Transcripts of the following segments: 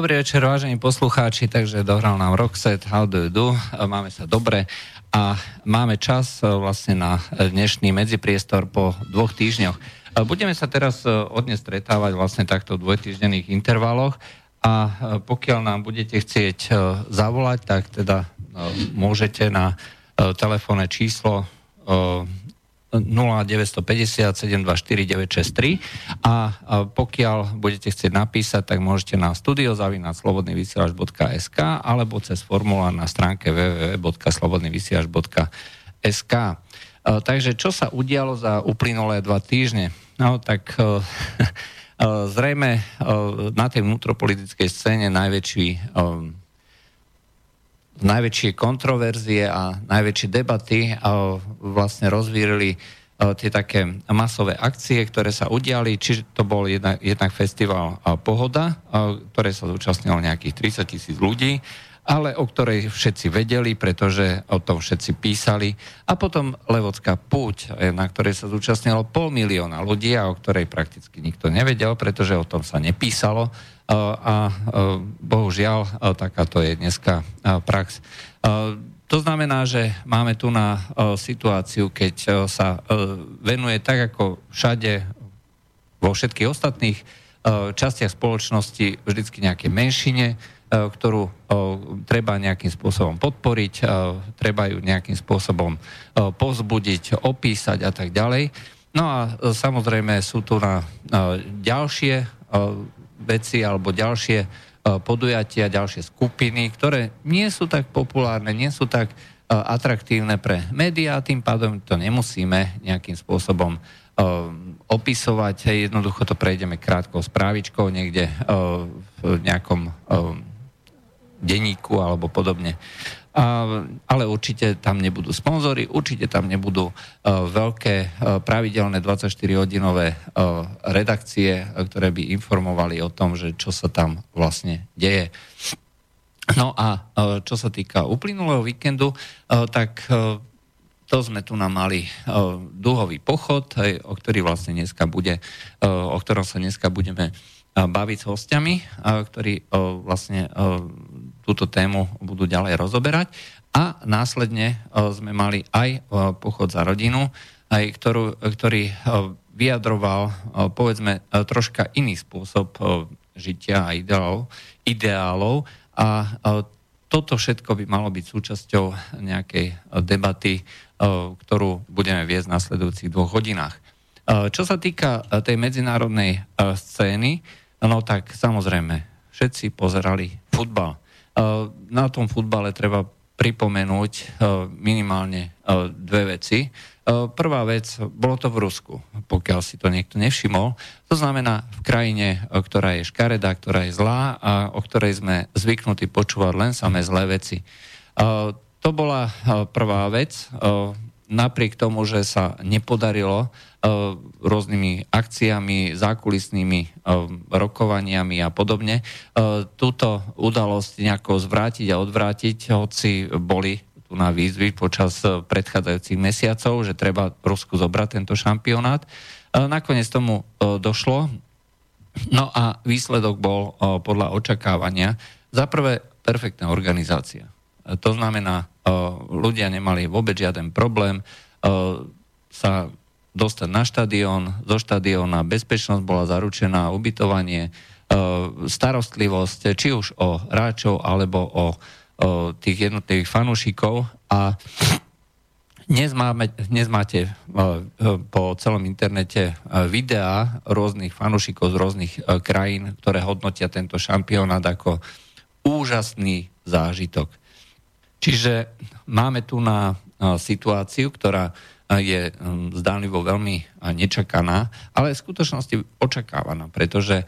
Dobrý večer, vážení poslucháči, takže dohral nám Roxette, How do you do? Máme sa dobre a máme čas vlastne na dnešný medzipriestor po dvoch týždňoch. Budeme sa teraz odne stretávať vlastne takto v dvojtýždenných intervaloch a pokiaľ nám budete chcieť zavolať, tak teda môžete na telefónne číslo 0950 724 a pokiaľ budete chcieť napísať, tak môžete na studiozavinaclobodnyvysielač.sk alebo cez formulár na stránke www.slobodnyvysielač.sk Takže čo sa udialo za uplynulé dva týždne? No tak zrejme na tej vnútropolitickej scéne najväčší najväčšie kontroverzie a najväčšie debaty vlastne rozvírili tie také masové akcie, ktoré sa udiali, čiže to bol jednak, jednak festival Pohoda, ktoré sa zúčastnilo nejakých 30 tisíc ľudí, ale o ktorej všetci vedeli, pretože o tom všetci písali. A potom Levocká púť, na ktorej sa zúčastnilo pol milióna ľudí a o ktorej prakticky nikto nevedel, pretože o tom sa nepísalo a bohužiaľ takáto je dneska prax. To znamená, že máme tu na situáciu, keď sa venuje tak ako všade vo všetkých ostatných častiach spoločnosti vždycky nejaké menšine, ktorú treba nejakým spôsobom podporiť, treba ju nejakým spôsobom pozbudiť, opísať a tak ďalej. No a samozrejme sú tu na ďalšie veci alebo ďalšie e, podujatia, ďalšie skupiny, ktoré nie sú tak populárne, nie sú tak e, atraktívne pre médiá, tým pádom to nemusíme nejakým spôsobom e, opisovať. Jednoducho to prejdeme krátkou správičkou niekde v nejakom denníku alebo podobne ale určite tam nebudú sponzory, určite tam nebudú uh, veľké uh, pravidelné 24-hodinové uh, redakcie, ktoré by informovali o tom, že čo sa tam vlastne deje. No a čo sa týka uplynulého víkendu, tak to sme tu nám mali dúhový pochod, o ktorý vlastne dneska bude, o ktorom sa dneska budeme baviť s hostiami, ktorí vlastne túto tému budú ďalej rozoberať. A následne sme mali aj pochod za rodinu, aj ktorú, ktorý vyjadroval, povedzme, troška iný spôsob žitia a ideálov, ideálov a toto všetko by malo byť súčasťou nejakej debaty, ktorú budeme viesť v nasledujúcich dvoch hodinách. Čo sa týka tej medzinárodnej scény, no tak samozrejme, všetci pozerali futbal. Eh, na tom futbale treba pripomenúť eh, minimálne eh, dve veci. Prvá vec, bolo to v Rusku, pokiaľ si to niekto nevšimol. To znamená v krajine, ktorá je škaredá, ktorá je zlá a o ktorej sme zvyknutí počúvať len samé zlé veci. To bola prvá vec napriek tomu, že sa nepodarilo rôznymi akciami, zákulisnými uh, rokovaniami a podobne uh, túto udalosť nejako zvrátiť a odvrátiť, hoci boli tu na výzvy počas predchádzajúcich mesiacov, že treba Rusku zobrať tento šampionát. Nakoniec tomu došlo. No a výsledok bol podľa očakávania za prvé perfektná organizácia. To znamená, ľudia nemali vôbec žiaden problém sa dostať na štadión, zo štadióna bezpečnosť bola zaručená, ubytovanie, starostlivosť, či už o hráčov alebo o, tých jednotlivých fanúšikov a dnes, máme, dnes máte po celom internete videá rôznych fanúšikov z rôznych krajín, ktoré hodnotia tento šampionát ako úžasný zážitok. Čiže máme tu na situáciu, ktorá je zdánlivo veľmi nečakaná, ale v skutočnosti očakávaná, pretože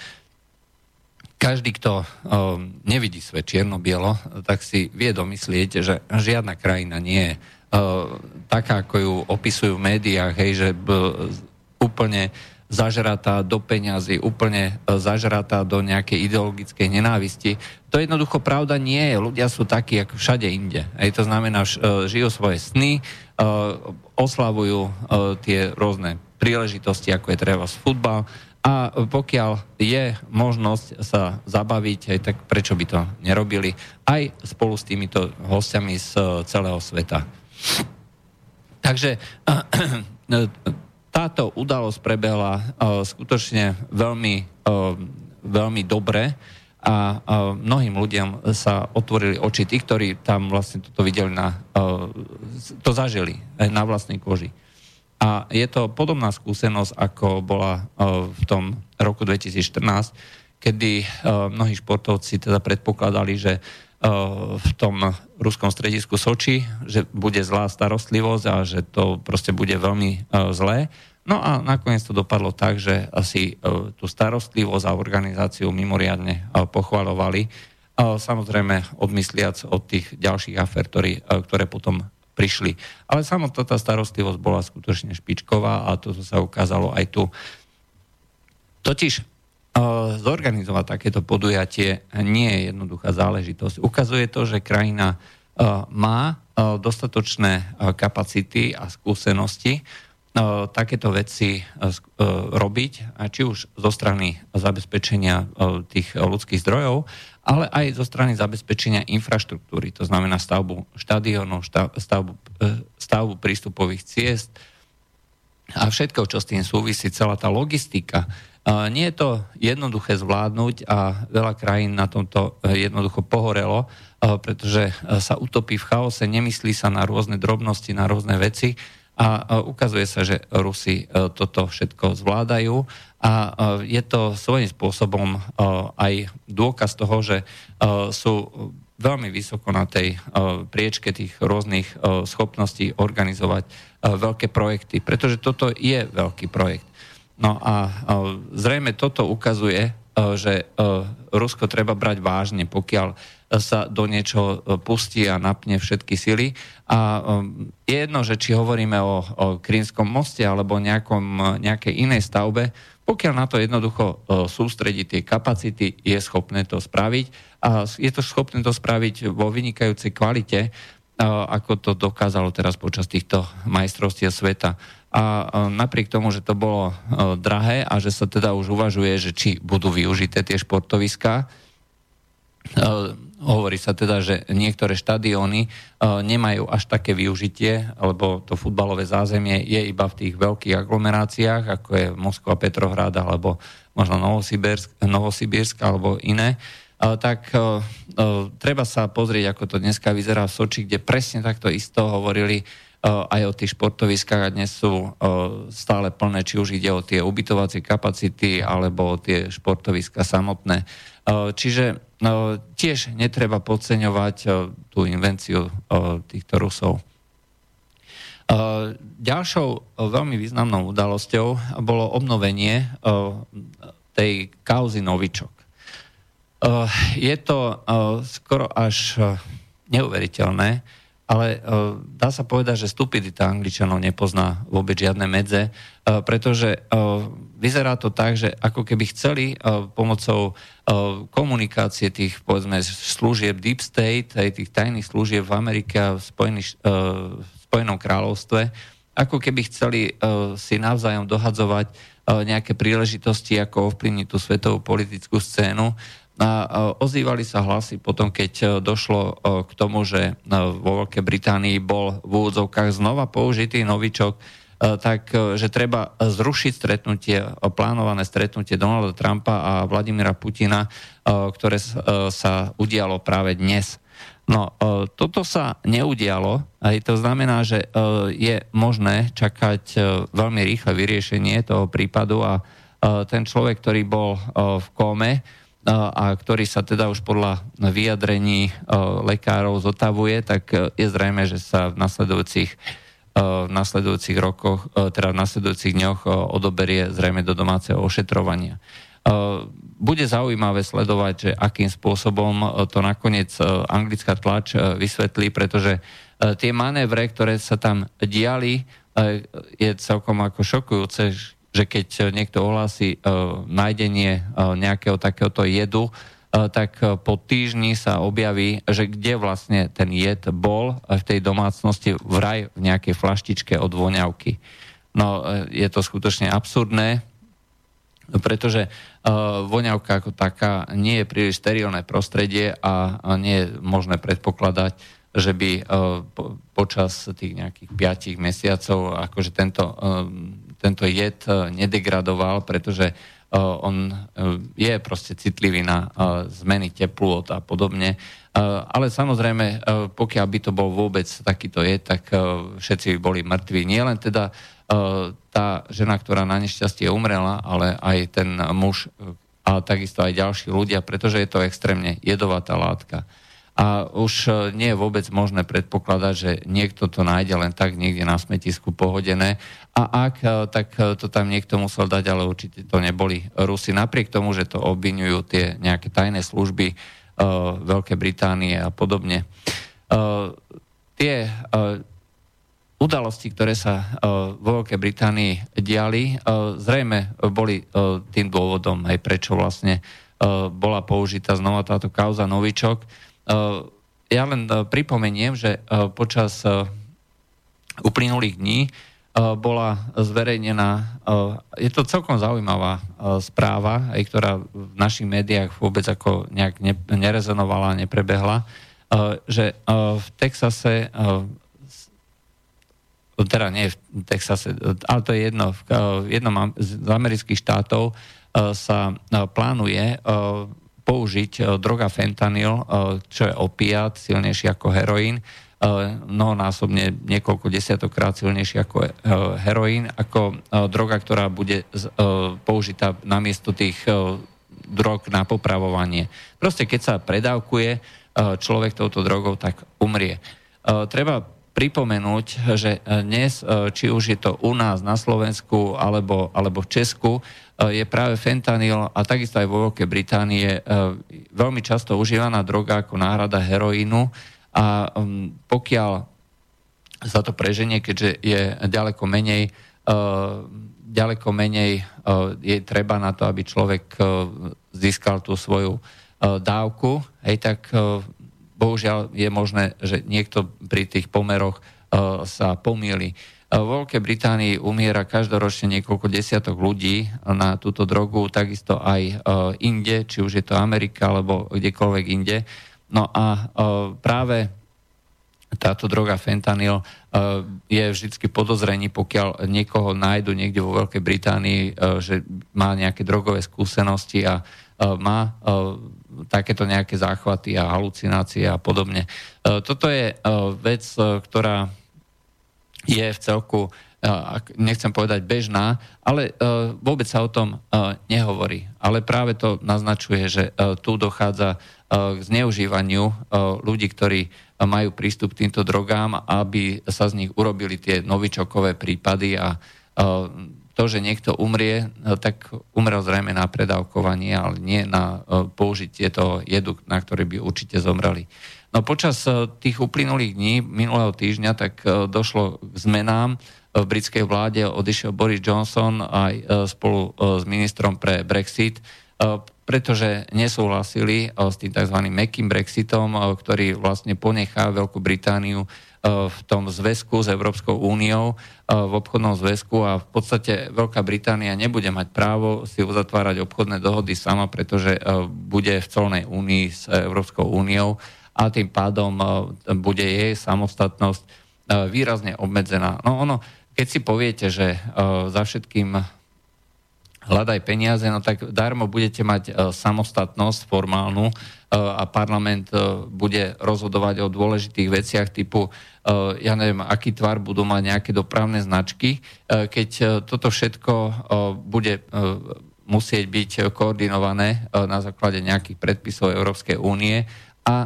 každý, kto nevidí svet čierno-bielo, tak si vie domyslieť, že žiadna krajina nie je taká, ako ju opisujú v médiách, hej, že úplne zažratá do peňazí, úplne e, zažratá do nejakej ideologickej nenávisti. To jednoducho pravda nie je. Ľudia sú takí, ako všade inde. Ej, to znamená, e, žijú svoje sny, oslavujú tie rôzne príležitosti, ako je treba futbal, A pokiaľ je možnosť sa zabaviť, aj tak prečo by to nerobili, aj spolu s týmito hostiami z celého sveta. Takže táto udalosť prebehla skutočne veľmi, veľmi dobre a mnohým ľuďom sa otvorili oči. Tí, ktorí tam vlastne toto videli, na, to zažili na vlastnej koži. A je to podobná skúsenosť, ako bola v tom roku 2014, kedy mnohí športovci teda predpokladali, že v tom ruskom stredisku Soči, že bude zlá starostlivosť a že to proste bude veľmi zlé. No a nakoniec to dopadlo tak, že asi e, tú starostlivosť a organizáciu mimoriadne e, pochvalovali. Samozrejme odmysliac od tých ďalších afer, ktorý, e, ktoré potom prišli. Ale samotná tá starostlivosť bola skutočne špičková a to sa ukázalo aj tu. Totiž zorganizovať takéto podujatie nie je jednoduchá záležitosť. Ukazuje to, že krajina má dostatočné kapacity a skúsenosti, No, takéto veci e, e, robiť, či už zo strany zabezpečenia e, tých ľudských zdrojov, ale aj zo strany zabezpečenia infraštruktúry, to znamená stavbu štadionov, stavbu, stavbu prístupových ciest a všetko, čo s tým súvisí, celá tá logistika. Nie je to jednoduché zvládnuť a veľa krajín na tomto jednoducho pohorelo, pretože sa utopí v chaose, nemyslí sa na rôzne drobnosti, na rôzne veci a ukazuje sa, že Rusi e, toto všetko zvládajú a e, je to svojím spôsobom e, aj dôkaz toho, že sú veľmi vysoko na tej priečke tých rôznych schopností organizovať veľké projekty, pretože toto je veľký projekt. No a zrejme toto ukazuje, že Rusko treba brať vážne, pokiaľ sa do niečo e, pustí a napne všetky sily. A e, je jedno, že či hovoríme o, o Krímskom moste alebo nejakom, e, nejakej inej stavbe, pokiaľ na to jednoducho sústredí tie kapacity, je schopné to spraviť a je to schopné to spraviť vo vynikajúcej kvalite, ako to dokázalo teraz počas týchto majstrovstiev sveta. A napriek tomu, že to bolo drahé a že sa teda už uvažuje, že či budú využité tie športoviská, Hovorí sa teda, že niektoré štadióny uh, nemajú až také využitie, lebo to futbalové zázemie je iba v tých veľkých aglomeráciách, ako je Moskva, Petrohrad alebo možno Novosibirsk, Novosibirsk alebo iné. Uh, tak uh, treba sa pozrieť, ako to dneska vyzerá v Soči, kde presne takto isto hovorili aj o tých športoviskách a dnes sú stále plné, či už ide o tie ubytovacie kapacity alebo o tie športoviska samotné. Čiže no, tiež netreba podceňovať uh, tú invenciu týchto Rusov. Ďalšou veľmi významnou udalosťou bolo obnovenie tej kauzy Novičok. Je to skoro až neuveriteľné, ale dá sa povedať, že stupidita Angličanov nepozná vôbec žiadne medze, pretože vyzerá to tak, že ako keby chceli uh, pomocou uh, komunikácie tých, povedzme, služieb Deep State, aj tých tajných služieb v Amerike a v, Spojený, uh, v Spojenom kráľovstve, ako keby chceli si navzájom dohadzovať nejaké príležitosti, ako ovplyvniť tú svetovú politickú scénu. A ozývali sa hlasy potom, keď došlo k tomu, že vo Veľkej Británii bol v úvodzovkách znova použitý novičok, tak, že treba zrušiť stretnutie, plánované stretnutie Donalda Trumpa a Vladimira Putina, ktoré sa udialo práve dnes. No, toto sa neudialo, aj to znamená, že je možné čakať veľmi rýchle vyriešenie toho prípadu a ten človek, ktorý bol v kóme, a ktorý sa teda už podľa vyjadrení lekárov zotavuje, tak e, je zrejme, že sa v nasledujúcich, e, v nasledujúcich rokoch, e, teda v nasledujúcich dňoch odoberie zrejme do domáceho ošetrovania. Bude zaujímavé sledovať, že akým spôsobom to nakoniec anglická tlač vysvetlí, pretože tie manévre, ktoré sa tam diali, je celkom ako šokujúce, že keď niekto ohlási nájdenie nejakého takéhoto jedu, tak uh, po týždni sa objaví, že kde vlastne ten jed bol uh, v tej domácnosti vraj v nejakej flaštičke od voňavky. No, je to skutočne absurdné pretože voňavka ako taká nie je príliš sterilné prostredie a, nie je možné predpokladať, že by po, počas tých nejakých 5 mesiacov akože tento, uh, tento jed nedegradoval, pretože on uh, je proste citlivý na uh, zmeny teplôt a podobne. Ale samozrejme, pokiaľ by to bol vôbec takýto jed, tak všetci by boli mŕtvi. Nie len teda tá žena, ktorá na nešťastie umrela, ale aj ten muž a takisto aj ďalší ľudia, pretože je to extrémne jedovatá látka. A už nie je vôbec možné predpokladať, že niekto to nájde len tak niekde na smetisku pohodené. A ak, tak to tam niekto musel dať, ale určite to neboli Rusi. Napriek tomu, že to obvinujú tie nejaké tajné služby uh, Veľkej Británie a podobne. Uh, tie uh, udalosti, ktoré sa vo Veľkej Británii diali, zrejme boli tým dôvodom, aj prečo vlastne bola použitá znova táto kauza Novičok. Uh, ja len uh, pripomeniem, že uh, počas uplynulých dní bola zverejnená, je to celkom zaujímavá správa, aj ktorá v našich médiách vôbec ako nejak ne, nerezonovala, neprebehla, že v Texase teda nie v Texase, ale to je jedno, v jednom z amerických štátov sa plánuje použiť droga fentanyl, čo je opiat, silnejší ako heroín, mnohonásobne niekoľko desiatokrát silnejší ako heroín, ako droga, ktorá bude použitá namiesto tých drog na popravovanie. Proste keď sa predávkuje človek touto drogou, tak umrie. Treba pripomenúť, že dnes, e, či už je to u nás na Slovensku alebo, alebo v Česku, e, je práve fentanyl a takisto aj vo Veľkej Británie e, veľmi často užívaná droga ako náhrada heroínu. A pokiaľ sa to preženie, keďže je ďaleko menej ďaleko menej je treba na to, aby človek získal tú svoju dávku, hej, tak bohužiaľ je možné, že niekto pri tých pomeroch uh, sa pomýli. Uh, vo Veľkej Británii umiera každoročne niekoľko desiatok ľudí na túto drogu, takisto aj uh, inde, či už je to Amerika alebo kdekoľvek inde. No a práve táto droga fentanyl je vždy podozrení, pokiaľ niekoho nájdu niekde vo Veľkej Británii, že má nejaké drogové skúsenosti a má takéto nejaké záchvaty a halucinácie a podobne. E, toto je e, vec, e, ktorá je v celku, nechcem povedať bežná, ale vôbec sa o tom nehovorí. Ale práve to naznačuje, že tu dochádza k zneužívaniu ľudí, ktorí majú prístup k týmto drogám, aby sa z nich urobili tie novičokové prípady a to, že niekto umrie, no, tak umrel zrejme na predávkovanie, ale nie na e, použitie toho jedu, na ktorý by určite zomreli. No počas e, tých uplynulých dní, minulého týždňa, tak e, došlo k zmenám v britskej vláde. Odišiel Boris Johnson aj spolu s ministrom pre Brexit, pretože nesúhlasili s tým tzv. mekým Brexitom, ktorý vlastne ponechá Veľkú Britániu v tom zväzku s Európskou úniou, v obchodnom zväzku a v podstate Veľká Británia nebude mať právo si uzatvárať obchodné dohody sama, pretože bude v celnej únii s Európskou úniou a tým pádom bude jej samostatnosť výrazne obmedzená. No ono, keď si poviete, že za všetkým hľadaj peniaze, no tak darmo budete mať samostatnosť formálnu a parlament bude rozhodovať o dôležitých veciach typu ja neviem, aký tvar budú mať nejaké dopravné značky, keď toto všetko bude musieť byť koordinované na základe nejakých predpisov Európskej únie a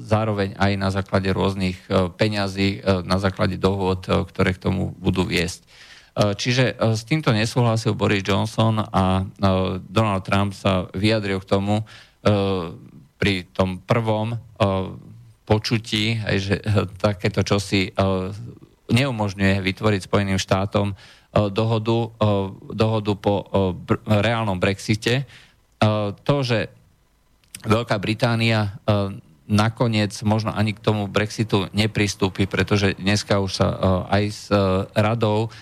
zároveň aj na základe rôznych peňazí, na základe dohôd, ktoré k tomu budú viesť. Čiže s týmto nesúhlasil Boris Johnson a Donald Trump sa vyjadril k tomu pri tom prvom počutí, že eh, takéto čosi eh, neumožňuje vytvoriť Spojeným štátom eh, dohodu, dohodu po reálnom Brexite. To, že Veľká Británia nakoniec možno ani k tomu Brexitu nepristúpi, pretože dneska už sa aj s radou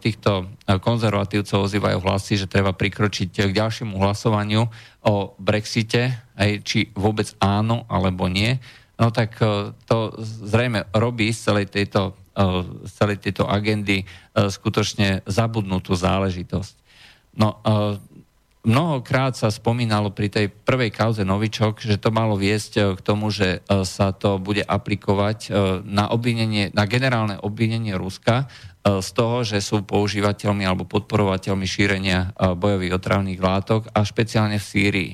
týchto konzervatívcov ozývajú hlasy, že treba prikročiť k ďalšiemu hlasovaniu o Brexite, aj či vôbec áno alebo nie, no tak to zrejme robí z celej tejto, z celej tejto agendy skutočne zabudnutú záležitosť. No, mnohokrát sa spomínalo pri tej prvej kauze Novičok, že to malo viesť e, k tomu, že e, sa to bude aplikovať e, na, obvinenie, na generálne obvinenie Ruska z toho, že sú používateľmi alebo podporovateľmi šírenia bojových otravných látok a špeciálne v Sýrii.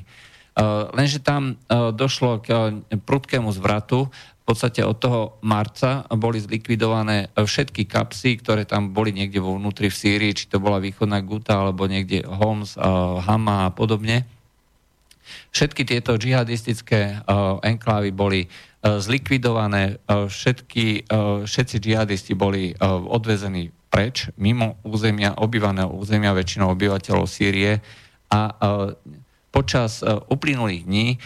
Lenže tam došlo k prudkému zvratu v podstate od toho marca boli zlikvidované všetky kapsy, ktoré tam boli niekde vo vnútri v Sýrii, či to bola východná Guta alebo niekde Homs, Hama a podobne. Všetky tieto džihadistické enklávy boli zlikvidované, všetky, všetci džihadisti boli odvezení preč, mimo územia, obývaného územia väčšinou obyvateľov Sýrie. A počas uplynulých dní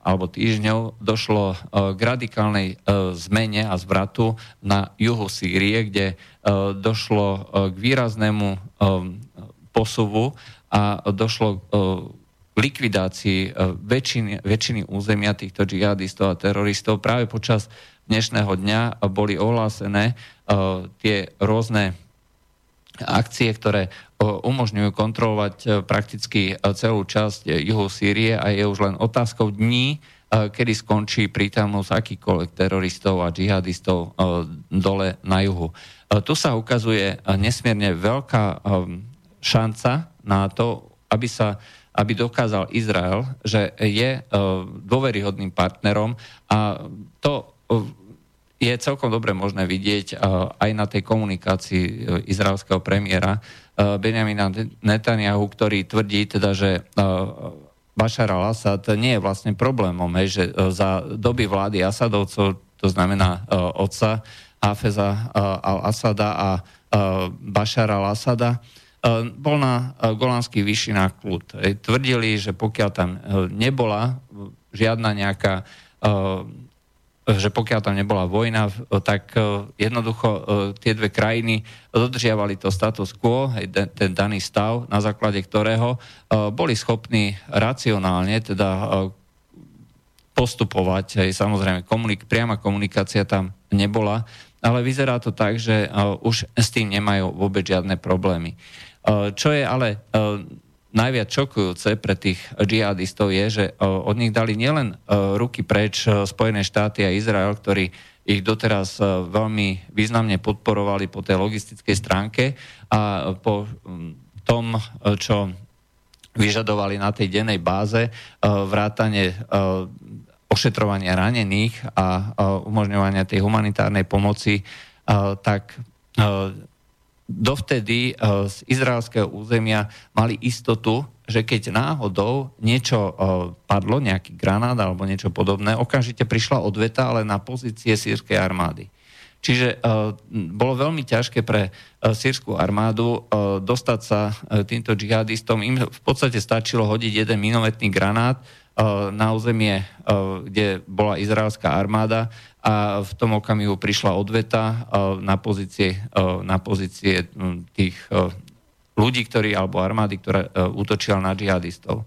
alebo týždňov došlo k radikálnej zmene a zvratu na juhu Sýrie, kde došlo k výraznému posuvu a došlo likvidácii väčšiny, väčšiny územia týchto džihadistov a teroristov. Práve počas dnešného dňa boli ohlásené tie rôzne akcie, ktoré umožňujú kontrolovať e, prakticky e, celú časť e, juhu Sýrie a je už len otázkou dní, kedy skončí prítomnosť akýkoľvek teroristov a džihadistov dole na juhu. Tu sa ukazuje nesmierne veľká šanca na to, aby sa aby dokázal Izrael, že je dôveryhodným partnerom a to je celkom dobre možné vidieť aj na tej komunikácii e, izraelského premiéra e, Benjamina Netanyahu, ktorý tvrdí teda, že e, Bashar al-Assad nie je vlastne problémom, že za doby vlády Asadovcov, to znamená otca Hafeza al-Asada a Bashar al-Asada, bol na golanských výšinách kľud. Tvrdili, že pokiaľ tam nebola žiadna nejaká že pokiaľ tam nebola vojna, tak e, jednoducho e, tie dve krajiny dodržiavali to status quo, ten daný stav, na základe ktorého e, boli schopní racionálne teda postupovať. Samozrejme, komunik- priama komunikácia tam nebola, ale vyzerá to tak, že už s tým nemajú vôbec žiadne problémy. Čo je ale najviac šokujúce pre tých džihadistov je, že od nich dali nielen ruky preč Spojené štáty a Izrael, ktorí ich doteraz veľmi významne podporovali po tej logistickej stránke a po tom, čo vyžadovali na tej dennej báze vrátanie ošetrovania ranených a umožňovania tej humanitárnej pomoci, tak dovtedy eh, z izraelského územia mali istotu, že keď náhodou niečo eh, padlo, nejaký granát alebo niečo podobné, okamžite prišla odveta, ale na pozície sírskej armády. Čiže uh, bolo veľmi ťažké pre sírskú armádu dostať sa týmto džihadistom. Im v podstate stačilo hodiť jeden minometný granát na územie, kde bola izraelská armáda a v tom okamihu prišla odveta na pozície, na pozície tých ľudí, ktorí, alebo armády, ktorá útočila na džihadistov.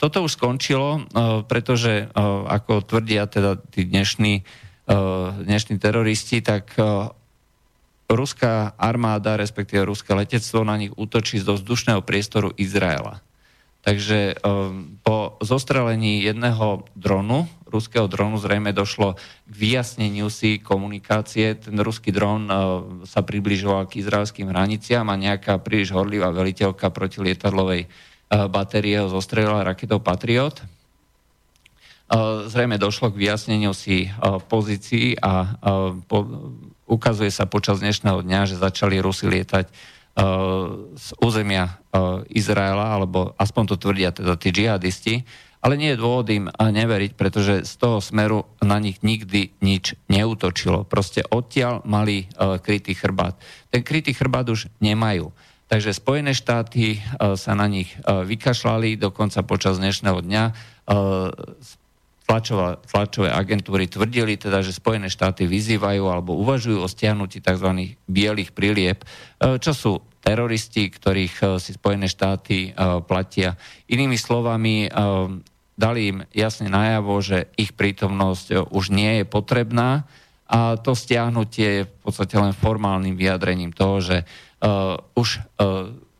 Toto už skončilo, pretože, ako tvrdia teda tí dnešní, dnešní teroristi, tak ruská armáda, respektíve ruské letectvo na nich útočí zo vzdušného priestoru Izraela. Takže po zostrelení jedného dronu ruského dronu zrejme došlo k vyjasneniu si komunikácie. Ten ruský dron uh, sa približoval k izraelským hraniciam a nejaká príliš horlivá veliteľka protilietadlovej uh, batérie ho zostrelila raketou Patriot. Uh, zrejme došlo k vyjasneniu si uh, pozícií a uh, po, ukazuje sa počas dnešného dňa, že začali Rusi lietať z územia Izraela, alebo aspoň to tvrdia teda tí džihadisti, ale nie je dôvod im neveriť, pretože z toho smeru na nich nikdy nič neútočilo. Proste odtiaľ mali krytý chrbát. Ten krytý chrbát už nemajú. Takže Spojené štáty sa na nich vykašľali, dokonca počas dnešného dňa tlačová, tlačové agentúry tvrdili teda, že Spojené štáty vyzývajú alebo uvažujú o stiahnutí tzv. bielých prilieb, čo sú teroristi, ktorých si Spojené štáty platia. Inými slovami, dali im jasne najavo, že ich prítomnosť už nie je potrebná a to stiahnutie je v podstate len formálnym vyjadrením toho, že už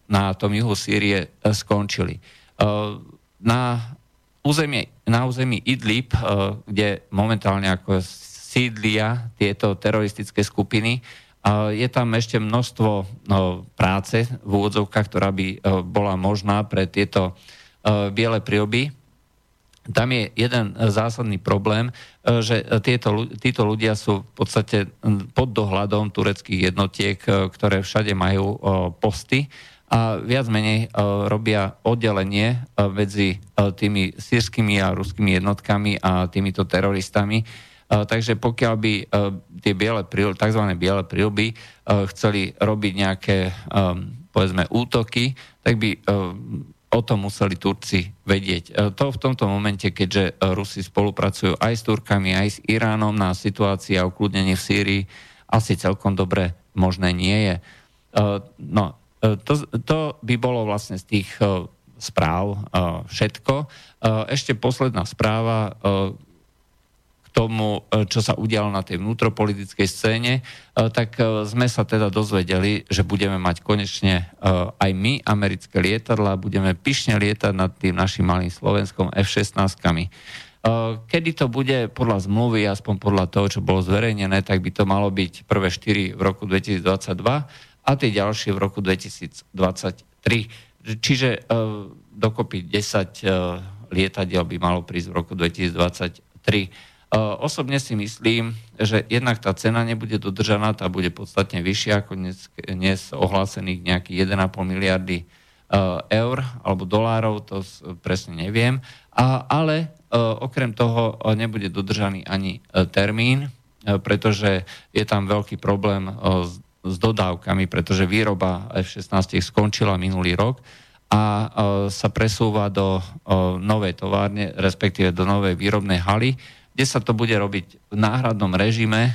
na tom juhu Sýrie skončili. Na, území, na území Idlib, uh, kde momentálne ako sídlia tieto teroristické skupiny, je tam ešte množstvo uh, práce v úvodzovkách, ktorá by uh, bola možná pre tieto uh, biele prílby, tam je jeden zásadný problém, že tieto, títo ľudia sú v podstate pod dohľadom tureckých jednotiek, ktoré všade majú posty a viac menej robia oddelenie medzi tými sírskymi a ruskými jednotkami a týmito teroristami. Takže pokiaľ by tie biele, tzv. biele prílby chceli robiť nejaké povedzme útoky, tak by o tom museli Turci vedieť. E, to v tomto momente, keďže e, Rusi spolupracujú aj s Turkami, aj s Iránom na situácii a ukludnenie v Sýrii, asi celkom dobre možné nie je. E, no, to, to by bolo vlastne z tých správ všetko. Ešte posledná správa, tomu, e, čo sa udialo na tej vnútropolitickej scéne, e, tak e, sme sa teda dozvedeli, že budeme mať konečne aj my americké lietadla, budeme pyšne lietať nad tým našim malým Slovenskom F-16. Kedy to bude podľa zmluvy, aspoň podľa toho, čo bolo zverejnené, tak by to malo byť prvé 4 v roku 2022 a tie ďalšie v roku 2023. Čiže dokopy 10 lietadiel by malo prísť v roku 2023. Osobne si myslím, že jednak tá cena nebude dodržaná, tá bude podstatne vyššia ako dnes, dnes ohlásených nejakých 1,5 miliardy eur alebo dolárov, to presne neviem. A, ale okrem toho nebude dodržaný ani termín, pretože je tam veľký problém s, s dodávkami, pretože výroba F-16 skončila minulý rok a sa presúva do novej továrne, respektíve do novej výrobnej haly, kde sa to bude robiť v náhradnom režime,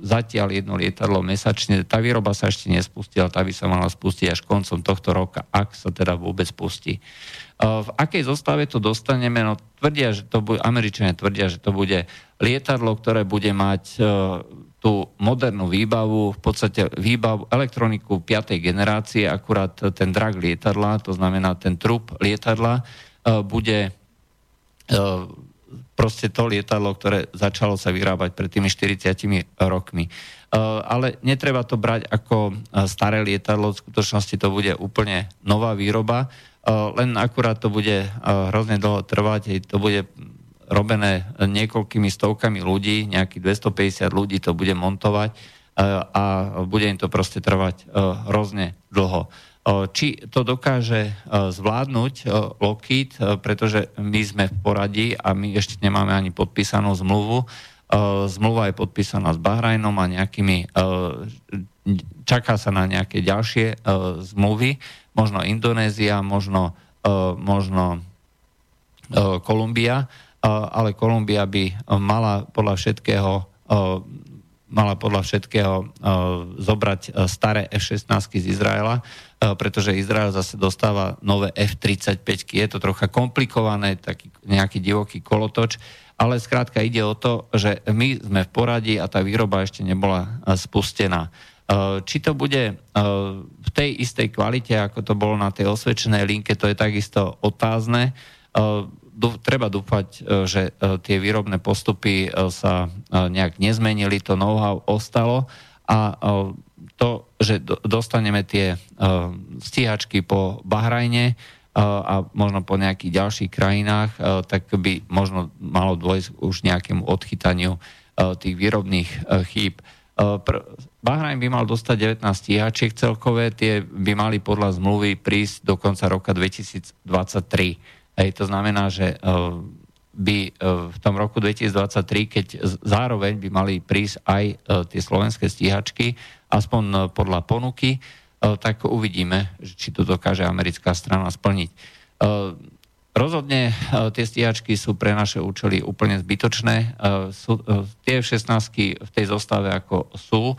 zatiaľ jedno lietadlo mesačne. Tá výroba sa ešte nespustila, tá by sa mala spustiť až koncom tohto roka, ak sa teda vôbec pustí. V akej zostave to dostaneme? No, tvrdia, že to bude, Američania tvrdia, že to bude lietadlo, ktoré bude mať tú modernú výbavu, v podstate výbavu, elektroniku 5. generácie, akurát ten drak lietadla, to znamená ten trup lietadla, bude proste to lietadlo, ktoré začalo sa vyrábať pred tými 40 rokmi. E, ale netreba to brať ako e, staré lietadlo, v skutočnosti to bude úplne nová výroba, e, len akurát to bude hrozne dlho trvať, to bude robené niekoľkými stovkami ľudí, nejakých 250 ľudí to bude montovať a bude im to proste trvať hrozne dlho. Či to dokáže zvládnuť Lockheed, pretože my sme v poradí a my ešte nemáme ani podpísanú zmluvu. Zmluva je podpísaná s Bahrajnom a nejakými, čaká sa na nejaké ďalšie zmluvy, možno Indonézia, možno, možno Kolumbia, ale Kolumbia by mala podľa všetkého mala podľa všetkého uh, zobrať staré F-16 z Izraela, pretože Izrael zase dostáva nové F-35. Je to trocha komplikované, taký nejaký divoký kolotoč, ale skrátka ide o to, že my sme v poradí a tá výroba ešte nebola spustená. Či to bude v tej istej kvalite, ako to bolo na tej osvedčenej linke, to je takisto otázne treba dúfať, e, že e, tie výrobné postupy e, sa nejak nezmenili, to know-how ostalo a to, že dostaneme tie stíhačky po Bahrajne a možno po nejakých ďalších krajinách, tak by možno malo dôjsť už nejakému odchytaniu tých výrobných chýb. Bahrajn by mal dostať 19 stíhačiek celkové, tie by mali podľa zmluvy prísť do konca roka 2023. Hej, to znamená, že e, by e, v tom roku 2023, keď zároveň by mali prísť aj e, tie slovenské stíhačky, aspoň podľa ponuky, tak uvidíme, či to dokáže americká strana splniť. Rozhodne tie stíhačky sú pre naše účely úplne zbytočné. Sú, tie F-16 v tej zostave ako sú,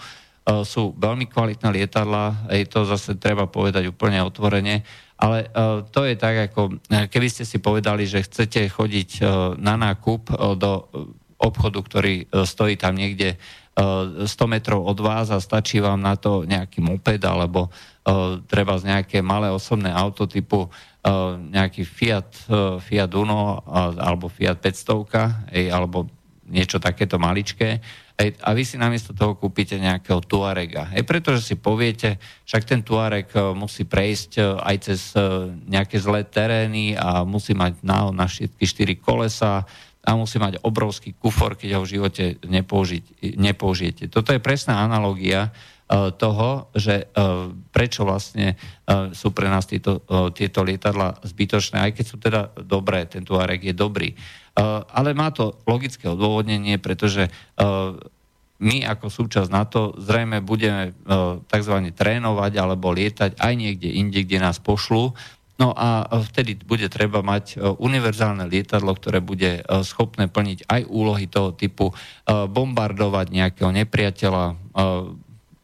sú veľmi kvalitné lietadla, je to zase treba povedať úplne otvorene, ale to je tak, ako keby ste si povedali, že chcete chodiť na nákup do obchodu, ktorý stojí tam niekde 100 metrov od vás a stačí vám na to nejaký moped alebo treba z nejaké malé osobné auto typu nejaký Fiat, Fiat Uno alebo Fiat 500 alebo niečo takéto maličké a vy si namiesto toho kúpite nejakého Tuarega. Hej, pretože si poviete, však ten Tuareg musí prejsť aj cez nejaké zlé terény a musí mať na, na všetky štyri kolesa, a musí mať obrovský kufor, keď ho v živote nepoužiť, nepoužijete. Toto je presná analogia toho, že prečo vlastne sú pre nás tieto, tieto lietadla zbytočné, aj keď sú teda dobré, ten Tuareg je dobrý. Ale má to logické odôvodnenie, pretože my ako súčasť NATO zrejme budeme tzv. trénovať alebo lietať aj niekde inde, kde nás pošlú No a vtedy bude treba mať univerzálne lietadlo, ktoré bude schopné plniť aj úlohy toho typu, bombardovať nejakého nepriateľa,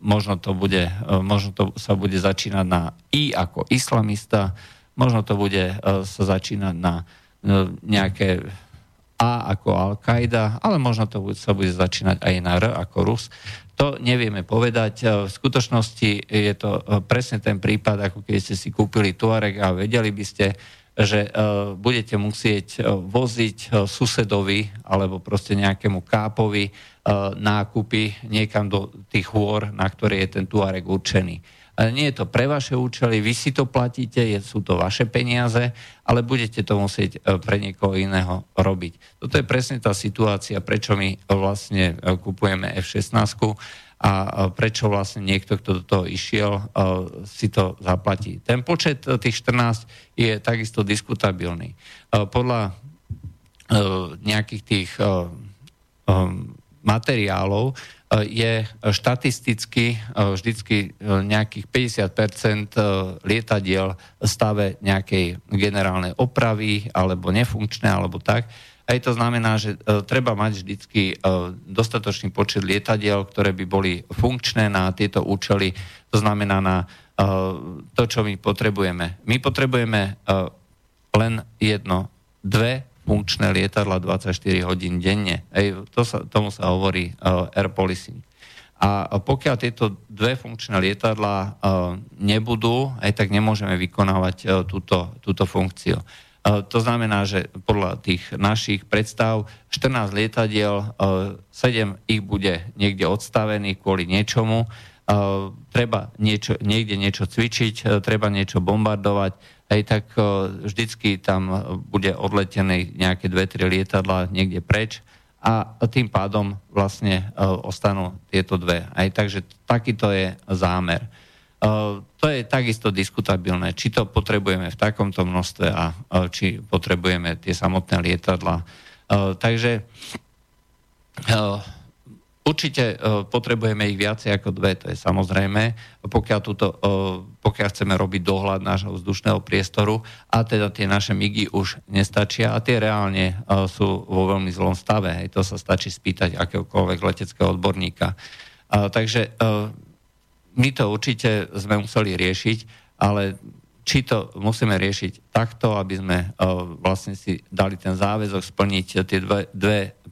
možno to, bude, možno to sa bude začínať na I ako islamista, možno to bude sa začínať na nejaké A ako Al-Qaida, ale možno to sa bude začínať aj na R ako Rus. To nevieme povedať. E, v skutočnosti je to e, presne ten prípad, ako keď ste si kúpili Tuareg a vedeli by ste, že uh, budete musieť voziť susedovi alebo proste nejakému kápovi nákupy niekam do tých hôr, na ktoré je ten Tuareg určený. Nie je to pre vaše účely, vy si to platíte, sú to vaše peniaze, ale budete to musieť uh, pre niekoho iného robiť. Toto je presne tá situácia, prečo my vlastne uh, kupujeme F-16 a prečo vlastne niekto, kto do toho išiel, si to zaplatí. Ten počet e, tých 14 je takisto diskutabilný. E, podľa e, nejakých tých materiálov je štatisticky vždycky nejakých 50% lietadiel stave nejakej generálnej opravy alebo nefunkčné alebo tak aj to znamená, že e, treba mať vždycky e, dostatočný počet lietadiel, ktoré by boli funkčné na tieto účely, to znamená na e, to, čo my potrebujeme. My potrebujeme len jedno, dve funkčné lietadla 24 hodín denne. Ej, to sa, tomu sa hovorí air policing. A pokiaľ tieto dve funkčné lietadla nebudú, aj tak nemôžeme vykonávať túto, túto funkciu. To znamená, že podľa tých našich predstav 14 lietadiel, 7 ich bude niekde odstavených kvôli niečomu, treba niečo, niekde niečo cvičiť, treba niečo bombardovať, aj tak vždycky tam bude odletené nejaké dve, tri lietadla niekde preč a tým pádom vlastne ostanú tieto dve. Aj takže takýto je zámer. To je takisto diskutabilné, či to potrebujeme v takomto množstve a či potrebujeme tie samotné lietadla. Takže Určite potrebujeme ich viacej ako dve, to je samozrejme, pokiaľ, túto, pokiaľ chceme robiť dohľad nášho vzdušného priestoru a teda tie naše migy už nestačia a tie reálne sú vo veľmi zlom stave. Hej, to sa stačí spýtať akéhokoľvek leteckého odborníka. Takže my to určite sme museli riešiť, ale či to musíme riešiť takto, aby sme uh, vlastne si dali ten záväzok splniť tie 2, 2%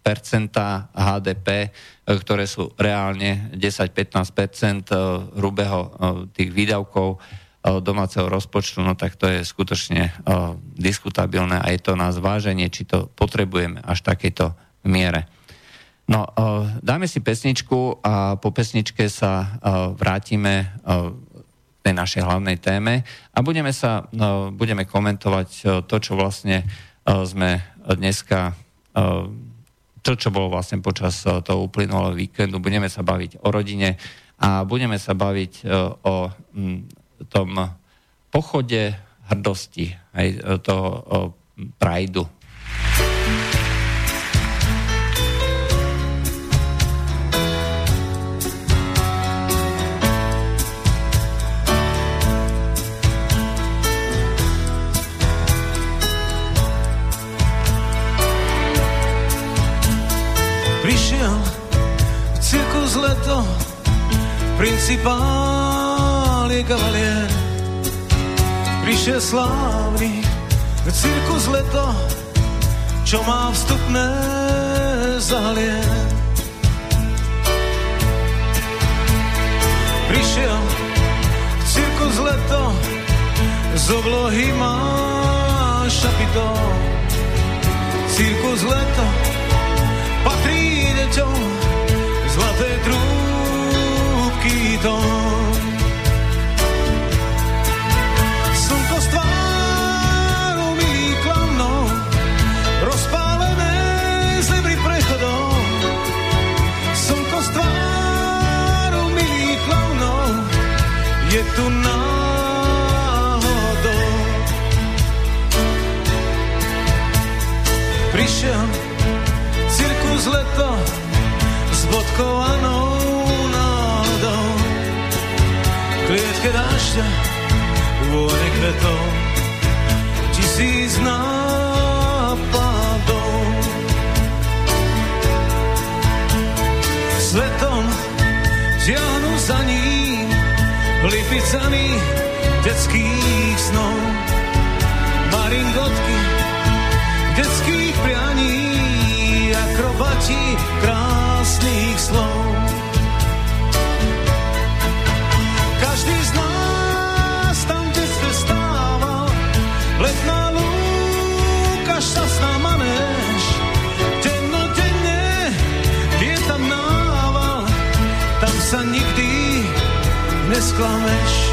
HDP, uh, ktoré sú reálne 10-15% uh, hrubého uh, tých výdavkov domáceho rozpočtu, no tak to je skutočne diskutabilné a je to na zváženie, či to potrebujeme až takejto miere. No, dáme si pesničku a po pesničke sa vrátime k tej našej hlavnej téme a budeme sa, budeme komentovať to, čo vlastne sme dneska to, čo bolo vlastne počas uh, toho uplynulého víkendu. Budeme sa baviť o rodine a budeme sa baviť uh, o m, tom pochode hrdosti, aj toho uh, prajdu. Prišiel slávny cirkus leto, čo má vstupné zalie. Prišiel cirkus leto, z oblohy má šapito. Cirkus leto patrí deťom, zlaté trúbky tom. tu náhodou. Prišiel cirkus leto s bodkovanou náhodou. Klietke dášťa, vône kvetov, tisíc nápadov. Svetom žiahnu za ním lipicami detských snov. Maringotky detských prianí, akrobati krásnych misklamış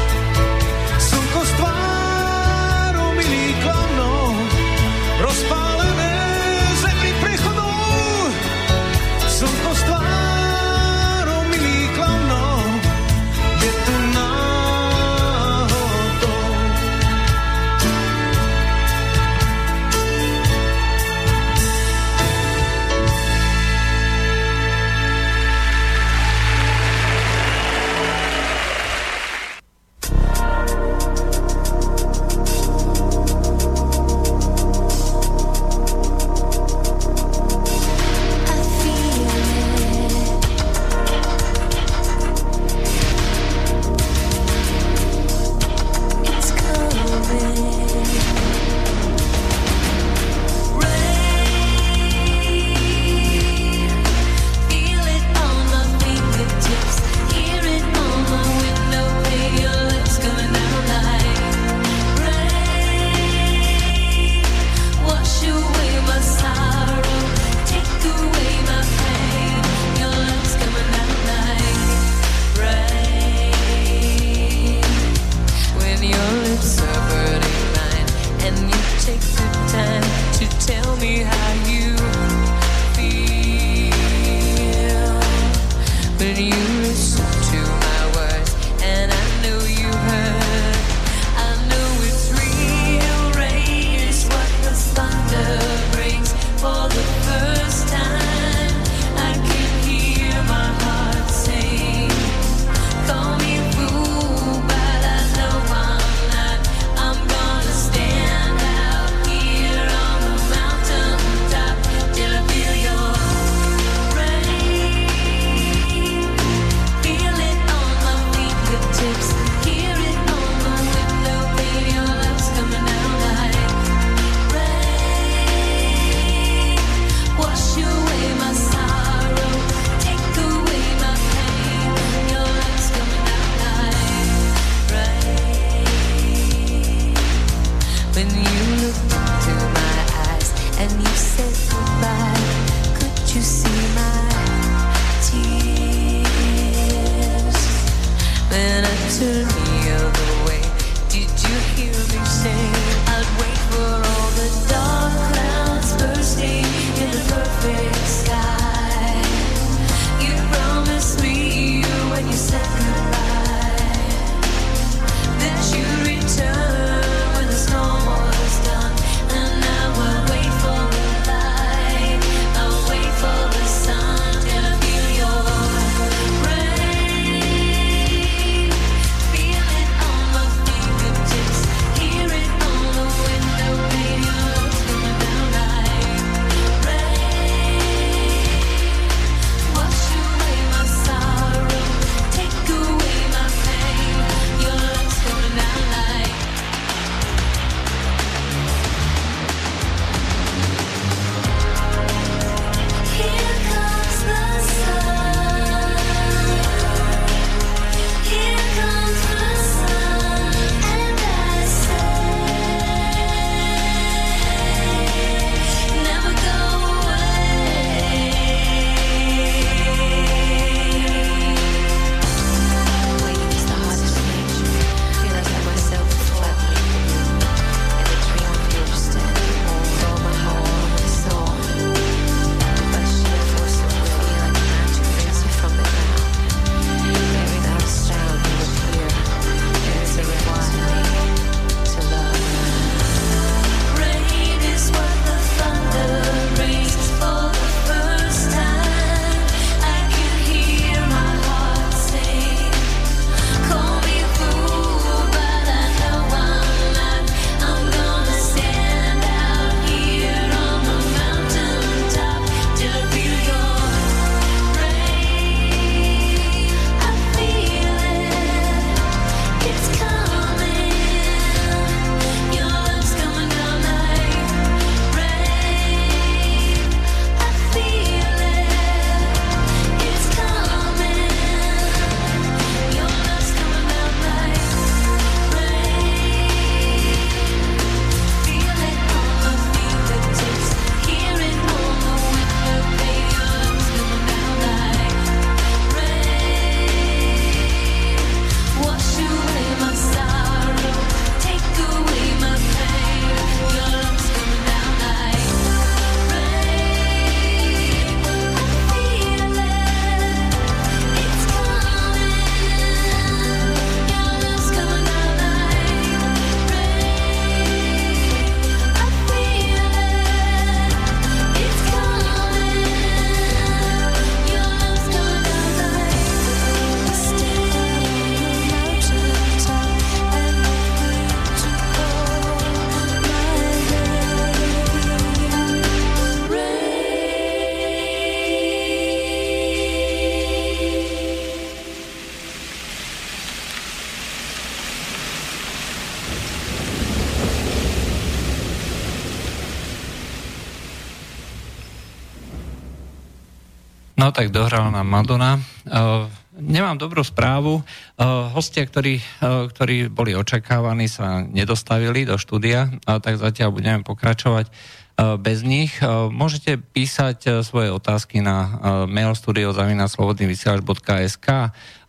tak dohrala nám Madonna. Uh, nemám dobrú správu. Uh, hostia, ktorí, uh, ktorí boli očakávaní, sa nedostavili do štúdia, tak zatiaľ budeme pokračovať bez nich. Môžete písať svoje otázky na mail studio.slobodnyvysielač.sk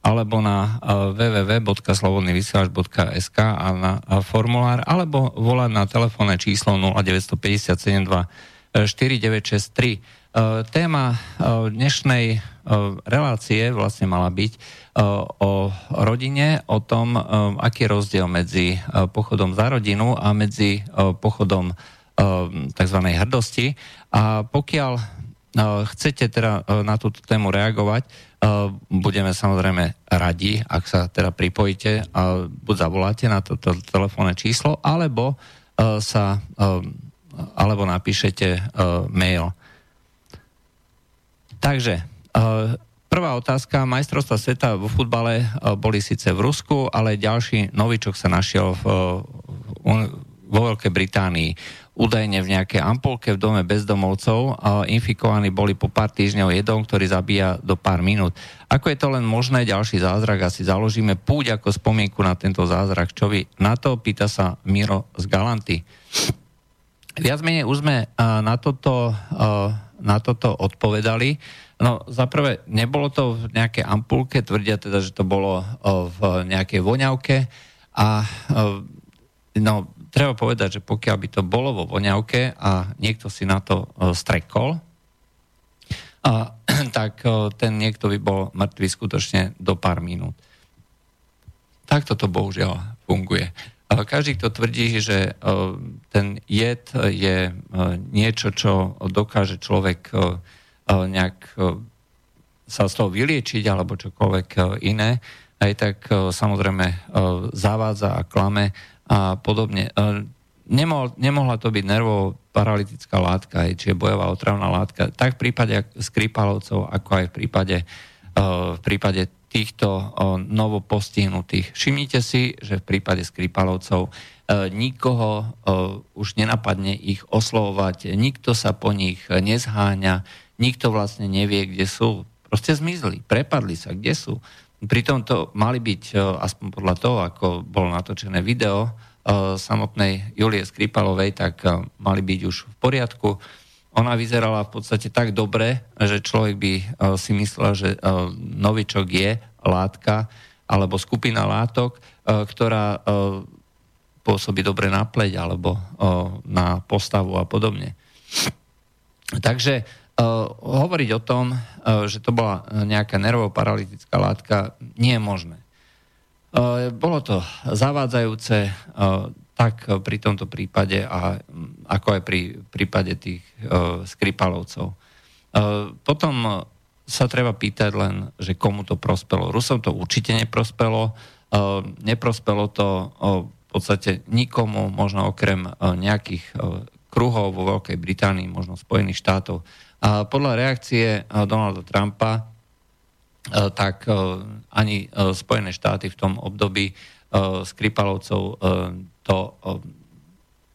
alebo na www.slobodnyvysielač.sk a na formulár, alebo volať na telefónne číslo 0957 4963. Eh, téma eh, dnešnej eh, relácie vlastne mala byť o rodine, o tom, aký je rozdiel medzi pochodom za rodinu a medzi pochodom tzv. hrdosti. A pokiaľ chcete teda na túto tému reagovať, budeme samozrejme radi, ak sa teda pripojíte a buď zavoláte na toto telefónne číslo, alebo sa alebo napíšete mail. Takže, uh, prvá otázka. Majstrovstva sveta vo futbale uh, boli síce v Rusku, ale ďalší novičok sa našiel v, uh, vo Veľkej Británii. Údajne v nejakej ampulke v dome bezdomovcov infikovaní boli po pár týždňov jedom, ktorý zabíja do pár minút. Ako je to len možné, ďalší zázrak, asi založíme púť ako spomienku na tento zázrak. Čo vy na to? Pýta sa Miro z Galanty. Viac menej už sme na toto na toto odpovedali. No, zaprvé, nebolo to v nejakej ampulke, tvrdia teda, že to bolo v nejakej voňavke a no, treba povedať, že pokiaľ by to bolo vo voňavke a niekto si na to strekol, a, tak ten niekto by bol mŕtvý skutočne do pár minút. Takto to bohužiaľ funguje. Každý, kto tvrdí, že e, ten jed je e, niečo, čo dokáže človek e, nejak sa z toho vyliečiť alebo čokoľvek iné, aj tak samozrejme zavádza a klame a podobne. Nemohol, nemohla to byť nervovo paralytická látka, či je bojová otravná látka, tak v prípade Skripalovcov, ako aj v prípade, v prípade týchto novo postihnutých. Všimnite si, že v prípade Skripalovcov e, nikoho už nenapadne ich oslovovať, nikto sa po nich nezháňa, nikto vlastne nevie, kde sú. Proste zmizli, prepadli sa, kde sú. Pritom to mali byť, aspoň podľa toho, ako bolo natočené video samotnej Julie Skripalovej, tak mali byť už v poriadku ona vyzerala v podstate tak dobre, že človek by uh, si myslel, že uh, novičok je látka alebo skupina látok, uh, ktorá pôsobí dobre na pleť alebo na postavu a podobne. Takže hovoriť o tom, že to bola nejaká nervoparalytická látka, nie je možné. Bolo to zavádzajúce, tak pri tomto prípade a ako aj pri prípade tých uh, Skripalovcov. Uh, potom sa treba pýtať len, že komu to prospelo. Rusom to určite neprospelo. Uh, neprospelo to uh, v podstate nikomu, možno okrem uh, nejakých uh, kruhov vo Veľkej Británii, možno Spojených štátov. A podľa reakcie uh, Donalda Trumpa tak ani Spojené štáty v tom období Skripalovcov uh, to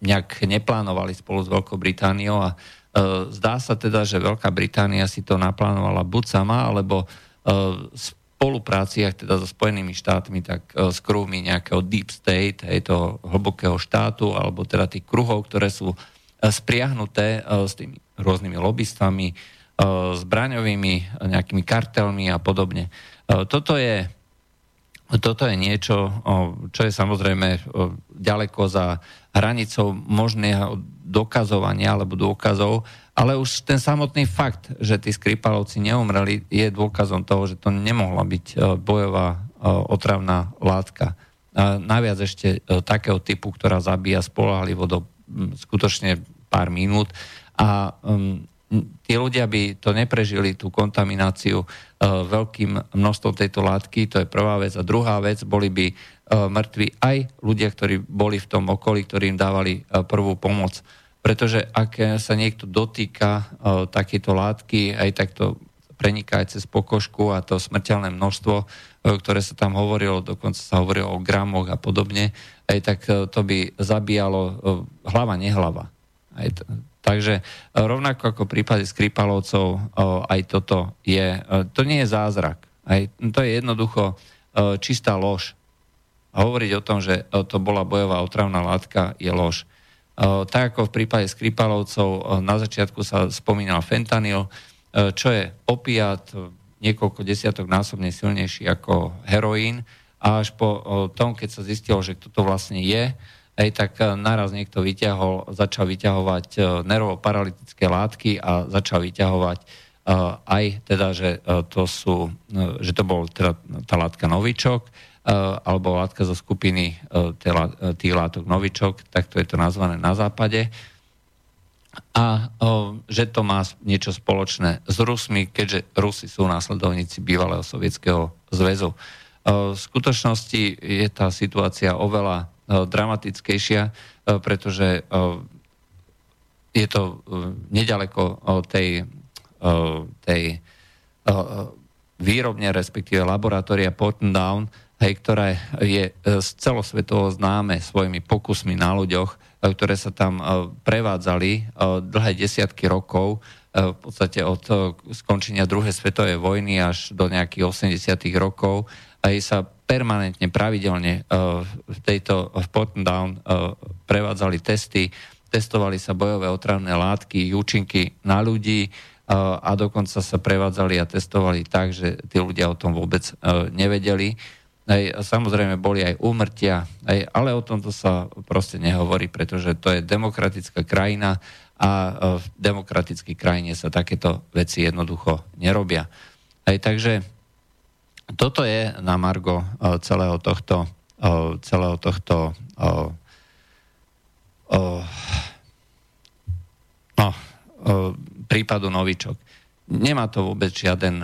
nejak neplánovali spolu s Veľkou Britániou a zdá sa teda, že Veľká Británia si to naplánovala buď sama, alebo v spolupráciach teda so Spojenými štátmi, tak s kruhmi nejakého deep state, hej, toho hlbokého štátu, alebo teda tých kruhov, ktoré sú spriahnuté s tými rôznymi lobbystami, zbraňovými nejakými kartelmi a podobne. Toto je toto je niečo, čo je samozrejme ďaleko za hranicou možného dokazovania alebo dôkazov, ale už ten samotný fakt, že tí Skripalovci neumreli, je dôkazom toho, že to nemohla byť bojová otravná látka. Naviac ešte takého typu, ktorá zabíja spolahlivo do skutočne pár minút a tí ľudia by to neprežili, tú kontamináciu uh, veľkým množstvom tejto látky, to je prvá vec. A druhá vec, boli by uh, mŕtvi aj ľudia, ktorí boli v tom okolí, ktorí im dávali uh, prvú pomoc. Pretože ak sa niekto dotýka uh, takéto látky, aj takto preniká aj cez pokožku a to smrteľné množstvo, ktoré sa tam hovorilo, dokonca sa hovorilo o gramoch a podobne, aj tak to by zabíjalo hlava, nehlava Aj t- takže rovnako ako v prípade Skripalovcov, aj toto je, to nie je zázrak. Aj, to je jednoducho čistá lož. A hovoriť o tom, že to bola bojová otravná látka, je lož. Tak ako v prípade Skripalovcov, na začiatku sa spomínal fentanyl, čo je opiat, niekoľko desiatok násobne silnejší ako heroín a až po tom, keď sa zistilo, že kto to vlastne je, aj tak e, naraz niekto vyťahol, začal vyťahovať e, nervoparalytické látky a začal vyťahovať e, aj teda, že to sú, že to bol teda tá látka novičok, alebo látka zo skupiny tých látok novičok, tak to je to nazvané na západe a o, že to má niečo spoločné s Rusmi, keďže Rusi sú následovníci bývalého sovietského zväzu. O, v skutočnosti je tá situácia oveľa dramatickejšia, o, pretože o, je to nedaleko tej, tej výrobne, respektíve laboratória Portendown, hej, ktorá je celosvetovo známe svojimi pokusmi na ľuďoch, E, ktoré sa tam e, prevádzali e, dlhé desiatky rokov, v podstate od skončenia druhej svetovej vojny až do nejakých 80. rokov aj sa permanentne, pravidelne v tejto v Down prevádzali testy, testovali sa bojové otravné látky, účinky na ľudí a dokonca sa prevádzali a testovali tak, že tí ľudia o tom vôbec nevedeli. Hej, samozrejme boli aj úmrtia, hej, ale o tomto sa proste nehovorí, pretože to je demokratická krajina a v demokratickej krajine sa takéto veci jednoducho nerobia. Hej, takže toto je na Margo e, celého tohto, e, celého tohto no, prípadu Novičok. Nemá to vôbec žiaden,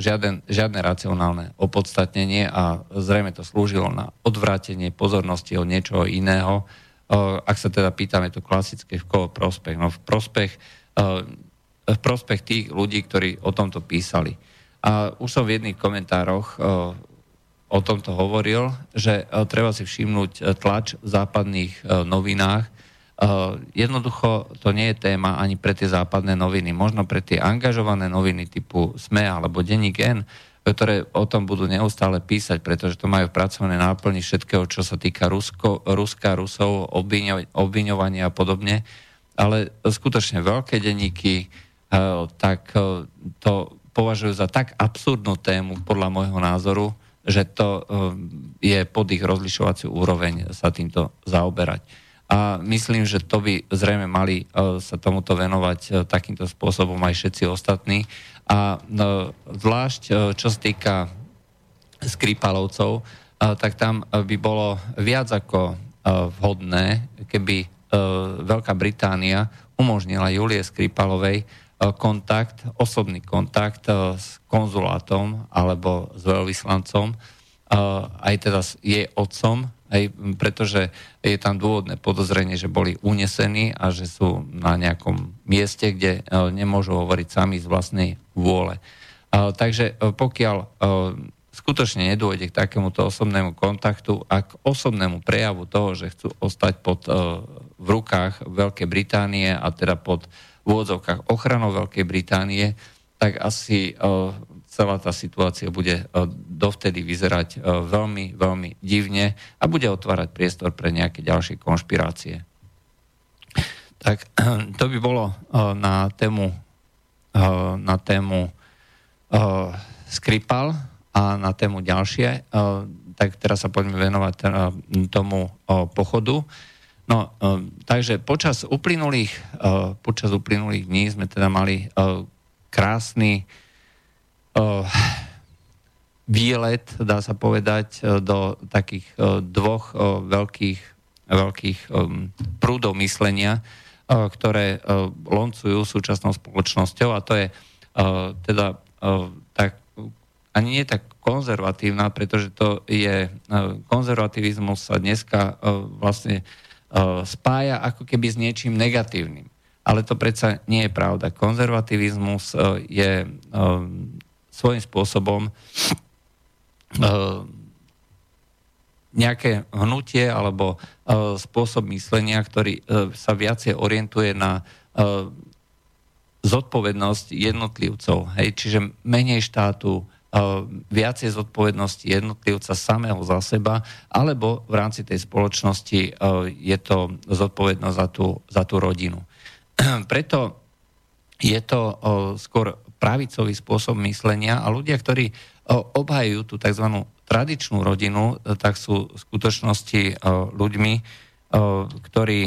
žiaden, žiadne racionálne opodstatnenie a zrejme to slúžilo na odvrátenie pozornosti od niečoho iného. Ak sa teda pýtame to klasické, v koho prospech? No v prospech, v prospech tých ľudí, ktorí o tomto písali. A už som v jedných komentároch o tomto hovoril, že treba si všimnúť tlač v západných novinách, jednoducho to nie je téma ani pre tie západné noviny. Možno pre tie angažované noviny typu SME alebo Denník N, ktoré o tom budú neustále písať, pretože to majú pracovné náplni všetkého, čo sa týka Rusko, Ruska, Rusov, obviňo, obviňovania a podobne. Ale skutočne veľké denníky tak to považujú za tak absurdnú tému, podľa môjho názoru, že to je pod ich rozlišovaciu úroveň sa týmto zaoberať a myslím, že to by zrejme mali e, sa tomuto venovať e, takýmto spôsobom aj všetci ostatní. A zvlášť, čo sa týka Skripalovcov, tak tam by bolo viac ako vhodné, keby Veľká Británia umožnila Julie Skripalovej kontakt, osobný kontakt s konzulátom alebo s veľvyslancom, aj teda jej otcom, Hej, pretože je tam dôvodné podozrenie, že boli unesení a že sú na nejakom mieste, kde nemôžu hovoriť sami z vlastnej vôle. Takže pokiaľ skutočne nedôjde k takémuto osobnému kontaktu a k osobnému prejavu toho, že chcú ostať pod, v rukách Veľkej Británie a teda pod v úvodzovkách ochranou Veľkej Británie, tak asi celá tá situácia bude e, dovtedy vyzerať e, veľmi, veľmi divne a bude otvárať priestor pre nejaké ďalšie konšpirácie. Tak to by bolo e, na tému, na tému Skripal a na tému ďalšie. Tak teraz sa poďme venovať tomu pochodu. No, takže počas uplynulých, počas uplynulých dní sme teda mali krásny uh, výlet, dá sa povedať, do takých dvoch veľkých, veľkých prúdov myslenia, ktoré loncujú súčasnou spoločnosťou. A to je teda tak ani nie tak konzervatívna, pretože to je, konzervativizmus sa dneska vlastne spája ako keby s niečím negatívnym. Ale to predsa nie je pravda. Konzervativizmus uh, je svojím spôsobom nejaké hnutie alebo spôsob myslenia, ktorý sa viacej orientuje na zodpovednosť jednotlivcov. Hej? Čiže menej štátu, viacej zodpovednosti jednotlivca samého za seba, alebo v rámci tej spoločnosti je to zodpovednosť za tú, za tú rodinu. Preto je to skôr pravicový spôsob myslenia a ľudia, ktorí obhajujú tú tzv. tradičnú rodinu, tak sú v skutočnosti ľuďmi, ktorí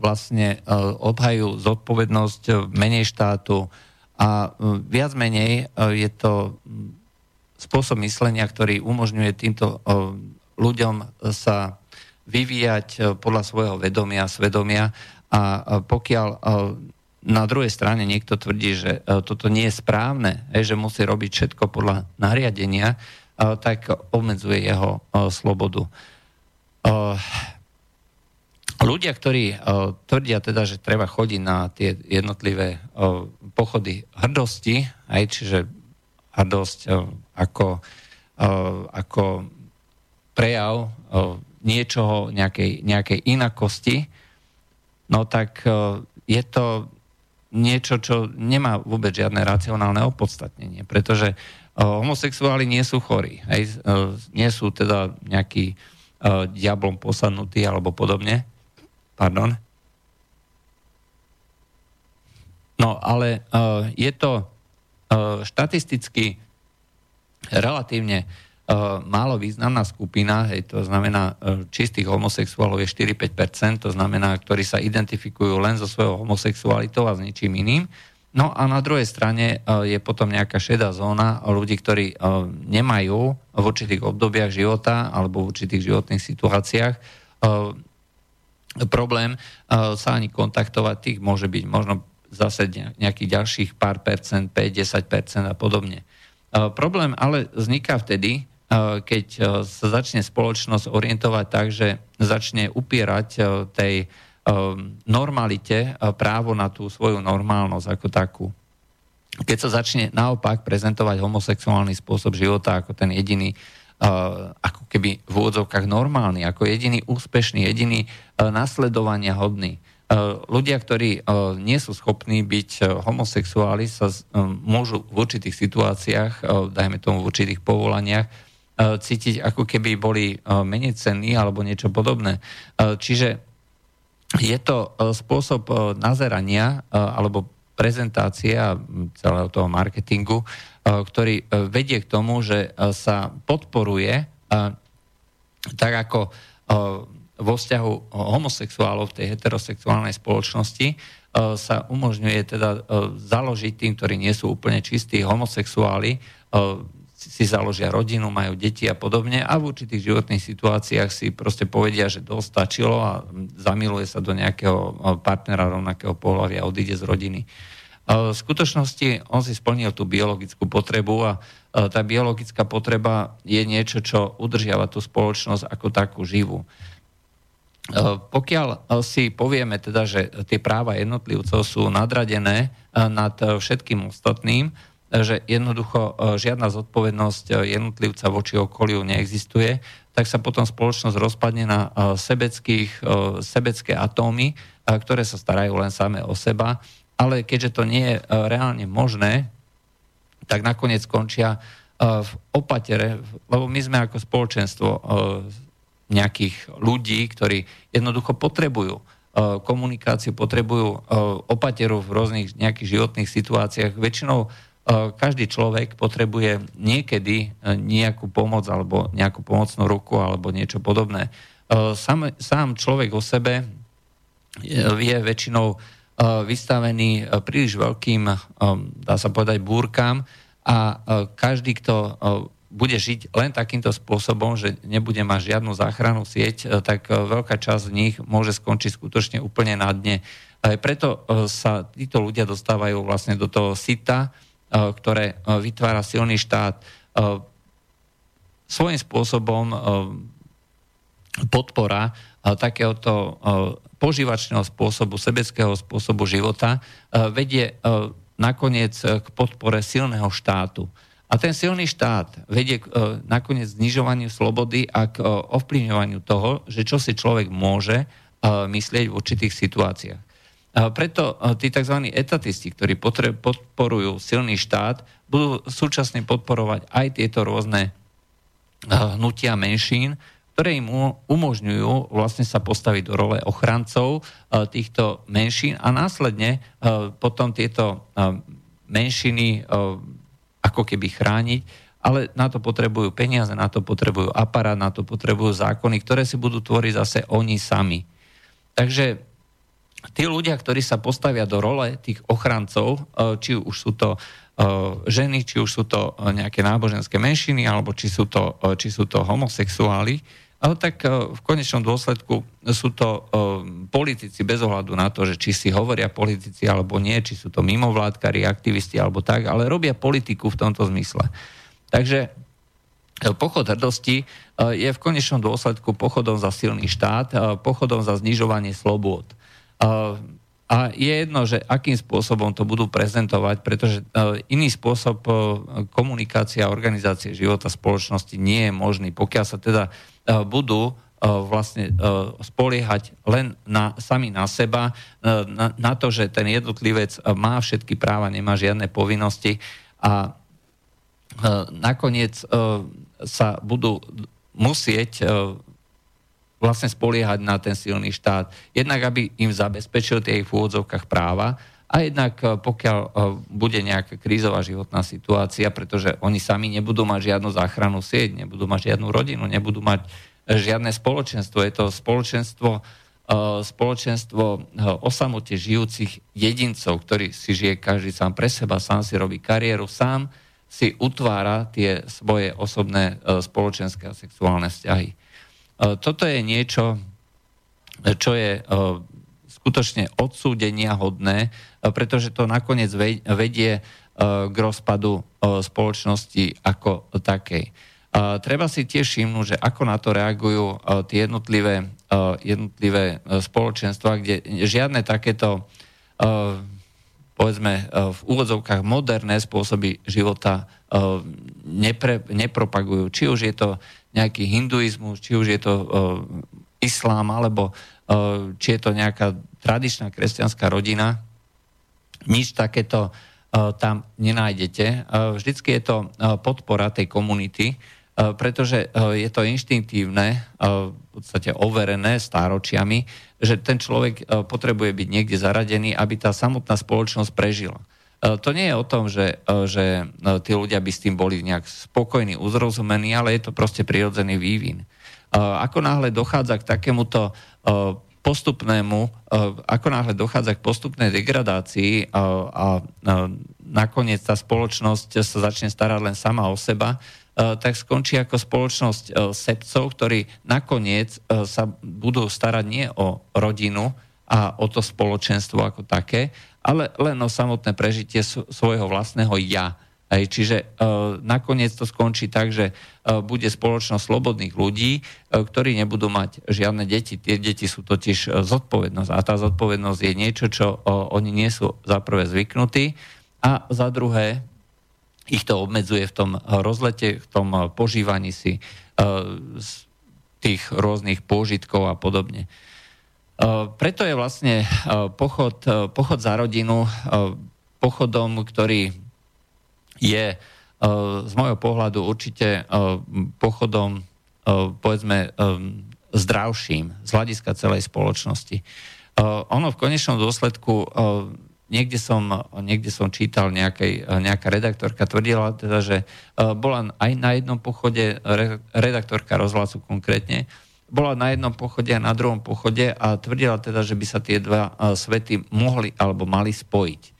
vlastne obhajujú zodpovednosť menej štátu a viac menej je to spôsob myslenia, ktorý umožňuje týmto ľuďom sa vyvíjať podľa svojho vedomia, svedomia a pokiaľ na druhej strane niekto tvrdí, že e, toto nie je správne, že musí robiť všetko podľa nariadenia, e, tak obmedzuje jeho e, slobodu. Ľudia, ktorí tvrdia teda, že treba chodiť na tie jednotlivé pochody hrdosti, aj čiže hrdosť ako, ako prejav niečoho, nejakej, nejakej inakosti, no tak je to niečo, čo nemá vôbec žiadne racionálne opodstatnenie, pretože uh, homosexuáli nie sú chorí, hej, uh, nie sú teda nejaký uh, diablom posadnutí alebo podobne. Pardon. No, ale uh, je to uh, štatisticky relatívne Eh, málo významná skupina, hej, to znamená eh, čistých homosexuálov je 4-5%, to znamená, ktorí sa identifikujú len so svojou homosexualitou a s ničím iným. No a na druhej strane eh, je potom nejaká šedá zóna ľudí, ktorí nemajú v určitých obdobiach života alebo v určitých životných situáciách problém sa ani kontaktovať, tých môže byť možno zase nejakých ďalších pár percent, 5-10% a podobne. Problém ale vzniká vtedy, Eh, keď sa začne spoločnosť orientovať tak, že začne upierať tej normalite právo na tú svoju normálnosť ako takú. Keď sa začne naopak prezentovať homosexuálny spôsob života ako ten jediný, ako keby v úvodzovkách normálny, ako jediný úspešný, jediný nasledovania hodný. Ľudia, ktorí nie sú schopní byť homosexuáli, sa môžu v určitých situáciách, dajme tomu v určitých povolaniach, cítiť, ako keby boli menej cenní alebo niečo podobné. Čiže je to spôsob nazerania alebo prezentácia celého toho marketingu, ktorý vedie k tomu, že sa podporuje tak ako vo vzťahu homosexuálov v tej heterosexuálnej spoločnosti sa umožňuje teda založiť tým, ktorí nie sú úplne čistí homosexuáli, si založia rodinu, majú deti a podobne a v určitých životných situáciách si proste povedia, že dosť stačilo a zamiluje sa do nejakého partnera rovnakého pohľavia a odíde z rodiny. V skutočnosti on si splnil tú biologickú potrebu a tá biologická potreba je niečo, čo udržiava tú spoločnosť ako takú živú. Pokiaľ si povieme teda, že tie práva jednotlivcov sú nadradené nad všetkým ostatným, že jednoducho e, žiadna zodpovednosť e, jednotlivca voči okoliu neexistuje, tak sa potom spoločnosť rozpadne na e, sebeckých, sebecké atómy, ktoré sa starajú len same o seba. Ale keďže to nie je reálne možné, tak nakoniec skončia v opatere, lebo my sme ako spoločenstvo nejakých ľudí, ktorí jednoducho potrebujú komunikáciu, potrebujú opateru v rôznych nejakých životných situáciách. Väčšinou E, každý človek potrebuje niekedy e, nejakú pomoc alebo nejakú pomocnú ruku alebo niečo podobné. E, sám, sám človek o sebe je väčšinou vystavený príliš veľkým, dá sa povedať, búrkam a každý, kto bude žiť len takýmto spôsobom, že nebude mať žiadnu záchranu sieť, tak veľká časť z nich môže skončiť skutočne úplne na dne. Aj preto sa títo ľudia dostávajú vlastne do toho sita, E, ktoré e, vytvára silný štát, e, svojím spôsobom podpora takéhoto požívačného spôsobu, sebeckého spôsobu života vedie nakoniec k podpore silného štátu. A ten silný štát vedie k, nakoniec znižovaniu slobody a k ovplyvňovaniu toho, že čo si človek môže myslieť v určitých situáciách. Preto tí tzv. etatisti, ktorí podporujú silný štát, budú súčasne podporovať aj tieto rôzne hnutia menšín, ktoré im umožňujú vlastne sa postaviť do role ochrancov týchto menšín a následne potom tieto menšiny ako keby chrániť, ale na to potrebujú peniaze, na to potrebujú aparát, na to potrebujú zákony, ktoré si budú tvoriť zase oni sami. Takže tí ľudia, ktorí sa postavia do role tých ochrancov, e, či už sú to e, ženy, či už sú to e, nejaké náboženské menšiny, alebo či sú to, či sú to homosexuáli, tak v konečnom dôsledku sú to politici bez ohľadu na to, že či si hovoria politici alebo nie, či sú to mimovládkari, aktivisti alebo tak, ale robia politiku v tomto zmysle. Takže pochod hrdosti je v konečnom dôsledku pochodom za silný štát, pochodom za znižovanie slobôd. A je jedno, že akým spôsobom to budú prezentovať, pretože iný spôsob komunikácie a organizácie života spoločnosti nie je možný, pokiaľ sa teda budú vlastne spoliehať len na, sami na seba, na, na to, že ten jednotlivec má všetky práva, nemá žiadne povinnosti a nakoniec sa budú musieť vlastne spoliehať na ten silný štát. Jednak, aby im zabezpečil tie ich v úvodzovkách práva a jednak eh, pokiaľ eh, bude nejaká krízová životná situácia, pretože oni sami nebudú mať žiadnu záchrannú sieť, nebudú mať žiadnu rodinu, nebudú mať eh, žiadne spoločenstvo. Je to spoločenstvo, spoločenstvo o žijúcich jedincov, ktorý si žije každý sám pre seba, sám si robí kariéru, sám si utvára tie svoje osobné spoločenské a sexuálne vzťahy. E, toto je niečo, čo je e, skutočne odsúdenia hodné, e, pretože to nakoniec vedie k rozpadu spoločnosti ako takej. Treba si tiež všimnúť, že ako na to reagujú tie jednotlivé, jednotlivé spoločenstva, kde žiadne takéto povedzme v úvodzovkách moderné spôsoby života nepre, nepropagujú. Či už je to nejaký hinduizmus, či už je to islám, alebo či je to nejaká tradičná kresťanská rodina, nič takéto tam nenájdete. Vždycky je to podpora tej komunity, pretože je to inštinktívne, v podstate overené stáročiami, že ten človek potrebuje byť niekde zaradený, aby tá samotná spoločnosť prežila. To nie je o tom, že, že tí ľudia by s tým boli nejak spokojní, uzrozumení, ale je to proste prirodzený vývin. Ako náhle dochádza k takémuto postupnému, ako náhle dochádza k postupnej degradácii a nakoniec tá spoločnosť sa začne starať len sama o seba, tak skončí ako spoločnosť sebcov, ktorí nakoniec sa budú starať nie o rodinu a o to spoločenstvo ako také, ale len o samotné prežitie svojho vlastného ja. Aj, čiže e, nakoniec to skončí tak, že e, bude spoločnosť slobodných ľudí, e, ktorí nebudú mať žiadne deti. Tie deti sú totiž e, zodpovednosť a tá zodpovednosť je niečo, čo e, oni nie sú za prvé zvyknutí a za druhé ich to obmedzuje v tom rozlete, v tom požívaní si e, tých rôznych pôžitkov a podobne. Eh, preto je vlastne pochod, pochod za rodinu pochodom, ktorý je z môjho pohľadu určite pochodom, povedzme, zdravším z hľadiska celej spoločnosti. Ono v konečnom dôsledku niekde som, niekde som čítal nejakej, nejaká redaktorka, tvrdila teda, že bola aj na jednom pochode, redaktorka rozhlasu konkrétne, bola na jednom pochode a na druhom pochode a tvrdila teda, že by sa tie dva svety mohli alebo mali spojiť.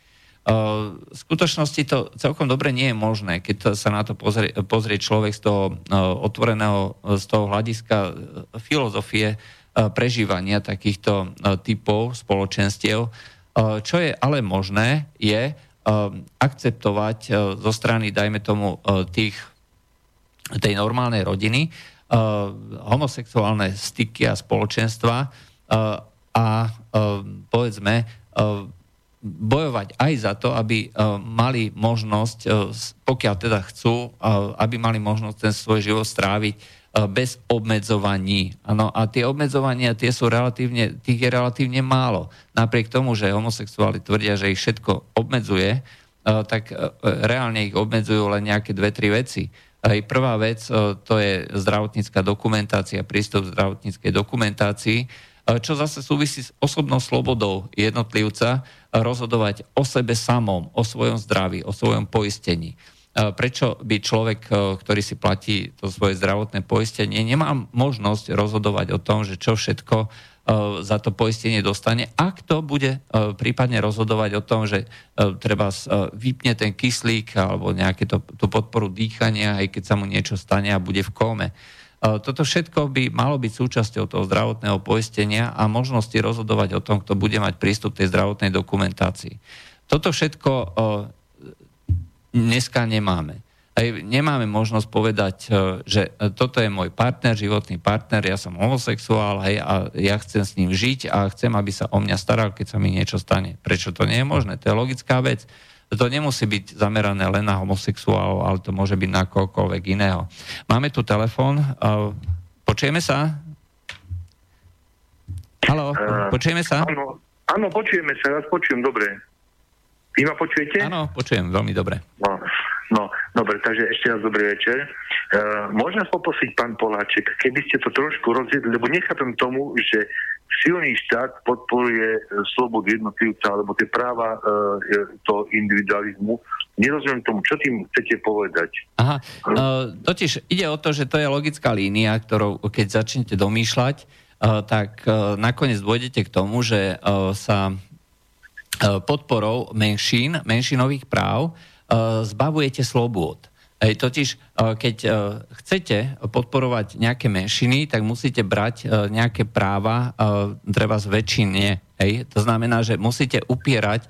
V skutočnosti to celkom dobre nie je možné, keď sa na to pozrie, pozrie človek z toho otvoreného, z toho hľadiska e, filozofie prežívania takýchto typov spoločenstiev. Čo je ale možné, je akceptovať zo strany, dajme tomu, tých, tej normálnej rodiny, homosexuálne styky a spoločenstva a povedzme bojovať aj za to, aby mali možnosť, pokiaľ teda chcú, aby mali možnosť ten svoj život stráviť bez obmedzovaní. Ano, a tie obmedzovania, tie sú relatívne, tých je relatívne málo. Napriek tomu, že homosexuáli tvrdia, že ich všetko obmedzuje, tak reálne ich obmedzujú len nejaké dve, tri veci. Aj prvá vec, to je zdravotnícká dokumentácia, prístup k zdravotníckej dokumentácii, čo zase súvisí s osobnou slobodou jednotlivca rozhodovať o sebe samom, o svojom zdraví, o svojom poistení. Prečo by človek, ktorý si platí to svoje zdravotné poistenie, nemá možnosť rozhodovať o tom, že čo všetko za to poistenie dostane, ak to bude prípadne rozhodovať o tom, že treba vypne ten kyslík alebo nejaké to, tú podporu dýchania, aj keď sa mu niečo stane a bude v kóme. Toto všetko by malo byť súčasťou toho zdravotného poistenia a možnosti rozhodovať o tom, kto bude mať prístup tej zdravotnej dokumentácii. Toto všetko dneska nemáme. Aj nemáme možnosť povedať, že toto je môj partner, životný partner, ja som homosexuál hej, a ja chcem s ním žiť a chcem, aby sa o mňa staral, keď sa mi niečo stane. Prečo to nie je možné? To je logická vec to nemusí byť zamerané len na homosexuálov, ale to môže byť na kohokoľvek iného. Máme tu telefón. Počujeme sa? Haló, uh, počujeme sa? Áno, áno, počujeme sa, ja počujem, dobre. Vy ma počujete? Áno, počujem, veľmi dobre. No, no dobre, takže ešte raz dobrý večer. Uh, môžem poprosiť, pán Poláček, keby ste to trošku rozjedli, lebo nechápem tomu, že silný štát podporuje e, slobodu jednotlivca alebo tie práva e, toho individualizmu. Nerozumiem tomu, čo tým chcete povedať. Aha, uh, totiž ide o to, že to je logická línia, ktorou keď začnete domýšľať, uh, tak uh, nakoniec dôjdete k tomu, že uh, sa uh, podporou menšín, menšinových práv uh, zbavujete slobôd. Hej, totiž, e, keď e, chcete podporovať nejaké menšiny, tak musíte brať e, nejaké práva treba z väčšine. Hej. To znamená, že musíte upierať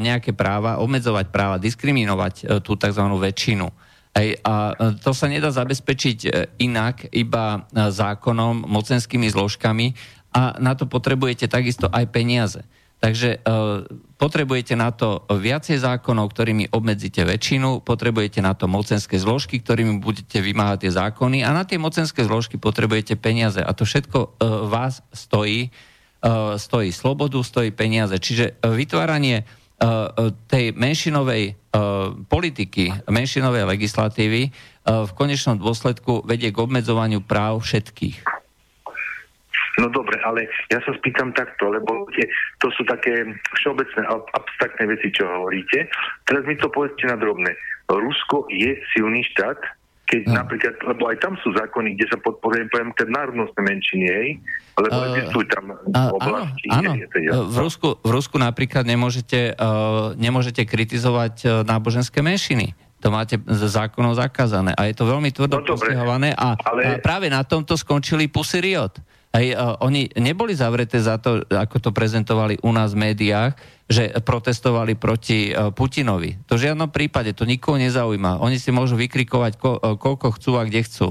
nejaké práva, obmedzovať práva, diskriminovať tú tzv. väčšinu. Hej, a to sa nedá zabezpečiť inak, iba zákonom, mocenskými zložkami a na to potrebujete takisto aj peniaze. Takže uh, potrebujete na to viacej zákonov, ktorými obmedzíte väčšinu, potrebujete na to mocenské zložky, ktorými budete vymáhať tie zákony a na tie mocenské zložky potrebujete peniaze. A to všetko uh, vás stojí, uh, stojí slobodu, stojí peniaze. Čiže vytváranie tej menšinovej politiky, menšinovej legislatívy v konečnom dôsledku vedie k obmedzovaniu práv všetkých. No dobre, ale ja sa spýtam takto, lebo tie, to sú také všeobecné, abstraktné veci, čo hovoríte. Teraz mi to povedzte na drobné. Rusko je silný štát, keď no. napríklad, lebo aj tam sú zákony, kde sa podporuje, poviem, ten národnostné menšiny, hej? Lebo uh, existujú tam uh, oblasti. Áno, áno. Teda, v, Rusku, v Rusku napríklad nemôžete, uh, nemôžete kritizovať uh, náboženské menšiny. To máte zákonov zakázané. A je to veľmi tvrdo no, postihované. A, ale... a práve na tomto skončili Pussy Riot. Hej, uh, oni neboli zavreté za to, ako to prezentovali u nás v médiách, že protestovali proti uh, Putinovi. To v žiadnom prípade, to nikoho nezaujíma. Oni si môžu vykrikovať, ko, uh, koľko chcú a kde chcú.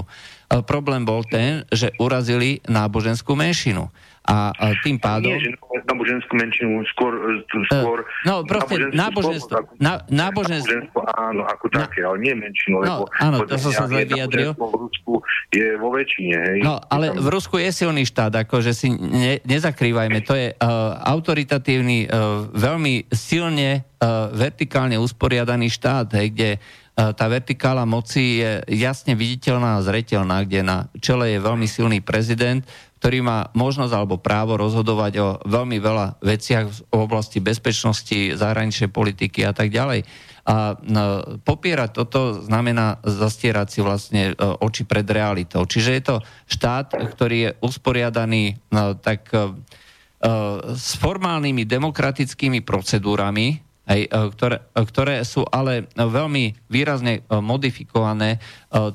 Problém bol ten, že urazili náboženskú menšinu. A, a tým pádom... Nie, že náboženskú menšinu, skôr... E, skôr no, proste náboženstvo. Na, náboženstvo. Áno, ako na, také, ale nie menšinu, no, lebo... Áno, to som sa zle vyjadril. V Rusku je vo väčšine, hej. No, ale v Rusku je silný štát, akože si ne, nezakrývajme. To je uh, autoritatívny, uh, veľmi silne uh, vertikálne usporiadaný štát, hej, kde tá vertikála moci je jasne viditeľná a zretelná, kde na čele je veľmi silný prezident, ktorý má možnosť alebo právo rozhodovať o veľmi veľa veciach v oblasti bezpečnosti, zahraničnej politiky a tak ďalej. A no, popierať toto znamená zastierať si vlastne e, oči pred realitou. Čiže je to štát, ktorý je usporiadaný no, tak e, e, s formálnymi demokratickými procedúrami, hej, e, ktoré, e, ktoré sú ale veľmi výrazne e, modifikované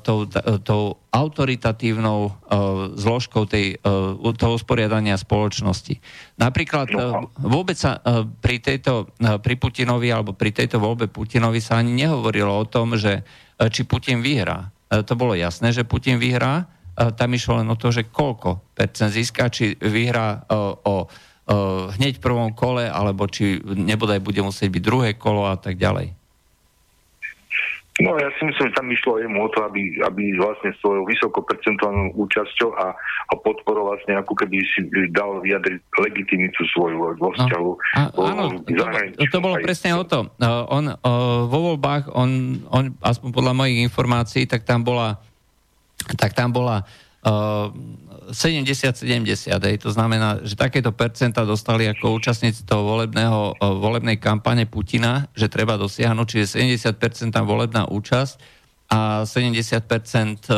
tou, tou autoritatívnou zložkou tej, toho usporiadania spoločnosti. Napríklad vôbec sa pri, tejto, pri Putinovi alebo pri tejto voľbe Putinovi sa ani nehovorilo o tom, že či Putin vyhrá. To bolo jasné, že Putin vyhrá, tam išlo len o to, že koľko percent získa, či vyhrá o hneď v prvom kole, alebo či nebodaj bude musieť byť druhé kolo a tak ďalej. No ja si myslím, že tam išlo jemu o to, aby, aby vlastne svojou vysokopercentuálnou účasťou a, a podporou vlastne ako keby si dal vyjadriť legitimitu svoju vo no. vzťahu. No. A, vo, áno, to, to bolo presne o to. Uh, on uh, vo voľbách, on, on, aspoň podľa mojich informácií, tak tam bola tak tam bola uh, 70-70, to znamená, že takéto percenta dostali ako účastníci toho volebného, volebnej kampane Putina, že treba dosiahnuť, čiže 70% volebná účasť a 70%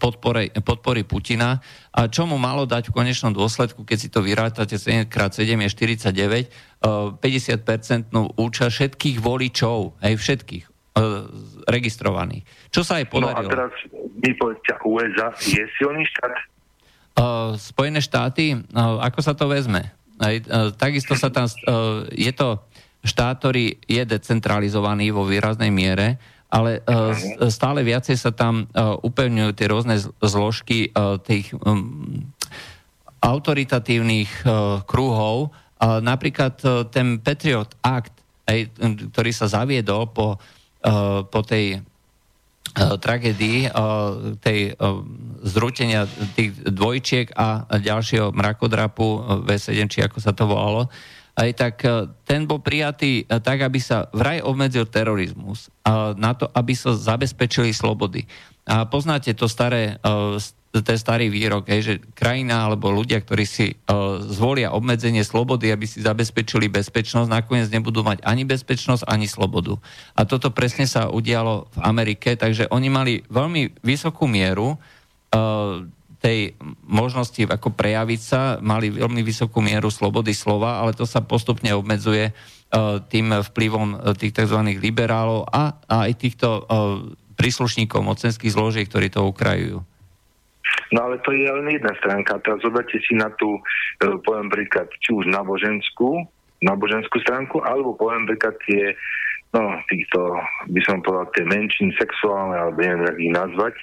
podpory, podpory Putina. A čo mu malo dať v konečnom dôsledku, keď si to vyrátate 7x7 je 49, 50% účasť všetkých voličov, aj všetkých registrovaných. Čo sa aj podarilo? No a teraz mi povedzte, USA je silný štát? Spojené štáty, ako sa to vezme? Takisto sa tam, je to štát, ktorý je decentralizovaný vo výraznej miere, ale stále viacej sa tam upevňujú tie rôzne zložky tých autoritatívnych uh, kruhov. Uh, napríklad ten Patriot Act, ktorý sa zaviedol po, po tej tragédii tej zrútenia tých dvojčiek a ďalšieho mrakodrapu V7, či ako sa to volalo, aj tak ten bol prijatý tak, aby sa vraj obmedzil terorizmus, na to, aby sa zabezpečili slobody. A poznáte to staré, ten starý výrok, hej, že krajina alebo ľudia, ktorí si uh, zvolia obmedzenie slobody, aby si zabezpečili bezpečnosť, nakoniec nebudú mať ani bezpečnosť, ani slobodu. A toto presne sa udialo v Amerike, takže oni mali veľmi vysokú mieru uh, tej možnosti ako prejaviť sa, mali veľmi vysokú mieru slobody slova, ale to sa postupne obmedzuje uh, tým vplyvom tých tzv. liberálov a, a aj týchto uh, príslušníkov mocenských zložiek, ktorí to ukrajujú. No ale to je len jedna stránka. Teraz zoberte si na tú, e, poviem príklad, či už náboženskú, náboženskú stránku, alebo poviem príklad tie, no týchto, by som povedal, tie menšiny sexuálne, alebo neviem, jak ich nazvať,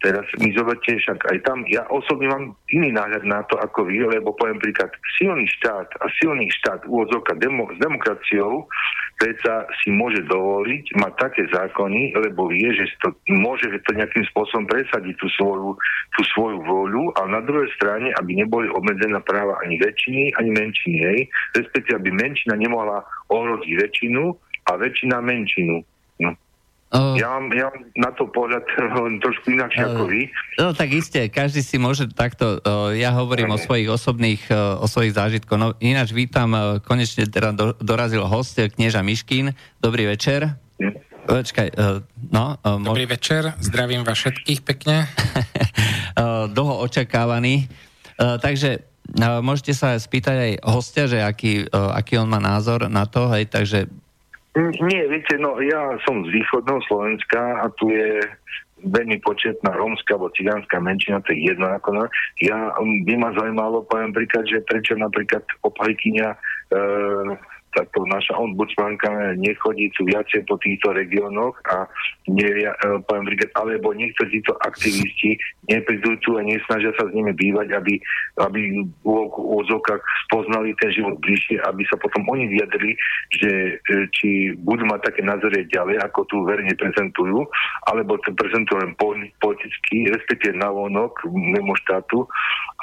Teraz mi zoberte však aj tam, ja osobne mám iný náhľad na to ako vy, lebo poviem príklad, silný štát a silný štát úvodzovka demo, s demokraciou predsa si môže dovoliť mať také zákony, lebo vie, že to môže to nejakým spôsobom presadiť tú svoju, tú svoju voľu, ale na druhej strane, aby neboli obmedzené práva ani väčšiny, ani menšiny, hej? respektíve aby menšina nemohla ohroziť väčšinu a väčšina menšinu. Uh, ja, mám, ja mám na to pohľad trošku inakšie uh, ako vy. No tak isté, každý si môže takto, uh, ja hovorím okay. o svojich osobných, uh, o svojich zážitkoch. No ináč vítam, uh, konečne teda do, dorazil host, knieža Miškín. Dobrý večer. Yeah. Počkaj, uh, no. Uh, Dobrý mo- večer, zdravím vás všetkých pekne. uh, dlho očakávaný. Uh, takže uh, môžete sa spýtať aj hostia, že aký, uh, aký on má názor na to, hej, takže nie, viete, no ja som z východného Slovenska a tu je veľmi početná rómska alebo cigánska menšina, to je jedno ako. Ja, by ma zaujímalo, poviem príklad, že prečo napríklad opajkyňa e, táto naša ombudsmanka nechodí tu viacej po týchto regiónoch a nevia, poviem príklad, alebo niektorí títo aktivisti neprídu tu a nesnažia sa s nimi bývať, aby, aby v úzokách spoznali ten život bližšie, aby sa potom oni vyjadrili, že e, či budú mať také názory ďalej, ako tu verne prezentujú, alebo to prezentujú len politicky, respektíve na vonok, mimo štátu.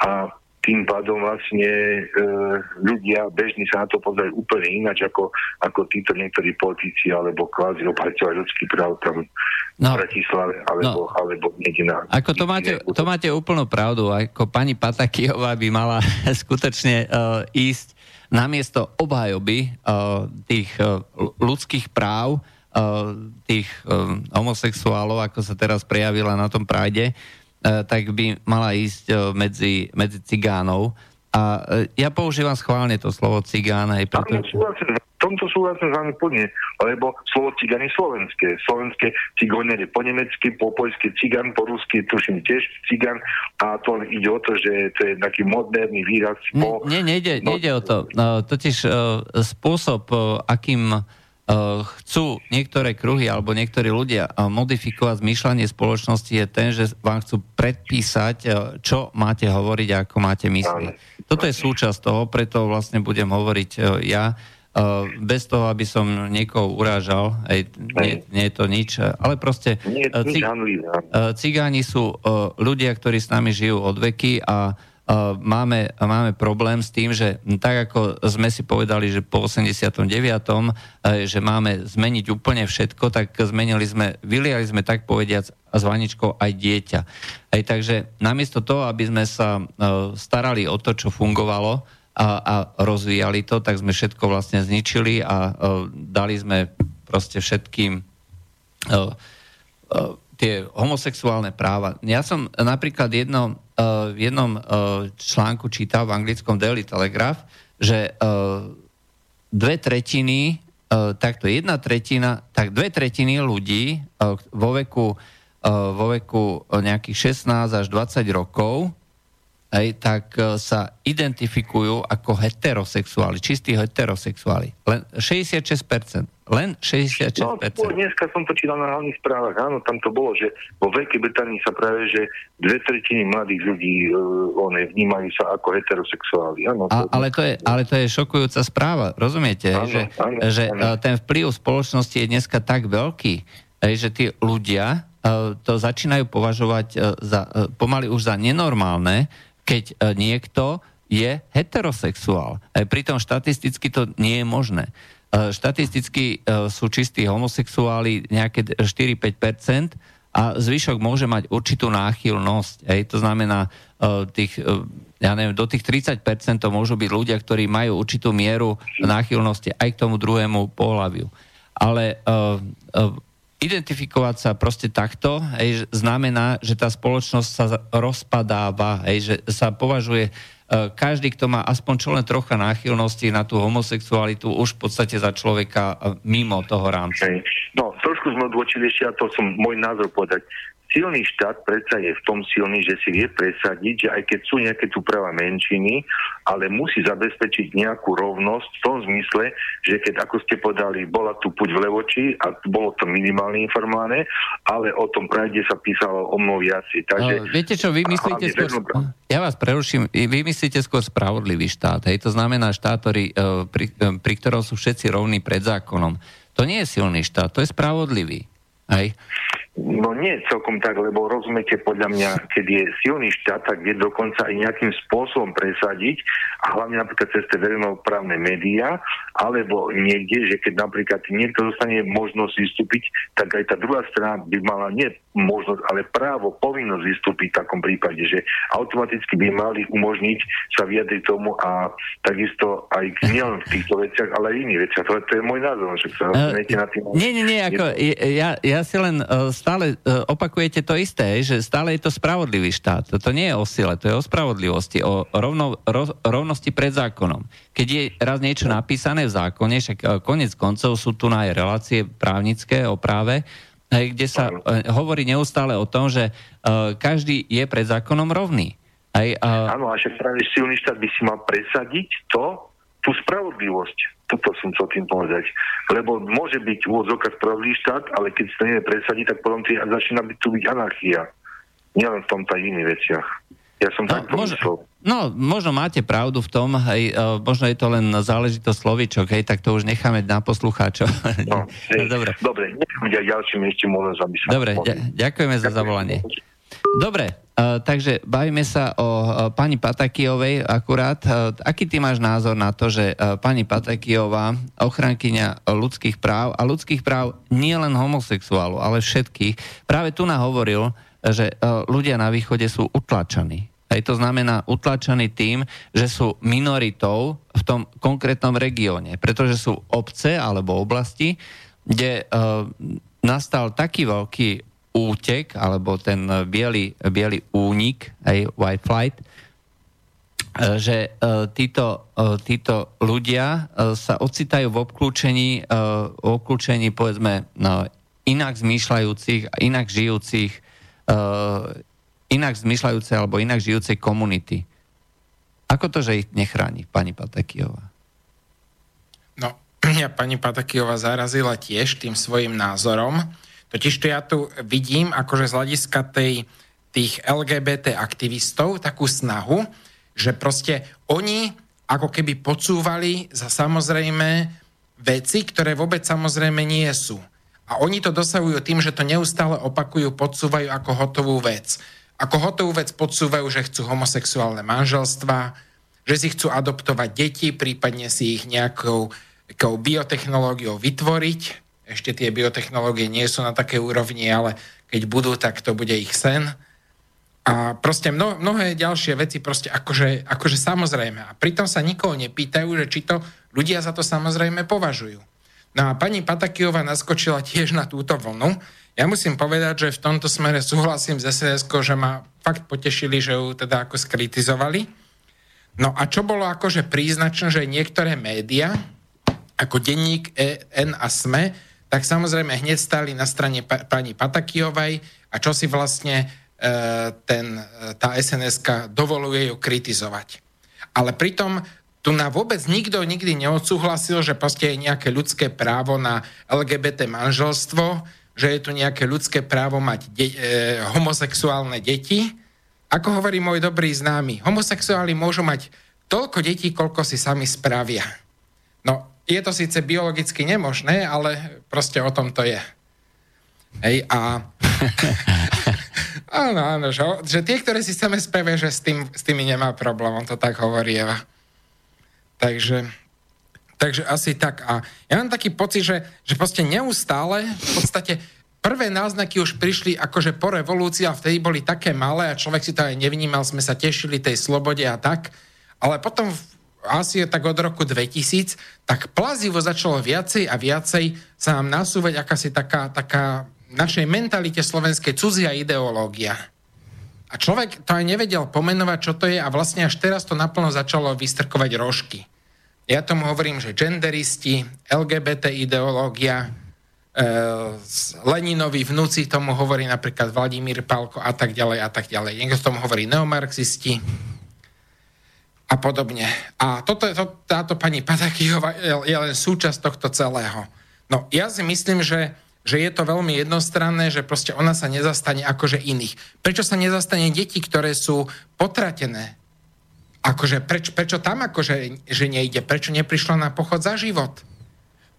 A tým pádom vlastne e, ľudia bežní sa na to pozerajú úplne ináč ako, ako títo niektorí politici alebo kvázi obhajcovia ľudský práv tam no, v Bratislave alebo, no, alebo niekde na... Ako to máte, to máte úplnú pravdu, ako pani Patakijová by mala skutočne uh, ísť namiesto obhajoby uh, tých uh, ľudských práv uh, tých uh, homosexuálov, ako sa teraz prejavila na tom práde, E, tak by mala ísť e, medzi, medzi cigánov. A e, ja používam schválne to slovo cigán aj preto... V tomto súhlasím s vami plne, lebo slovo cigán je slovenské. Slovenské cigoner je po nemecky, po poľsky cigán, po rusky tuším tiež cigán a to ide o to, že to je taký moderný výraz po... Nie, nejde, no... nejde o to. No, totiž uh, spôsob, uh, akým chcú niektoré kruhy alebo niektorí ľudia modifikovať zmýšľanie spoločnosti je ten, že vám chcú predpísať, čo máte hovoriť a ako máte myslieť. Toto je súčasť toho, preto vlastne budem hovoriť ja, bez toho, aby som niekoho urážal, aj, nie, nie je to nič, ale proste cigáni sú ľudia, ktorí s nami žijú od veky a máme, máme problém s tým, že tak ako sme si povedali, že po 89. E, že máme zmeniť úplne všetko, tak zmenili sme, vyliali sme tak povediac s vaničkou aj dieťa. Aj, takže namiesto toho, aby sme sa e, starali o to, čo fungovalo a, a rozvíjali to, tak sme všetko vlastne zničili a e, dali sme proste všetkým tie homosexuálne práva. Ja som napríklad jedno, uh, v jednom uh, článku čítal v anglickom Daily Telegraph, že uh, dve tretiny, uh, takto jedna tretina, tak dve tretiny ľudí uh, vo veku, vo veku nejakých 16 až 20 rokov aj, tak sa identifikujú ako heterosexuáli, čistí heterosexuáli. Len 66%. Len 66%. No, dneska som to čítal na hlavných správach. Áno, tam to bolo, že vo Veľkej Británii sa práve, že dve tretiny mladých ľudí uh, one, vnímajú sa ako heterosexuáli. Áno, to... A, ale, to je, ale to je šokujúca správa, rozumiete? Áno, že áno, že áno. E, ten vplyv spoločnosti je dneska tak veľký, že tí ľudia uh, to začínajú považovať za, pomaly už za nenormálne, keď niekto je heterosexuál. Pritom štatisticky to nie je možné. E, štatisticky e, sú čistí homosexuáli nejaké 4-5% a zvyšok môže mať určitú náchylnosť. Hej. To znamená, e, tých, ja neviem, do tých 30% to môžu byť ľudia, ktorí majú určitú mieru náchylnosti aj k tomu druhému pohľaviu. Ale uh, uh, identifikovať sa proste takto hej, znamená, že tá spoločnosť sa rozpadáva, hej, že sa považuje každý, kto má aspoň čo len trocha náchylnosti na tú homosexualitu, už v podstate za človeka e, mimo toho rámca. No, trošku sme odvočili ešte, a to som môj názor povedať silný štát predsa je v tom silný, že si vie presadiť, že aj keď sú nejaké tu práva menšiny, ale musí zabezpečiť nejakú rovnosť v tom zmysle, že keď, ako ste povedali, bola tu puť v Levoči a bolo to minimálne informované, ale o tom pravde sa písalo o mnoho viacej. Takže, uh, viete čo, vy myslíte skôr... Vedno... Ja vás preruším, vy myslíte skôr spravodlivý štát, hej? to znamená štát, ktorý, uh, pri, uh, pri ktorom sú všetci rovní pred zákonom. To nie je silný štát, to je spravodlivý. Hej? No nie celkom tak, lebo rozumiete, podľa mňa, keď je silný štát, tak vie dokonca aj nejakým spôsobom presadiť a hlavne napríklad cez tie verejnoprávne médiá, alebo niekde, že keď napríklad niekto dostane možnosť vystúpiť, tak aj tá druhá strana by mala nie možnosť, ale právo, povinnosť vystúpiť v takom prípade, že automaticky by mali umožniť sa vyjadriť tomu a takisto aj nielen v týchto veciach, ale aj iných veciach. To, to je môj názor, že sa uh, na tým... Nie, nie, nie, ako, ja, ja si len uh, stále uh, opakujete to isté, že stále je to spravodlivý štát. To nie je o sile, to je o spravodlivosti, o rovno, ro, rovnosti pred zákonom. Keď je raz niečo napísané v zákone, však uh, konec koncov sú tu aj relácie právnické o práve, kde sa uh, hovorí neustále o tom, že každý je pred zákonom rovný. Aj, uh... Áno, a však práve silný štát by si mal presadiť to, tú spravodlivosť toto som chcel tým povedať. Lebo môže byť úvodzovka spravodlivý štát, ale keď sa nevie presadiť, tak potom tý, začína byť tu byť anarchia. Nielen v tomto iných veciach. Ja som no, tak možno, no, možno máte pravdu v tom, hej, uh, možno je to len záležitosť slovičok, hej, tak to už necháme na poslucháčov. No, hej, Dobre. Dobre, nechám ďalším ešte môžem, sa... Dobre, ďakujeme za zavolanie. Dobre, uh, takže bavíme sa o uh, pani Patakijovej akurát. Uh, aký ty máš názor na to, že uh, pani Patakijová, ochrankyňa ľudských práv a ľudských práv nie len homosexuálov, ale všetkých, práve tu nahovoril, že uh, ľudia na východe sú utlačaní. Aj to znamená utlačaní tým, že sú minoritou v tom konkrétnom regióne, pretože sú obce alebo oblasti, kde uh, nastal taký veľký útek, alebo ten biely, biely únik, aj white flight, e, že e, títo, e, títo ľudia sa ocitajú v obklúčení, v obklúčení povedzme no, inak zmýšľajúcich inak žijúcich inak zmyšľajúcej alebo inak žijúcej komunity. Ako to, že ich nechráni pani Patekijová? No, mňa pani Patakijová zarazila tiež tým svojim názorom. Totiž to ja tu vidím, akože z hľadiska tej, tých LGBT aktivistov, takú snahu, že proste oni ako keby podsúvali za samozrejme veci, ktoré vôbec samozrejme nie sú. A oni to dosahujú tým, že to neustále opakujú, podsúvajú ako hotovú vec. Ako hotovú vec podsúvajú, že chcú homosexuálne manželstva, že si chcú adoptovať deti, prípadne si ich nejakou, nejakou biotechnológiou vytvoriť. Ešte tie biotechnológie nie sú na také úrovni, ale keď budú, tak to bude ich sen. A proste mno, mnohé ďalšie veci proste akože, akože samozrejme. A pritom sa nikoho nepýtajú, že či to ľudia za to samozrejme považujú. No a pani Patakijová naskočila tiež na túto vlnu. Ja musím povedať, že v tomto smere súhlasím s sns že ma fakt potešili, že ju teda ako skritizovali. No a čo bolo akože príznačné, že niektoré médiá, ako denník EN a SME, tak samozrejme hneď stáli na strane pa- pani Patakijovej a čo si vlastne e, ten, e, tá sns dovoluje ju kritizovať. Ale pritom tu na vôbec nikto nikdy neodsúhlasil, že proste je nejaké ľudské právo na LGBT manželstvo, že je tu nejaké ľudské právo mať de- e, homosexuálne deti. Ako hovorí môj dobrý známy, homosexuáli môžu mať toľko detí, koľko si sami spravia. No, je to síce biologicky nemožné, ale proste o tom to je. Hej, a... áno, áno, že, že tie, ktoré si sami spravia, že s, tým, s tými nemá problém, on to tak hovorí Eva. Takže, takže asi tak. A ja mám taký pocit, že, že proste neustále, v podstate prvé náznaky už prišli akože po revolúcii a vtedy boli také malé a človek si to aj nevnímal, sme sa tešili tej slobode a tak. Ale potom asi tak od roku 2000, tak plazivo začalo viacej a viacej sa nám nasúvať akási taká, taká našej mentalite slovenskej cudzia ideológia. A človek to aj nevedel pomenovať, čo to je a vlastne až teraz to naplno začalo vystrkovať rožky. Ja tomu hovorím, že genderisti, LGBT ideológia, e, Leninovi vnúci tomu hovorí napríklad Vladimír Palko a tak ďalej a tak ďalej. Niekto tomu hovorí neomarxisti a podobne. A toto, to, táto pani Patakijová je, je len súčasť tohto celého. No ja si myslím, že že je to veľmi jednostranné, že proste ona sa nezastane akože iných. Prečo sa nezastane deti, ktoré sú potratené? Akože preč, prečo tam akože že nejde? Prečo neprišla na pochod za život?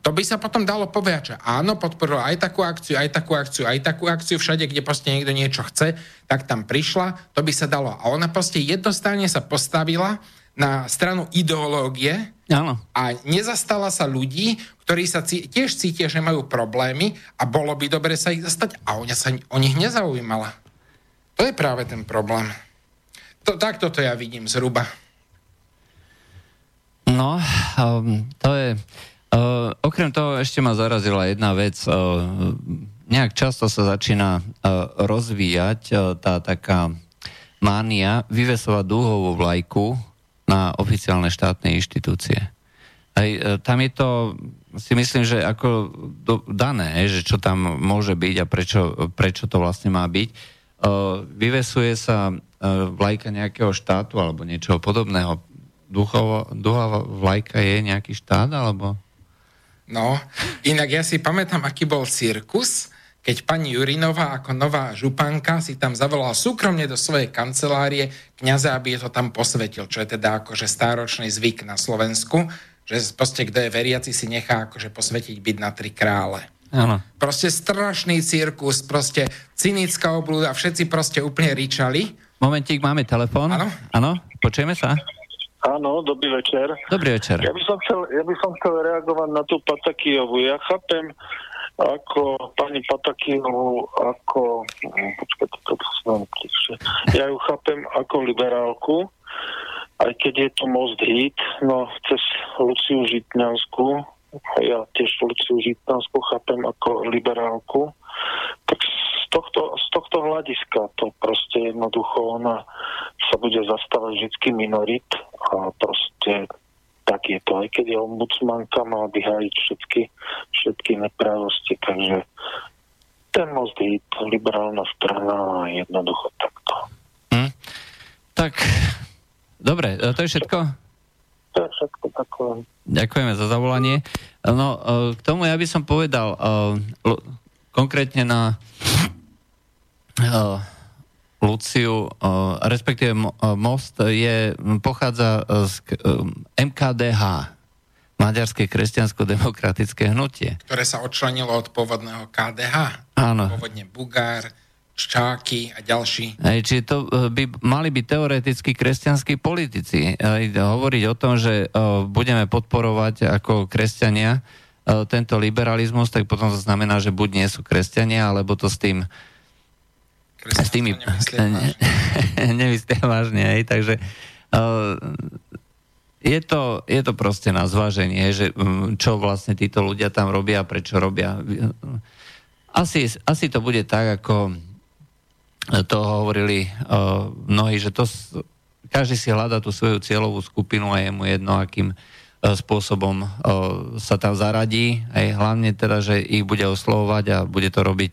To by sa potom dalo povedať, že áno, podporila aj takú akciu, aj takú akciu, aj takú akciu, všade, kde proste niekto niečo chce, tak tam prišla, to by sa dalo. A ona proste jednostranne sa postavila na stranu ideológie, Áno. A nezastala sa ľudí, ktorí sa cí, tiež cítia, že majú problémy a bolo by dobre sa ich zastať a ona sa o nich nezaujímala. To je práve ten problém. To, tak toto ja vidím zhruba. No, um, to je... Uh, okrem toho ešte ma zarazila jedna vec. Uh, nejak často sa začína uh, rozvíjať uh, tá taká mánia vyvesovať dúhovú vlajku na oficiálne štátne inštitúcie. Aj, e, tam je to, si myslím, že ako do, dané, že čo tam môže byť a prečo, prečo to vlastne má byť. Uh, vyvesuje sa uh, vlajka nejakého štátu alebo niečoho podobného. Duchovo, duchová vlajka je nejaký štát alebo? No, inak ja si pamätám, aký bol cirkus, keď pani Jurinová ako nová županka si tam zavolala súkromne do svojej kancelárie kniaza, aby je to tam posvetil, čo je teda akože stáročný zvyk na Slovensku, že proste kto je veriaci si nechá akože posvetiť byť na tri krále. Áno. Proste strašný cirkus, proste cynická oblúda, všetci proste úplne ričali. Momentík, máme telefón. Áno. Áno, počujeme sa? Áno, dobrý večer. Dobrý večer. Ja by som chcel, ja by som chcel reagovať na tú Patakijovu. Ja chápem, ako pani Patakinu, ako, hm, počkajte, to som ja ju chápem ako liberálku, aj keď je to most hit, no cez Luciu Žitňanskú, ja tiež Luciu Žitňanskú chápem ako liberálku, tak z tohto, z tohto hľadiska to proste jednoducho ona sa bude zastávať vždy minorit a proste tak je to. Aj keď je ombudsmanka, mala by hájiť všetky, všetky neprávosti, takže ten most je liberálna strana a jednoducho takto. Hm. Tak, dobre, to je všetko? To je všetko takové. Ďakujeme za zavolanie. No, e, k tomu ja by som povedal, e, konkrétne na e, Luciu, respektíve Most je, pochádza z MKDH, Maďarské kresťansko-demokratické hnutie. Ktoré sa odčlenilo od pôvodného KDH. Áno. Pôvodne Bugár, Ščáky a ďalší. Hej, čiže to e, by mali byť teoreticky kresťanskí politici. Hej, hovoriť o tom, že budeme podporovať ako kresťania tento liberalizmus, tak potom to znamená, že buď nie sú kresťania, alebo to s tým s tými... Nemyslia vážne, hej, takže uh, je to, je to proste na zváženie, že um, čo vlastne títo ľudia tam robia, prečo robia. Asi, asi to bude tak, ako to hovorili uh, mnohí, že to, každý si hľadá tú svoju cieľovú skupinu a je mu jedno, akým uh, spôsobom uh, sa tam zaradí. Aj hlavne teda, že ich bude oslovovať a bude to robiť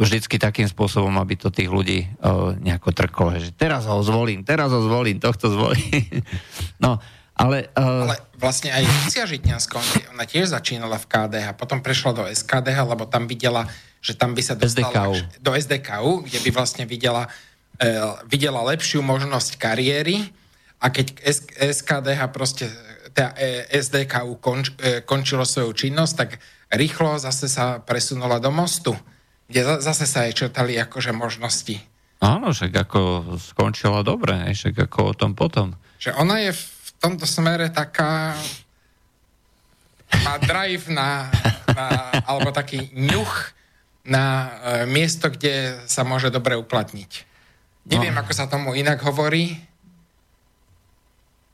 vždycky takým spôsobom, aby to tých ľudí uh, nejako trklo. Že teraz ho zvolím, teraz ho zvolím, tohto zvolím. no, ale, uh... ale vlastne aj Lucia Žitňanská, ona tiež začínala v KDH, potom prešla do SKDH, lebo tam videla že tam by sa dostala SDKU. do SDKU, kde by vlastne videla, e, videla lepšiu možnosť kariéry a keď SKDH proste teda SDKU konč, e, končilo svoju činnosť, tak rýchlo zase sa presunula do mostu, kde zase sa jej črtali akože možnosti. Áno, však ako skončila dobre, však ako o tom potom. Že ona je v tomto smere taká má drive na, na alebo taký ňuch na e, miesto, kde sa môže dobre uplatniť. Neviem, no. ako sa tomu inak hovorí,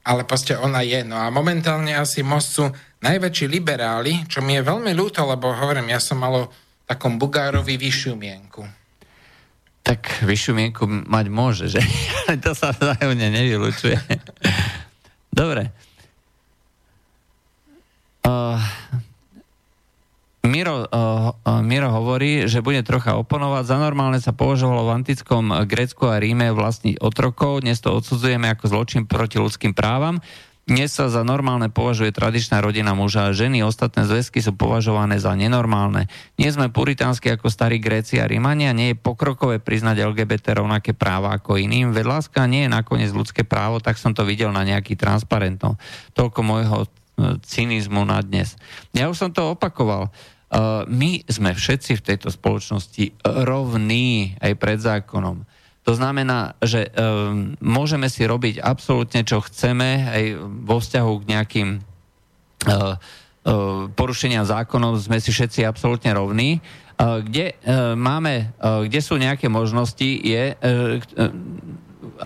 ale proste ona je. No a momentálne asi most sú najväčší liberáli, čo mi je veľmi ľúto, lebo hovorím, ja som malo takom Bugárovi vyššiu mienku. Tak vyššiu mienku mať môže, že? to sa vzájomne nevylučuje. Dobre. Uh, Miro, uh, Miro hovorí, že bude trocha oponovať. Za normálne sa považovalo v antickom Grécku a Ríme vlastní otrokov. Dnes to odsudzujeme ako zločin proti ľudským právam. Dnes sa za normálne považuje tradičná rodina muža a ženy. Ostatné zväzky sú považované za nenormálne. Nie sme puritánsky ako starí Gréci a Rímania. Nie je pokrokové priznať LGBT rovnaké práva ako iným. Veď láska nie je nakoniec ľudské právo, tak som to videl na nejaký transparentom. Toľko môjho cynizmu na dnes. Ja už som to opakoval. Uh, my sme všetci v tejto spoločnosti rovní aj pred zákonom. To znamená, že um, môžeme si robiť absolútne, čo chceme, aj vo vzťahu k nejakým uh, uh, porušeniam zákonov sme si všetci absolútne rovní. Uh, kde, uh, máme, uh, kde sú nejaké možnosti, je, uh, uh,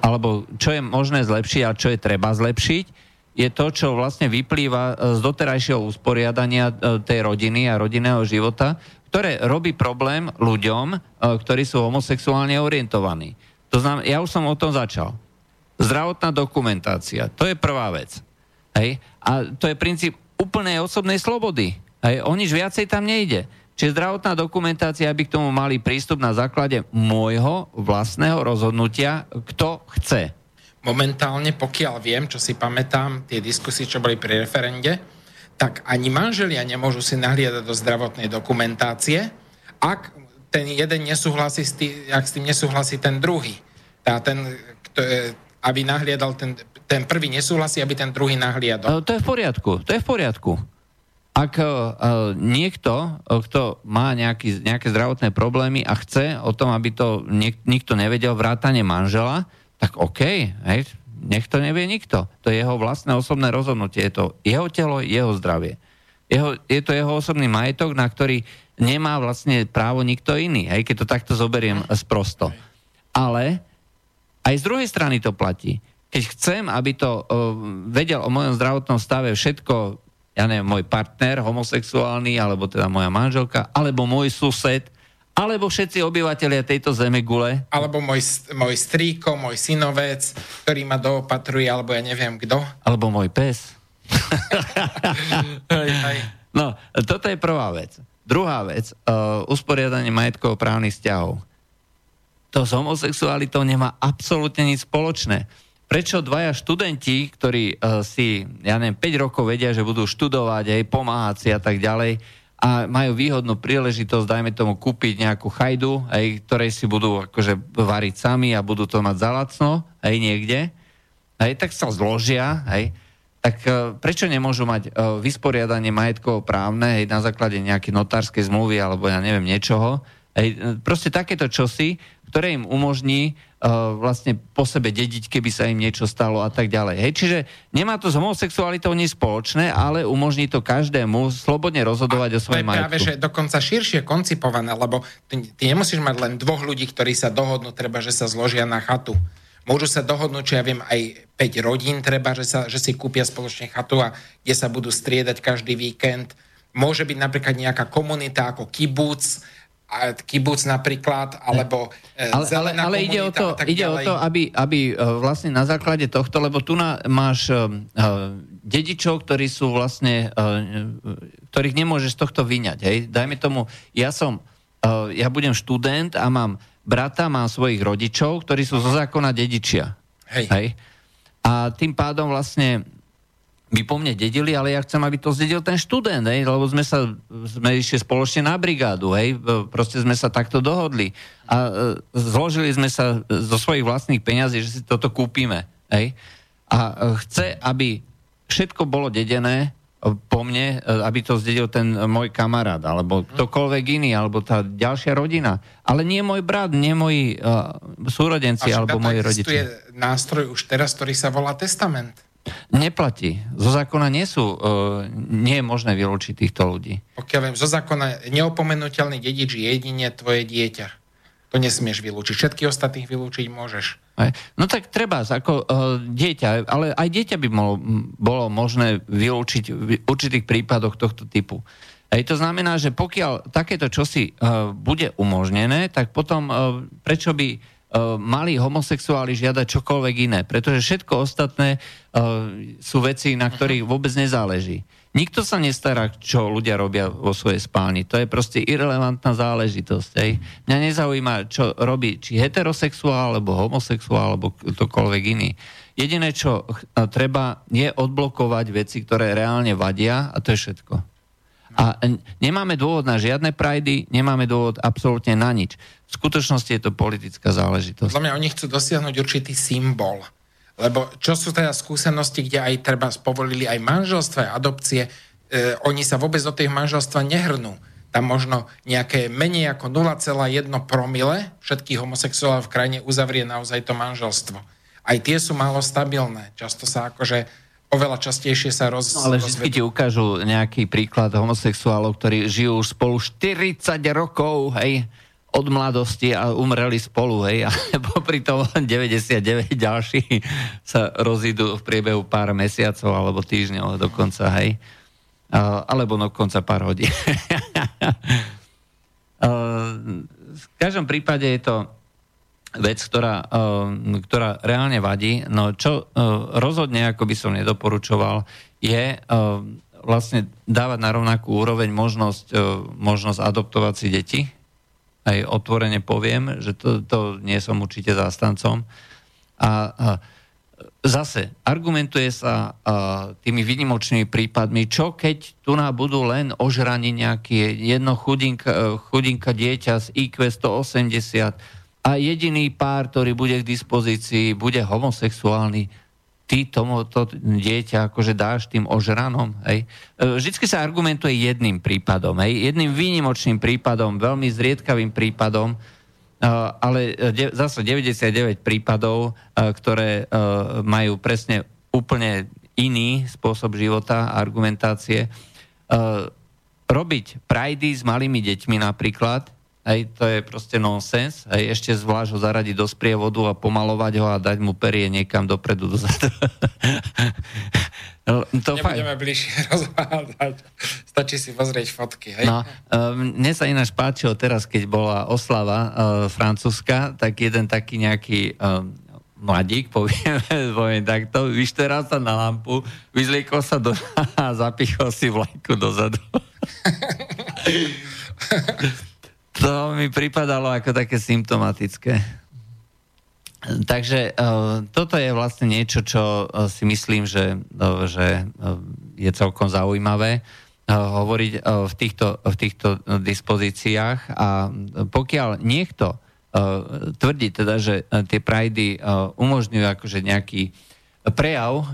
alebo čo je možné zlepšiť a čo je treba zlepšiť, je to, čo vlastne vyplýva z doterajšieho usporiadania tej rodiny a rodinného života, ktoré robí problém ľuďom, e, ktorí sú homosexuálne orientovaní. To znamená, ja už som o tom začal. Zdravotná dokumentácia, to je prvá vec. Hej? A to je princíp úplnej osobnej slobody. Hej? O nič viacej tam nejde. Čiže zdravotná dokumentácia by k tomu mali prístup na základe môjho vlastného rozhodnutia, kto chce momentálne, pokiaľ viem, čo si pamätám, tie diskusie, čo boli pri referende, tak ani manželia nemôžu si nahliadať do zdravotnej dokumentácie, ak ten jeden nesúhlasí s tým, ak s tým nesúhlasí ten druhý. Tá ten, kto, aby nahliadal ten, ten prvý nesúhlasí, aby ten druhý nahliadal. To je v poriadku, to je v poriadku. Ak uh, niekto, kto má nejaký, nejaké zdravotné problémy a chce o tom, aby to niek- nikto nevedel, vrátane manžela, tak OK, hej, nech to nevie nikto. To je jeho vlastné osobné rozhodnutie. Je to jeho telo, jeho zdravie. Jeho, je to jeho osobný majetok, na ktorý nemá vlastne právo nikto iný, hej, keď to takto zoberiem sprosto. Ale aj z druhej strany to platí. Keď chcem, aby to uh, vedel o mojom zdravotnom stave všetko, ja neviem, môj partner homosexuálny, alebo teda moja manželka, alebo môj sused, alebo všetci obyvateľia tejto zeme gule. Alebo môj, môj strýko, môj synovec, ktorý ma doopatruje, alebo ja neviem kto. Alebo môj pes. no, toto je prvá vec. Druhá vec, uh, usporiadanie majetkov právnych vzťahov. To s homosexualitou nemá absolútne nič spoločné. prečo dvaja študenti, ktorí uh, si, ja neviem, 5 rokov vedia, že budú študovať, aj pomáhať si a tak ďalej, a majú výhodnú príležitosť, dajme tomu, kúpiť nejakú chajdu, aj, ktorej si budú akože variť sami a budú to mať za lacno, aj niekde, aj, tak sa zložia, aj, tak uh, prečo nemôžu mať uh, vysporiadanie majetkov právne aj na základe nejakej notárskej zmluvy alebo ja neviem niečoho. Aj, proste takéto čosi, ktoré im umožní vlastne po sebe dediť, keby sa im niečo stalo a tak ďalej. Hej, čiže nemá to s homosexualitou nič spoločné, ale umožní to každému slobodne rozhodovať a o svojom majetku. práve, že dokonca širšie koncipované, lebo ty, ty nemusíš mať len dvoch ľudí, ktorí sa dohodnú, treba, že sa zložia na chatu. Môžu sa dohodnúť, čo ja viem, aj 5 rodín treba, že, sa, že si kúpia spoločne chatu a kde sa budú striedať každý víkend. Môže byť napríklad nejaká komunita ako kibuc, kibuc napríklad, alebo e, ale, ale, ale ide o to, ide o to aby, aby e, vlastne na základe tohto, lebo tu na, máš uh, dedičov, ktorí sú vlastne, uh, ktorých nemôžeš z tohto vyňať. Hej? Dajme tomu, ja som, uh, ja budem študent a mám brata, mám svojich rodičov, ktorí sú zo zákona dedičia. Hej. Hej? A tým pádom vlastne by po mne dedili, ale ja chcem, aby to zdedil ten študent, hej, lebo sme sa, sme išli spoločne na brigádu, hej, proste sme sa takto dohodli a e, zložili sme sa zo svojich vlastných peňazí, že si toto kúpime, hej, a e, chce, aby všetko bolo dedené e, po mne, e, aby to zdedil ten môj kamarát, alebo ktokoľvek iný, alebo tá ďalšia rodina. Ale nie môj brat, nie moji uh, súrodenci, alebo moji rodičia. existuje nástroj už teraz, ktorý sa volá testament. Neplatí. Zo zákona nie sú, uh, nie je možné vylúčiť týchto ľudí. Pokiaľ viem, zo zákona neopomenutelný dedič je jedine tvoje dieťa. To nesmieš vylúčiť. Všetky ostatných vylúčiť môžeš. No tak treba, ako uh, dieťa, ale aj dieťa by bolo, bolo možné vylúčiť v určitých prípadoch tohto typu. Hej, to znamená, že pokiaľ takéto čosi uh, bude umožnené, tak potom uh, prečo by E, mali homosexuáli žiadať čokoľvek iné, pretože všetko ostatné uh, sú veci, na ktorých vôbec nezáleží. Nikto sa nestará, čo ľudia robia vo svojej spálni. To je proste irrelevantná záležitosť. Hej. Mňa nezaujíma, čo robí či heterosexuál, alebo homosexuál, alebo ktokoľvek iný. Jediné, čo treba, je odblokovať veci, ktoré reálne vadia a to je všetko. A nemáme dôvod na žiadne prajdy, nemáme dôvod absolútne na nič. V skutočnosti je to politická záležitosť. Podľa mňa oni chcú dosiahnuť určitý symbol. Lebo čo sú teda skúsenosti, kde aj treba spovolili aj manželstva, adopcie, e, oni sa vôbec do tých manželstva nehrnú. Tam možno nejaké menej ako 0,1 promile všetkých homosexuálov v krajine uzavrie naozaj to manželstvo. Aj tie sú málo stabilné. Často sa akože oveľa častejšie sa roz... No, ale vždy ti ukážu nejaký príklad homosexuálov, ktorí žijú už spolu 40 rokov, hej, od mladosti a umreli spolu, hej, a popri tom 99 ďalší sa rozídu v priebehu pár mesiacov alebo týždňov dokonca, hej. Alebo dokonca pár hodín. v každom prípade je to vec, ktorá, uh, ktorá reálne vadí. No čo uh, rozhodne, ako by som nedoporučoval, je uh, vlastne dávať na rovnakú úroveň možnosť, možnosť adoptovať si deti. Aj otvorene poviem, že to, to nie som určite zástancom. A uh, zase argumentuje sa uh, tými vynimočnými prípadmi, čo keď tu nám budú len ožrani nejaké jedno chudinka, chudinka dieťa z IQ 180 a jediný pár, ktorý bude k dispozícii, bude homosexuálny, ty tomuto dieťa akože dáš tým ožranom. Hej. E, vždycky sa argumentuje jedným prípadom, hej. jedným výnimočným prípadom, veľmi zriedkavým prípadom, e, ale zase 99 prípadov, e, ktoré majú presne úplne iný spôsob života a argumentácie. Robiť prajdy s malými deťmi napríklad Hej, to je proste nonsens. Hej, ešte zvlášť ho zaradiť do sprievodu a pomalovať ho a dať mu perie niekam dopredu, dozadu. to Nebudeme fakt... bližšie rozvádzať. Stačí si pozrieť fotky. Hej? No, um, mne sa ináč páčilo teraz, keď bola oslava uh, francúzska, tak jeden taký nejaký um, mladík, poviem, poviem takto, vyšteral sa na lampu, vyzliekol sa do a zapichol si vlajku dozadu. To mi pripadalo ako také symptomatické. Takže uh, toto je vlastne niečo, čo uh, si myslím, že, uh, že je celkom zaujímavé hovoriť v, týchto, v týchto dispozíciách a pokiaľ niekto tvrdí teda, že tie prajdy umožňujú akože nejaký prejav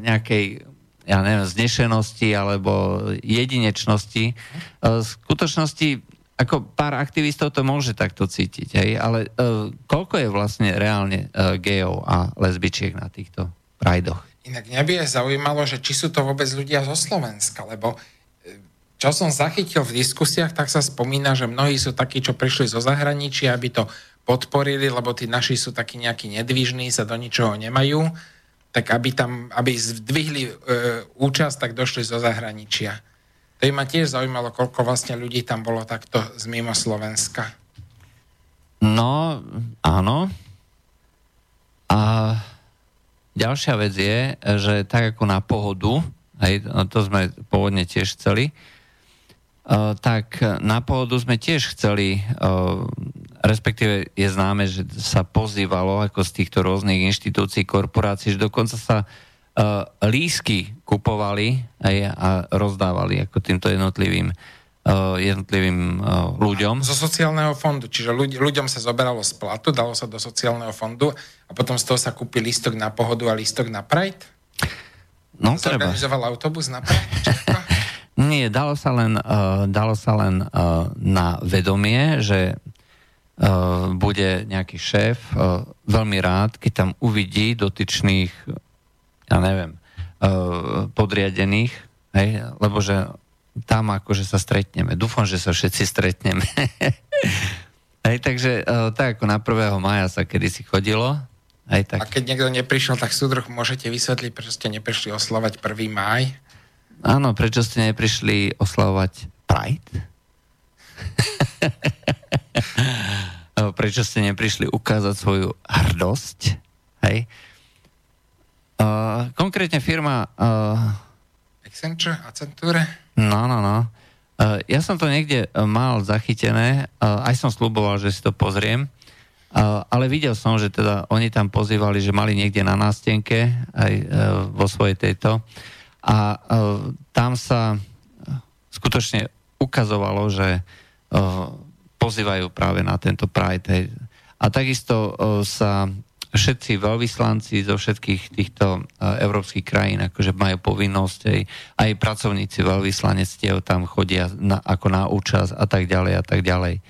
nejakej ja neviem, znešenosti alebo jedinečnosti. V skutočnosti ako pár aktivistov to môže takto cítiť, hej? ale uh, koľko je vlastne reálne uh, gejov a lesbičiek na týchto prajdoch? Inak mňa by aj zaujímalo, že či sú to vôbec ľudia zo Slovenska, lebo e, čo som zachytil v diskusiách, tak sa spomína, že mnohí sú takí, čo prišli zo zahraničia, aby to podporili, lebo tí naši sú takí nejakí nedvižní, sa do ničoho nemajú, tak aby tam, aby zdvihli e, účasť, tak došli zo zahraničia. To ma tiež zaujímalo, koľko vlastne ľudí tam bolo takto z mimo Slovenska. No, áno. A ďalšia vec je, že tak ako na pohodu, hej, to sme pôvodne tiež chceli, uh, tak na pohodu sme tiež chceli, uh, respektíve je známe, že sa pozývalo ako z týchto rôznych inštitúcií, korporácií, že dokonca sa uh, lísky kupovali aj, a rozdávali ako týmto jednotlivým uh, jednotlivým uh, ľuďom. Zo sociálneho fondu, čiže ľudí, ľuďom sa zoberalo z platu, dalo sa do sociálneho fondu a potom z toho sa kúpi lístok na pohodu a lístok na Pride? No, treba. Zorganizoval autobus na Pride? Nie, dalo sa len, uh, dalo sa len uh, na vedomie, že uh, bude nejaký šéf uh, veľmi rád, keď tam uvidí dotyčných ja neviem, uh, podriadených, hej, lebo že tam akože sa stretneme. Dúfam, že sa všetci stretneme. hej, takže uh, tak ako na 1. maja sa kedysi chodilo. Hej, tak... A keď niekto neprišiel, tak súdruh môžete vysvetliť, prečo ste neprišli oslavať 1. maj? Áno, prečo ste neprišli oslavovať Pride? prečo ste neprišli ukázať svoju hrdosť? Hej? Uh, konkrétne firma... Uh, Accenture, Accenture? No, no, no. Uh, ja som to niekde mal zachytené, uh, aj som sluboval, že si to pozriem, uh, ale videl som, že teda oni tam pozývali, že mali niekde na nástenke aj uh, vo svojej tejto a uh, tam sa skutočne ukazovalo, že uh, pozývajú práve na tento Pride. A takisto uh, sa všetci veľvyslanci zo všetkých týchto uh, európskych krajín akože majú povinnosť, aj, aj pracovníci veľvyslanectiev tam chodia na, ako na účasť a tak ďalej a tak ďalej.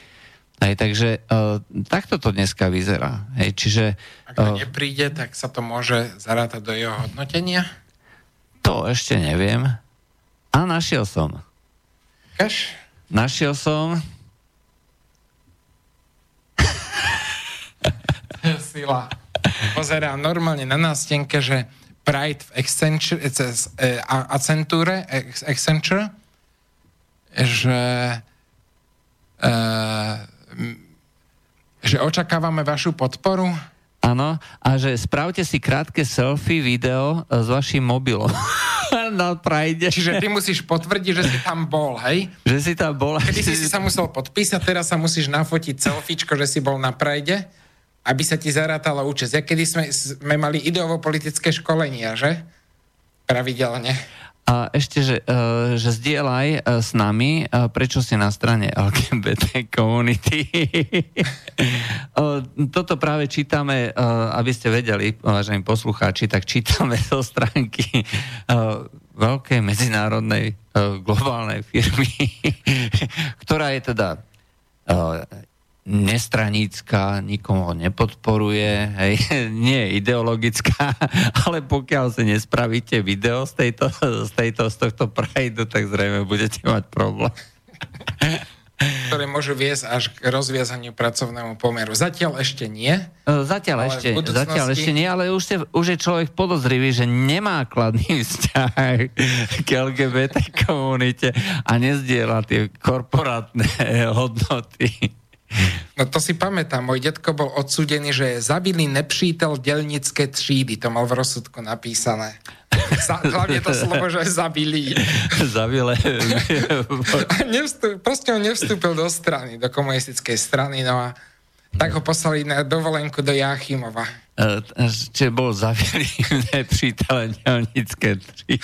Hej, takže uh, takto to dneska vyzerá. Hej, čiže, Ak to uh, nepríde, tak sa to môže zarátať do jeho hodnotenia? To ešte neviem. A našiel som. Kaž? Našiel som. Sila pozerám normálne na nástenke, že Pride v Accenture, e, Accenture, Accenture že, e, že očakávame vašu podporu. Áno, a že spravte si krátke selfie video s vašim mobilom na Pride. Čiže ty musíš potvrdiť, že si tam bol, hej? Že si tam bol. Kedy si, si sa musel podpísať, teraz sa musíš nafotiť selfiečko, že si bol na Pride aby sa ti zarátala účasť. Ja kedy sme, sme mali ideovo-politické školenia, že? Pravidelne. A ešte, že, uh, že zdieľaj uh, s nami, uh, prečo si na strane LGBT komunity. toto práve čítame, aby ste vedeli, vážení poslucháči, tak čítame zo stránky veľkej medzinárodnej globálnej firmy, ktorá je teda nestranícka, nikomu nepodporuje, hej, nie je ideologická, ale pokiaľ si nespravíte video z, tejto, z, tejto, z tohto prajdu, tak zrejme budete mať problém. Ktoré môžu viesť až k rozviazaniu pracovnému pomeru. Zatiaľ ešte nie. E, zatiaľ, ešte, budúcnosti... zatiaľ ešte nie, ale už, ste, už je človek podozrivý, že nemá kladný vzťah k LGBT komunite a nezdiela tie korporátne hodnoty. No to si pamätám, môj detko bol odsúdený, že je zabilý nepřítel delnické třídy, to mal v rozsudku napísané. Za, hlavne to slovo, že zabili. Zabile. nevstup, proste on nevstúpil do strany, do komunistickej strany, no a tak ho poslali na dovolenku do Jachimova. E, čiže bol zavianý přítele neonické třídy.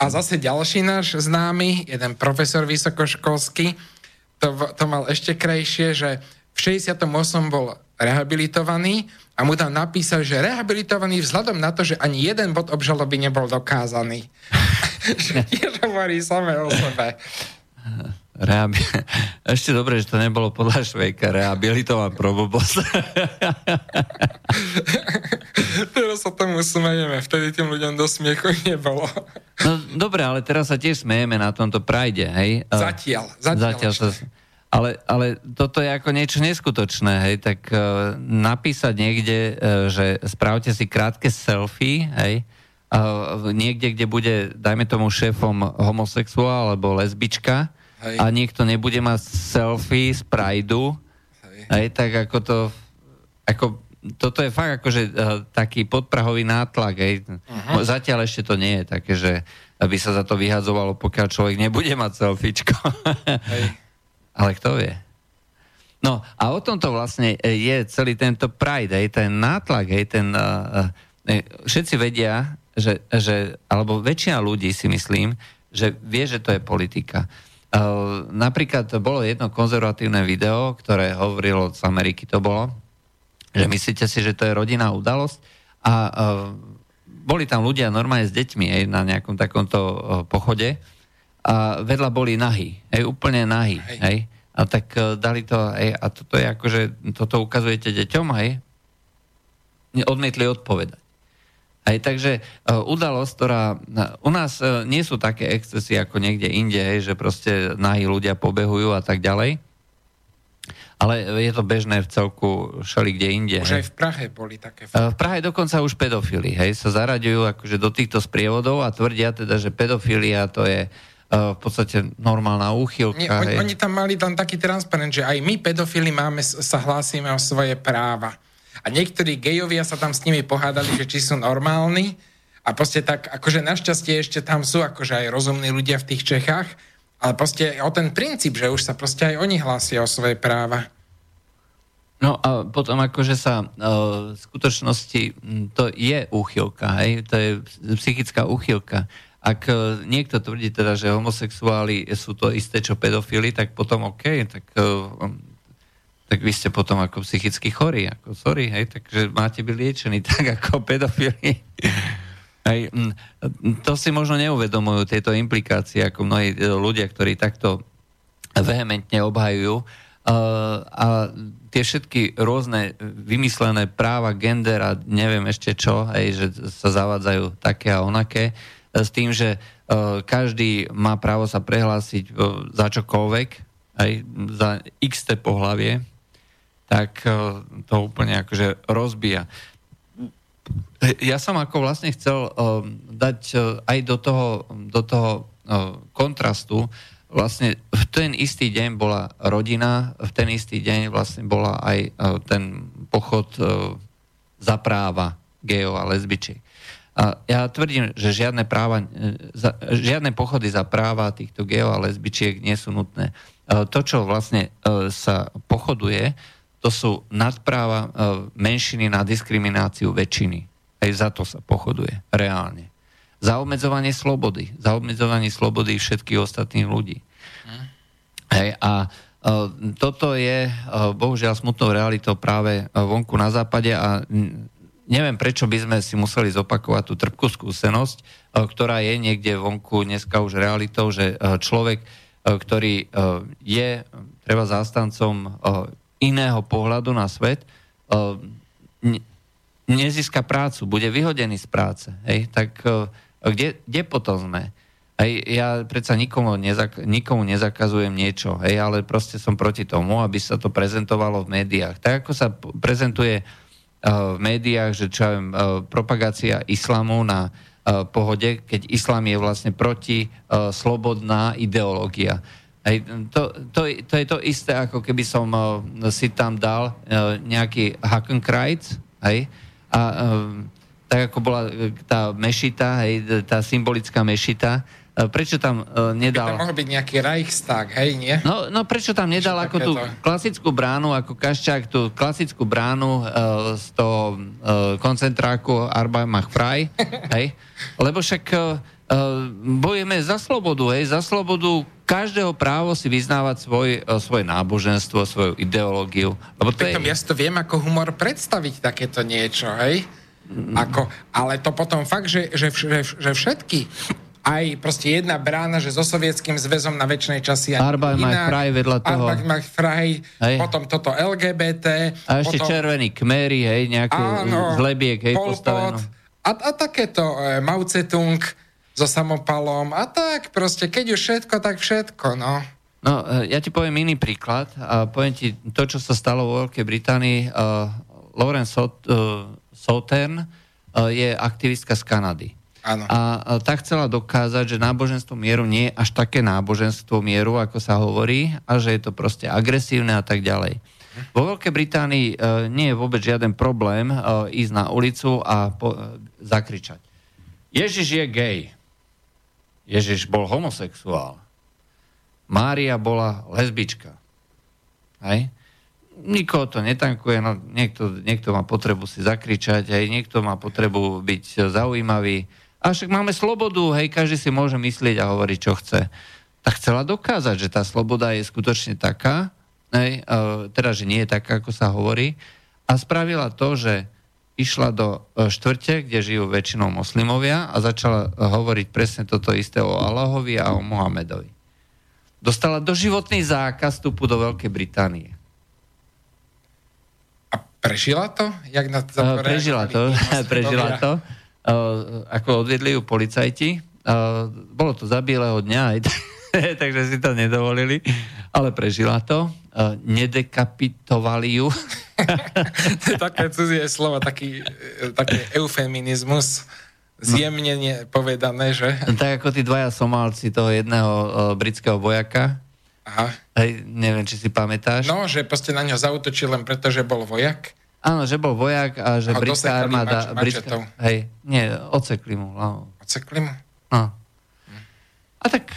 A zase ďalší náš známy, jeden profesor vysokoškolský, to, to mal ešte krajšie, že v 68. bol rehabilitovaný a mu tam napísal, že rehabilitovaný vzhľadom na to, že ani jeden bod obžaloby nebol dokázaný. tiež hovorí samé o sebe. Rehabi- Ešte dobre, že to nebolo podľa Švejka. Rehabilitovan probobos. teraz sa tomu smejeme. Vtedy tým ľuďom do smiechu nebolo. no dobre, ale teraz sa tiež smejeme na tomto prajde, hej? Zatiaľ. Zatiaľ, zatiaľ sa, ale, ale toto je ako niečo neskutočné, hej? Tak uh, napísať niekde, uh, že spravte si krátke selfie, hej? Uh, niekde, kde bude, dajme tomu, šéfom homosexuál alebo lesbička, hej. a niekto nebude mať selfie z Prideu, hej. hej, tak ako to, ako, toto je fakt akože uh, taký podprahový nátlak, hej. Uh-huh. Zatiaľ ešte to nie je také, že aby sa za to vyhadzovalo, pokiaľ človek nebude mať selfiečko. Ale kto vie? No a o tomto vlastne e, je celý tento Pride, hej, ten nátlak, hej, ten, uh, uh, všetci vedia, že, že, alebo väčšina ľudí si myslím, že vie, že to je politika. Uh, napríklad bolo jedno konzervatívne video, ktoré hovorilo z Ameriky, to bolo, že myslíte si, že to je rodinná udalosť a uh, boli tam ľudia normálne s deťmi aj na nejakom takomto uh, pochode a vedľa boli nahy, aj úplne nahy, hej. hej. A tak uh, dali to, hej, a toto je akože, toto ukazujete deťom, hej, odmietli odpovedať. Aj takže uh, udalosť, ktorá... Uh, u nás uh, nie sú také excesy ako niekde inde, hej, že proste nahí ľudia pobehujú a tak ďalej. Ale je to bežné v celku šeli kde inde. Už hej. aj v Prahe boli také... Uh, v Prahe dokonca už pedofili, hej, sa zaraďujú akože do týchto sprievodov a tvrdia teda, že pedofilia to je uh, v podstate normálna úchylka. Nie, oni, oni tam mali tam taký transparent, že aj my pedofili máme, sa hlásime o svoje práva. A niektorí gejovia sa tam s nimi pohádali, že či sú normálni. A proste tak, akože našťastie ešte tam sú akože aj rozumní ľudia v tých Čechách, ale proste o ten princíp, že už sa proste aj oni hlásia o svoje práva. No a potom akože sa uh, v skutočnosti to je úchylka, hej? to je psychická úchylka. Ak uh, niekto tvrdí teda, že homosexuáli sú to isté, čo pedofili, tak potom OK, tak uh, tak vy ste potom ako psychicky chorí, ako sorry, hej, takže máte byť liečení tak ako pedofili. Hej, to si možno neuvedomujú tieto implikácie, ako mnohí e, ľudia, ktorí takto vehementne obhajujú. A tie všetky rôzne vymyslené práva, gender a neviem ešte čo, hej, že sa zavádzajú také a onaké, e, s tým, že e, každý má právo sa prehlásiť za čokoľvek, aj za x pohlavie, tak e, to úplne akože rozbíja. Ja som ako vlastne chcel uh, dať uh, aj do toho, do toho uh, kontrastu, vlastne v ten istý deň bola rodina, v ten istý deň vlastne bola aj ten pochod za práva geo a lesbičiek. A ja tvrdím, že žiadne, práva, žiadne pochody za práva týchto geo a lesbičiek nie sú nutné. To, čo vlastne sa pochoduje, to sú nadpráva menšiny na diskrimináciu väčšiny. Aj za to sa pochoduje, reálne. Za obmedzovanie slobody. Za obmedzovanie slobody všetkých ostatných ľudí. Hm. Hej, a uh, toto je uh, bohužiaľ smutnou realitou práve uh, vonku na západe a neviem, prečo by sme si museli zopakovať tú trpkú skúsenosť, ktorá je niekde vonku dneska už realitou, že človek, ktorý je treba zástancom iného pohľadu na svet, nezíska prácu, bude vyhodený z práce. Hej? Tak eh, kde, kde potom sme? Hej, ja predsa nikomu, nezak- nikomu nezakazujem niečo, hej, ale proste som proti tomu, aby sa to prezentovalo v médiách. Tak ako sa prezentuje uh, v médiách, že čo viem, uh, propagácia islamu na uh, pohode, keď islam je vlastne proti uh, slobodná ideológia. Hej, to, to, to je to isté, ako keby som uh, si tam dal uh, nejaký Hakenkreuz, hej, a uh, tak ako bola tá mešita, hej, tá symbolická mešita, E, Prečo tam e, By to nedal... mohol byť nejaký Reichstag, hej, nie? No, no prečo tam nedal Niečo ako tú takéto. klasickú bránu, ako Kaščák, tú klasickú bránu uh, z toho uh, koncentráku Arbeit macht frei, hej? Lebo však uh, bojujeme za slobodu, hej? Za slobodu každého právo si vyznávať svoj, uh, svoje náboženstvo, svoju ideológiu. Lebo to je... Pritom ja si to viem ako humor predstaviť takéto niečo, hej? Ako, ale to potom fakt, že, že, že, že všetky aj proste jedna brána, že so sovietským zväzom na väčšnej časy a Arbeit macht frei vedľa toho. Macht frei, Hej. potom toto LGBT. A ešte potom, červený kmery, hej, nejaké Áno, z lebiek, hej, Pol postavené. Pot A, a takéto e, Mao Tse-tung so samopalom a tak proste, keď už všetko, tak všetko, no. No, e, ja ti poviem iný príklad. A poviem ti to, čo sa stalo vo Veľkej Británii. Uh, Lauren Sot, uh, Southern uh, je aktivistka z Kanady. Áno. A uh, tá chcela dokázať, že náboženstvo mieru nie je až také náboženstvo mieru, ako sa hovorí, a že je to proste agresívne a tak ďalej. Vo Veľkej Británii uh, nie je vôbec žiaden problém uh, ísť na ulicu a po, uh, zakričať. Ježiš je gay. Ježiš bol homosexuál. Mária bola lesbička. Hej? Nikoho to netankuje, no niekto, niekto má potrebu si zakričať, hej, niekto má potrebu byť zaujímavý. A však máme slobodu, hej, každý si môže myslieť a hovoriť, čo chce. Tak chcela dokázať, že tá sloboda je skutočne taká, hej, e, teda, že nie je taká, ako sa hovorí, a spravila to, že išla do e, štvrte, kde žijú väčšinou moslimovia a začala e, hovoriť presne toto isté o Allahovi a o Mohamedovi. Dostala doživotný zákaz vstupu do Veľkej Británie. A prežila to? Jak na to Uh, prežila to, prežila to. Uh, ako odvedli ju policajti. Uh, bolo to za bieleho dňa, aj t- takže si to nedovolili, ale prežila to. Uh, nedekapitovali ju. také cudzie slovo, taký, e, taký eufeminizmus, zjemnenie povedané, že? tak ako tí dvaja Somálci toho jedného uh, britského vojaka. Aha. Hej, neviem, či si pamätáš. No, že proste na ňo zautočil len preto, že bol vojak. Áno, že bol vojak a že Ho britská armáda... mač- mačetou. hej, nie, odsekli mu hlavu. Ocekli mu? No. A tak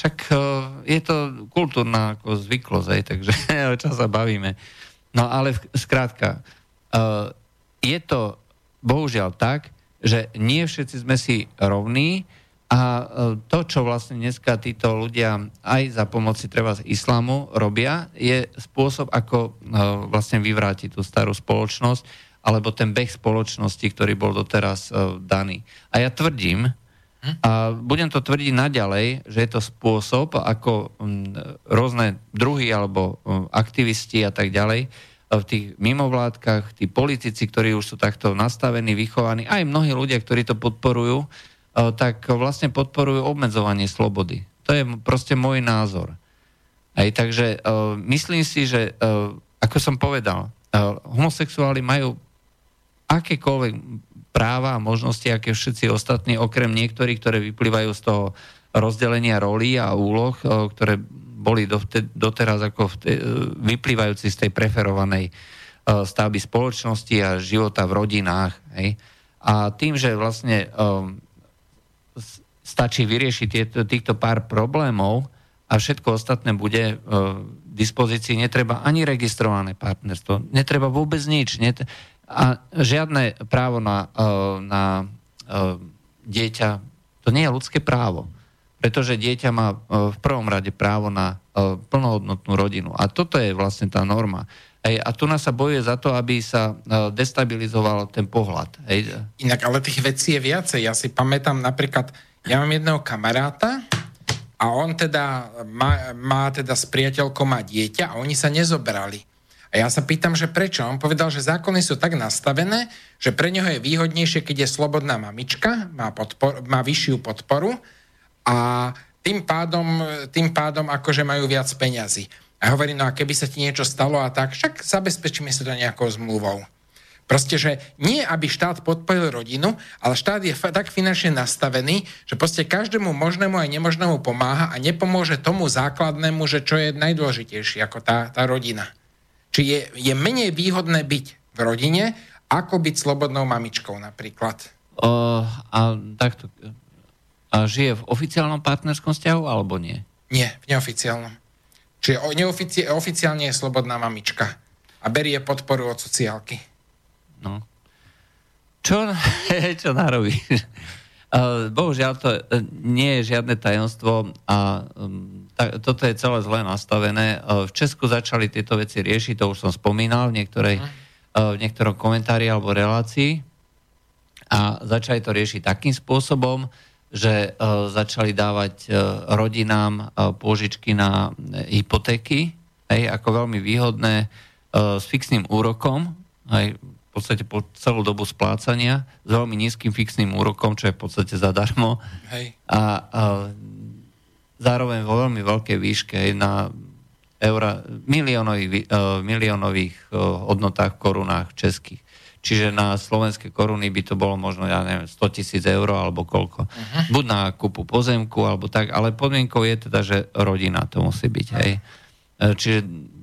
však uh, je to kultúrna ako zvyklosť, hej, takže o čom sa bavíme. No ale skrátka, uh, je to bohužiaľ tak, že nie všetci sme si rovní a uh, to, čo vlastne dneska títo ľudia aj za pomoci treba z islamu robia, je spôsob, ako vlastne vyvrátiť tú starú spoločnosť alebo ten beh spoločnosti, ktorý bol doteraz daný. A ja tvrdím, a budem to tvrdiť naďalej, že je to spôsob, ako mm, rôzne druhy alebo mm, aktivisti a tak ďalej e, v tých mimovládkach, tí politici, ktorí už sú takto nastavení, vychovaní, aj mnohí ľudia, ktorí to podporujú, e, tak vlastne podporujú obmedzovanie slobody. To je proste môj názor. Aj, takže uh, myslím si, že ako som povedal, homosexuáli majú akékoľvek práva a možnosti, aké všetci ostatní, okrem niektorých, ktoré vyplývajú z toho rozdelenia rolí a úloh, eh, ktoré boli doteraz ako eh, vyplývajúci z tej preferovanej eh, stavby spoločnosti a života v rodinách. Hej. A tým, že vlastne stačí vyriešiť tieto, týchto pár problémov a všetko ostatné bude uh, dispozícii, netreba ani registrované partnerstvo, netreba vôbec nič. Net- a žiadne právo na, uh, na uh, dieťa, to nie je ľudské právo. Pretože dieťa má uh, v prvom rade právo na plnohodnotnú rodinu. A toto je vlastne tá norma. Hej, a tu nás sa bojuje za to, aby sa destabilizoval ten pohľad. Hej. Inak, ale tých vecí je viacej. Ja si pamätám napríklad, ja mám jedného kamaráta a on teda má, má teda s priateľkou má dieťa a oni sa nezobrali. A ja sa pýtam, že prečo? On povedal, že zákony sú tak nastavené, že pre neho je výhodnejšie, keď je slobodná mamička, má, podpor, má vyššiu podporu a tým pádom, tým pádom akože majú viac peňazí. A hovorí, no a keby sa ti niečo stalo a tak, však zabezpečíme si to nejakou zmluvou. Proste, že nie, aby štát podporil rodinu, ale štát je fa- tak finančne nastavený, že proste každému možnému aj nemožnému pomáha a nepomôže tomu základnému, že čo je najdôležitejšie ako tá, tá rodina. Či je, je menej výhodné byť v rodine, ako byť slobodnou mamičkou napríklad. O, a takto. žije v oficiálnom partnerskom vzťahu alebo nie? Nie, v neoficiálnom. Čiže neofici- oficiálne je slobodná mamička a berie podporu od sociálky. No. Čo, čo narobí? Bohužiaľ to e, nie je žiadne tajomstvo a ta, toto je celé zle nastavené. V Česku začali tieto veci riešiť, to už som spomínal v, niektorej, v niektorom komentári alebo relácii. A začali to riešiť takým spôsobom, že začali dávať rodinám pôžičky na hypotéky, hej, ako veľmi výhodné s fixným úrokom, hej, podstate po celú dobu splácania s veľmi nízkym fixným úrokom, čo je v podstate zadarmo. Hej. A, a zároveň vo veľmi veľkej výške aj na eura, miliónových, uh, miliónových uh, hodnotách korunách českých. Čiže na slovenské koruny by to bolo možno, ja neviem, 100 tisíc eur alebo koľko. Uh-huh. Buď na kúpu pozemku, alebo tak, ale podmienkou je teda, že rodina to musí byť. Hej. Uh, čiže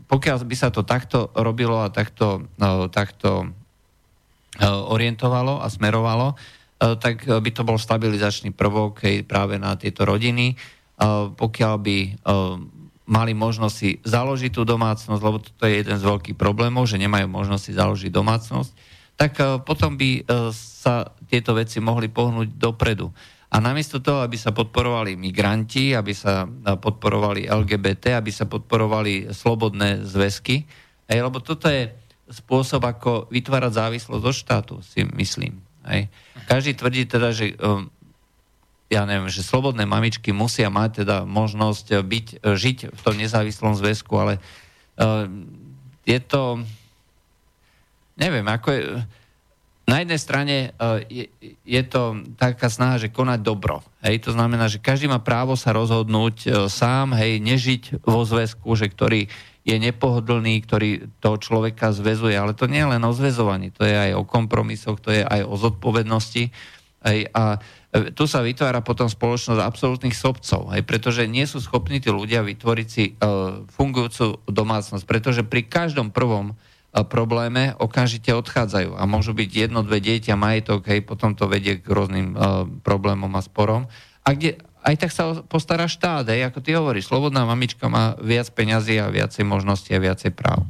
pokiaľ by sa to takto robilo a takto, uh, takto orientovalo a smerovalo, eh, tak by to bol stabilizačný prvok práve na tieto rodiny. Eh, pokiaľ by mali možnosť si založiť tú domácnosť, lebo toto je jeden z veľkých problémov, že nemajú možnosť si založiť domácnosť, tak potom by sa tieto veci mohli pohnúť dopredu. A namiesto toho, aby sa podporovali migranti, aby sa podporovali LGBT, aby sa podporovali slobodné zväzky, lebo toto je spôsob, ako vytvárať závislosť od štátu, si myslím. Hej. Každý tvrdí teda, že um, ja neviem, že slobodné mamičky musia mať teda možnosť byť, žiť v tom nezávislom zväzku, ale uh, je to neviem, ako je, na jednej strane uh, je, je to taká snaha, že konať dobro. Hej, to znamená, že každý má právo sa rozhodnúť sám, hej, nežiť vo zväzku, že ktorý je nepohodlný, ktorý toho človeka zväzuje. Ale to nie je len o zväzovaní, to je aj o kompromisoch, to je aj o zodpovednosti. Aj, a e, tu sa vytvára potom spoločnosť absolútnych sobcov, aj, pretože nie sú schopní tí ľudia vytvoriť si uh, fungujúcu domácnosť, pretože pri každom prvom uh, probléme okamžite odchádzajú a môžu byť jedno, dve dieťa, majetok, hej, potom to vedie k rôznym uh, problémom a sporom. A kde, aj tak sa postará štát, aj ako ty hovoríš, slobodná mamička má viac peňazí a viacej možností a viacej práv.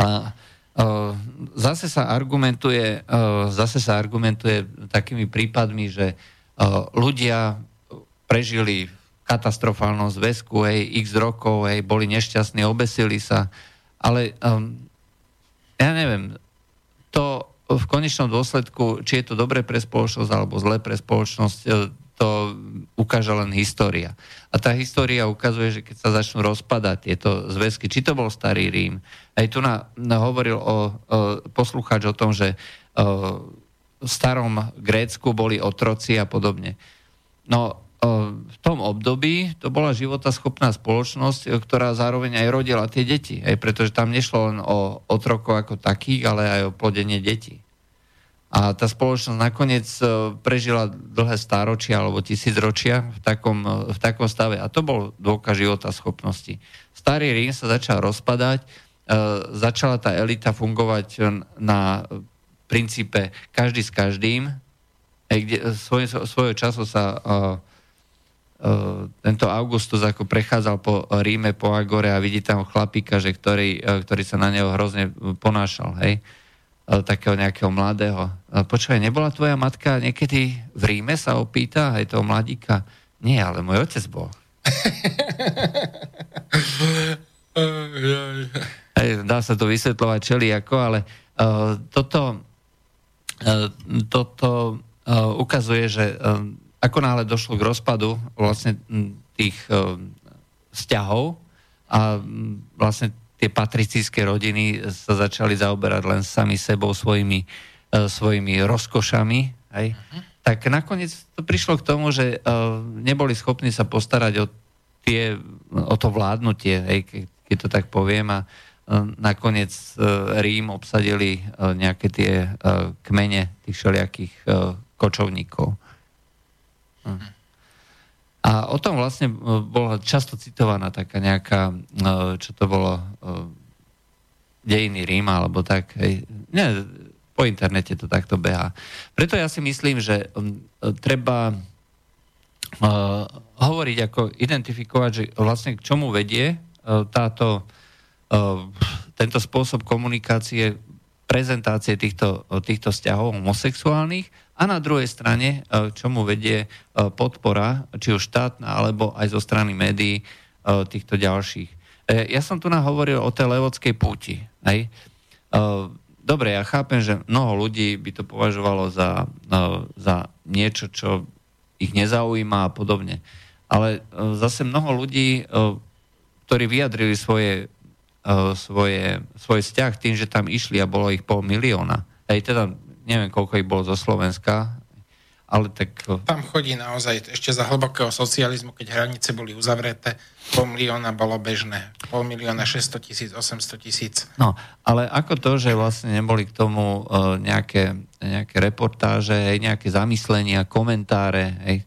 A zase sa argumentuje, zase sa argumentuje takými prípadmi, že ľudia prežili katastrofálnom zväzku, hej, x rokov, hej, boli nešťastní, obesili sa, ale um, ja neviem, to v konečnom dôsledku, či je to dobré pre spoločnosť alebo zlé pre spoločnosť, to ukáže len história. A tá história ukazuje, že keď sa začnú rozpadať tieto zväzky, či to bol starý Rím, aj tu na, na hovoril o, o poslucháč o tom, že o, v starom Grécku boli otroci a podobne. No v tom období to bola schopná spoločnosť, ktorá zároveň aj rodila tie deti. Aj pretože tam nešlo len o otrokov ako takých, ale aj o plodenie detí. A tá spoločnosť nakoniec e, prežila dlhé stáročia alebo tisícročia v takom, e, v takom stave. A to bol dôkaz života schopnosti. Starý Rím sa začal rozpadať, e, začala tá elita fungovať na princípe každý s každým, kde svoj, svojho času sa tento Augustus ako prechádzal po Ríme, po Agore a vidí tam chlapíka, že ktorý, ktorý sa na neho hrozne ponášal. Hej? Takého nejakého mladého. Počúvaj, nebola tvoja matka niekedy v Ríme sa opýta aj toho mladíka? Nie, ale môj otec bol. Dá sa to vysvetľovať čeli ako, ale uh, toto, uh, toto uh, ukazuje, že uh, ako náhle došlo k rozpadu vlastne tých uh, vzťahov a vlastne tie patricijské rodiny sa začali zaoberať len sami sebou, svojimi, uh, svojimi rozkošami, hej, uh-huh. tak nakoniec to prišlo k tomu, že uh, neboli schopní sa postarať o, tie, o to vládnutie, hej, ke, keď to tak poviem, a uh, nakoniec uh, Rím obsadili uh, nejaké tie uh, kmene tých všelijakých uh, kočovníkov. Uh-huh. A o tom vlastne e, bola často citovaná taká nejaká, e, čo to bolo, e, dejiny Ríma, alebo tak, hej. Nie, po internete to takto beha. Preto ja si myslím, že treba hovoriť, ako identifikovať, že vlastne k čomu vedie táto, tento spôsob komunikácie, prezentácie týchto, týchto vzťahov homosexuálnych a na druhej strane, k čomu vedie podpora, či už štátna, alebo aj zo strany médií týchto ďalších. Ja som tu nahovoril o tej levodskej púti. Hej? Dobre, ja chápem, že mnoho ľudí by to považovalo za, za niečo, čo ich nezaujíma a podobne. Ale e, zase mnoho ľudí, e, ktorí vyjadrili svoje, e, svoje, svoj vzťah tým, že tam išli a bolo ich pol milióna. Aj teda neviem, koľko ich bolo zo Slovenska, ale tak... Tam chodí naozaj ešte za hlbokého socializmu, keď hranice boli uzavreté, pol milióna bolo bežné. Pol milióna, 600 tisíc, 800 tisíc. No, ale ako to, že vlastne neboli k tomu uh, nejaké, nejaké reportáže, hej, nejaké zamyslenia, komentáre, hej,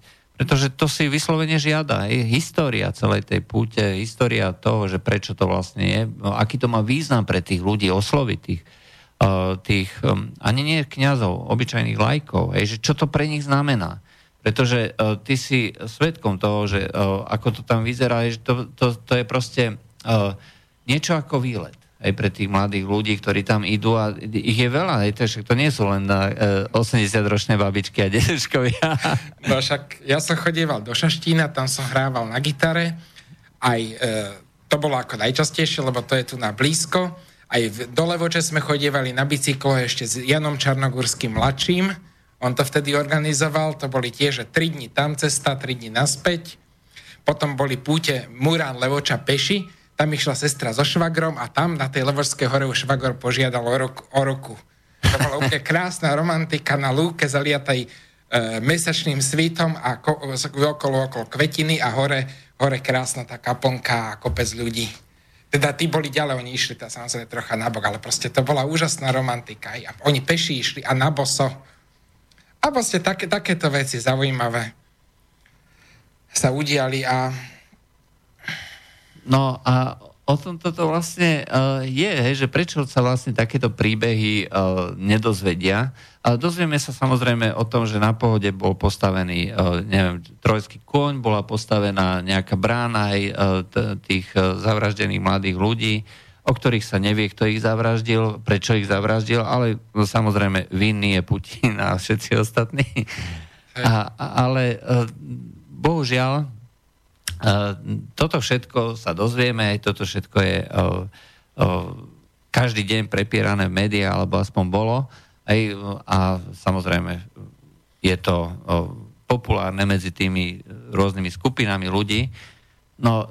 pretože to si vyslovene žiada. Hej, história celej tej púte, história toho, že prečo to vlastne je, no, aký to má význam pre tých ľudí, osloviť tých, tých, um, ani nie kňazov, obyčajných lajkov, hej, že čo to pre nich znamená. Pretože uh, ty si svetkom toho, že uh, ako to tam vyzerá, že to, to, to je proste uh, niečo ako výlet aj pre tých mladých ľudí, ktorí tam idú a ich je veľa, aj to, to nie sú len na uh, 80-ročné babičky a deduškovia. No však ja som chodieval do Šaštína, tam som hrával na gitare, aj uh, to bolo ako najčastejšie, lebo to je tu na blízko aj v, do Levoče sme chodievali na bicyklo ešte s Janom Čarnogurským mladším. On to vtedy organizoval, to boli tiež 3 dní tam cesta, 3 dní naspäť. Potom boli púte Murán Levoča peši, tam išla sestra so švagrom a tam na tej Levočskej hore už švagor požiadal o, roku, o roku. To bola úplne krásna romantika na lúke zaliatej e, mesačným svítom a ko, okolo, okolo kvetiny a hore, hore krásna tá kaponka a kopec ľudí. Teda tí boli ďalej, oni išli tá samozrejme trocha nabok, ale proste to bola úžasná romantika. A oni peši išli a na boso. A proste také, takéto veci zaujímavé sa udiali a... No a o tom toto vlastne uh, je, hej, že prečo sa vlastne takéto príbehy uh, nedozvedia. A dozvieme sa samozrejme o tom, že na pohode bol postavený, uh, neviem, trojský kôň, bola postavená nejaká brána aj uh, t- tých uh, zavraždených mladých ľudí, o ktorých sa nevie, kto ich zavraždil, prečo ich zavraždil, ale no, samozrejme vinný je Putin a všetci ostatní. A, ale uh, bohužiaľ toto všetko sa dozvieme, toto všetko je o, o, každý deň prepierané v médiách, alebo aspoň bolo. Aj, a samozrejme je to populárne medzi tými rôznymi skupinami ľudí. No,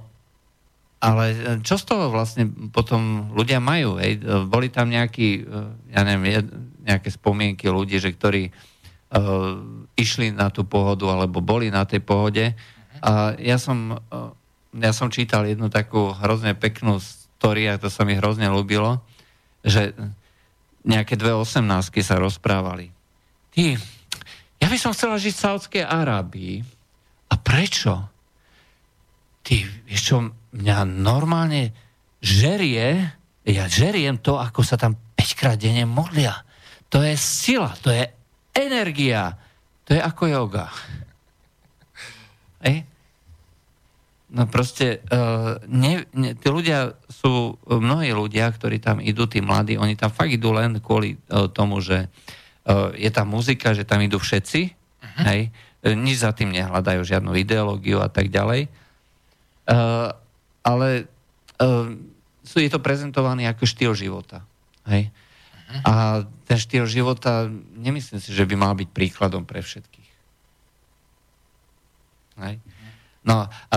ale čo z toho vlastne potom ľudia majú? Hej? Boli tam nejakí, ja neviem, nejaké spomienky ľudí, že ktorí uh, išli na tú pohodu alebo boli na tej pohode a ja som, eh, ja som čítal jednu takú hrozne peknú story, a to sa mi hrozne ľúbilo, že nejaké dve osemnáctky sa rozprávali. Ty, ja by som chcela žiť v Saudskej Arábii. A prečo? Ty, vieš čo, mňa normálne žerie, ja žeriem to, ako sa tam 5 krát denne modlia. To je sila, to je energia. To je ako yoga. Ej? No proste, uh, ne, ne, tí ľudia sú, mnohí ľudia, ktorí tam idú, tí mladí, oni tam fakt idú len kvôli uh, tomu, že uh, je tam muzika, že tam idú všetci, uh-huh. hej, nič za tým nehľadajú, žiadnu ideológiu a tak ďalej. Uh, ale uh, sú, je to prezentované ako štýl života. Hej. Uh-huh. A ten štýl života, nemyslím si, že by mal byť príkladom pre všetkých. Hej. No, a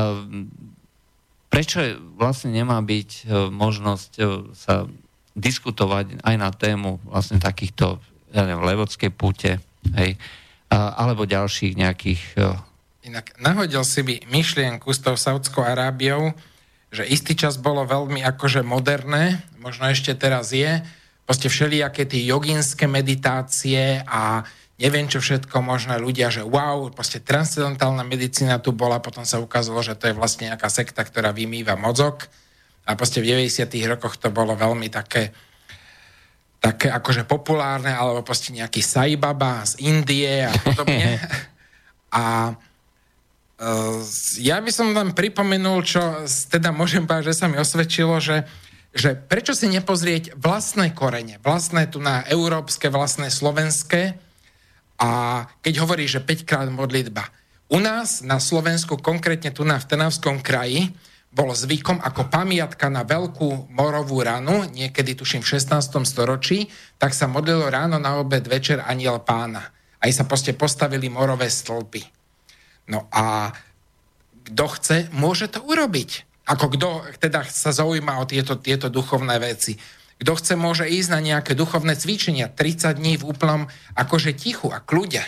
prečo vlastne nemá byť e, možnosť e, sa diskutovať aj na tému vlastne takýchto, ja neviem, levodskej púte, hej, alebo ďalších nejakých... E, Inak nahodil si by myšlienku s tou Saudskou Arábiou, že istý čas bolo veľmi akože moderné, možno ešte teraz je, proste všelijaké tie joginské meditácie a neviem čo všetko možné ľudia, že wow, proste transcendentálna medicína tu bola, potom sa ukázalo, že to je vlastne nejaká sekta, ktorá vymýva mozog a proste v 90. rokoch to bolo veľmi také také akože populárne, alebo proste nejaký Saibaba z Indie a podobne. a ja by som vám pripomenul, čo teda môžem povedať, že sa mi osvedčilo, že, že prečo si nepozrieť vlastné korene, vlastné tu na európske, vlastné slovenské a keď hovorí, že 5 krát modlitba. U nás na Slovensku, konkrétne tu na v Tenavskom kraji, bol zvykom ako pamiatka na veľkú morovú ranu, niekedy tuším v 16. storočí, tak sa modlilo ráno na obed večer aniel pána. Aj sa proste postavili morové stĺpy. No a kto chce, môže to urobiť. Ako kto teda sa zaujíma o tieto, tieto duchovné veci. Kto chce, môže ísť na nejaké duchovné cvičenia 30 dní v úplnom akože tichu a kľude.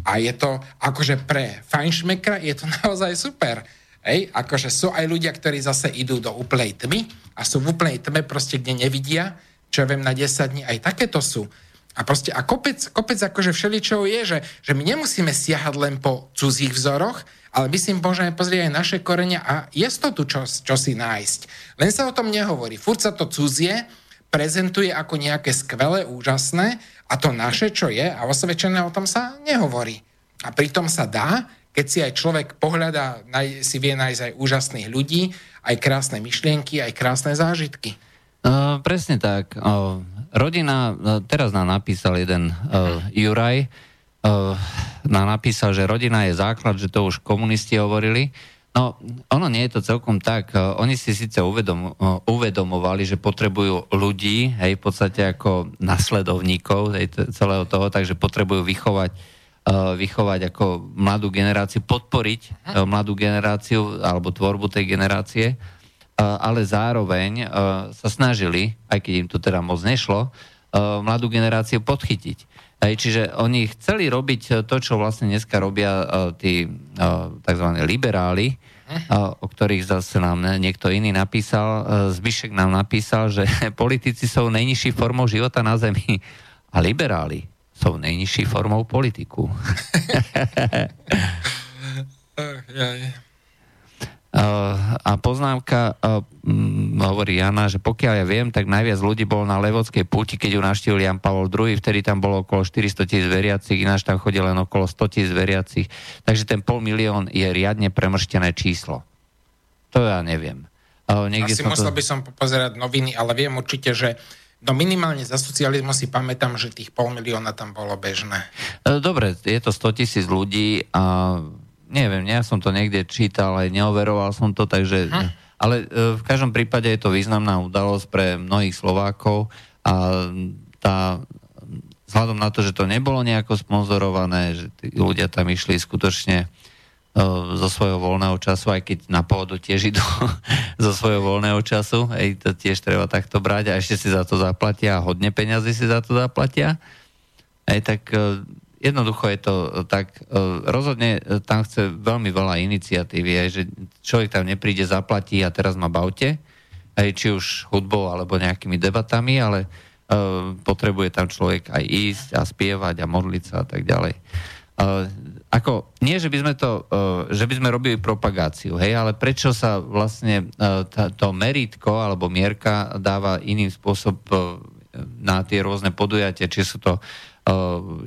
A je to akože pre fajnšmekra je to naozaj super. Hej, akože sú aj ľudia, ktorí zase idú do úplnej tmy a sú v úplnej tme proste, kde nevidia, čo ja viem, na 10 dní, aj takéto sú. A proste, a kopec, kopec akože všeličo je, že, že my nemusíme siahať len po cudzích vzoroch, ale my si môžeme pozrieť aj naše korenia a je to tu čo, čo si nájsť. Len sa o tom nehovorí. Furt sa to cudzie prezentuje ako nejaké skvelé, úžasné a to naše, čo je a osvedčené o tom sa nehovorí. A pritom sa dá, keď si aj človek pohľadá, si vie nájsť aj úžasných ľudí, aj krásne myšlienky, aj krásne zážitky. Uh, presne tak. Uh, rodina, uh, teraz nám napísal jeden uh, Juraj, uh, nám napísal, že rodina je základ, že to už komunisti hovorili. No, ono nie je to celkom tak. Uh, oni si síce uvedom, uh, uvedomovali, že potrebujú ľudí, hej, v podstate ako nasledovníkov hej, celého toho, takže potrebujú vychovať Eh, vychovať ako mladú generáciu, podporiť mladú generáciu alebo tvorbu tej generácie, ale zároveň sa snažili, aj keď im to teda moc nešlo, mladú generáciu podchytiť. Čiže oni chceli robiť to, čo vlastne dneska robia tí tzv. liberáli, o ktorých zase nám niekto iný napísal. Zbyšek nám napísal, že politici sú najnižší formou života na Zemi a liberáli sú nejnižší formou politiku. A poznámka, hovorí Jana, že pokiaľ ja viem, tak najviac ľudí bolo na Levodskej púti, keď ju naštívil Jan Pavol II, vtedy tam bolo okolo 400 tisíc veriacich, ináč tam chodilo len okolo 100 tisíc veriacich. Takže ten pol milión je riadne premrštené číslo. To ja neviem. Niekde Asi musel to... by som pozerať noviny, ale viem určite, že No minimálne za socializmu si pamätám, že tých pol milióna tam bolo bežné. Dobre, je to 100 tisíc ľudí a neviem, ja som to niekde čítal, aj neoveroval som to, takže... Hm. Ale e, v každom prípade je to významná udalosť pre mnohých Slovákov a tá, vzhľadom na to, že to nebolo nejako sponzorované, že tí ľudia tam išli skutočne zo svojho voľného času, aj keď na pôvodu tiež idú zo svojho voľného času, aj to tiež treba takto brať a ešte si za to zaplatia a hodne peňazí si za to zaplatia. Aj tak e, jednoducho je to tak, e, rozhodne e, tam chce veľmi veľa iniciatívy, aj že človek tam nepríde, zaplatí a teraz ma bavte, aj či už hudbou alebo nejakými debatami, ale potrebuje tam človek aj ísť a spievať a modliť sa a tak ďalej. Ako, nie, že by sme to, uh, že by sme robili propagáciu, hej, ale prečo sa vlastne uh, to meritko alebo mierka dáva iným spôsob uh, na tie rôzne podujatia, či sú to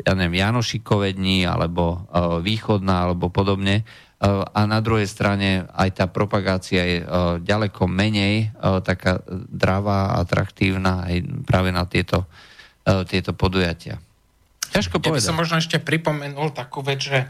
ja neviem, Janošikové dni, alebo východná, alebo podobne. A na druhej strane aj tá propagácia je ďaleko menej taká dravá, atraktívna aj práve na tieto, tieto podujatia. Ťažko povedať. Ja by som možno ešte pripomenul takú vec, že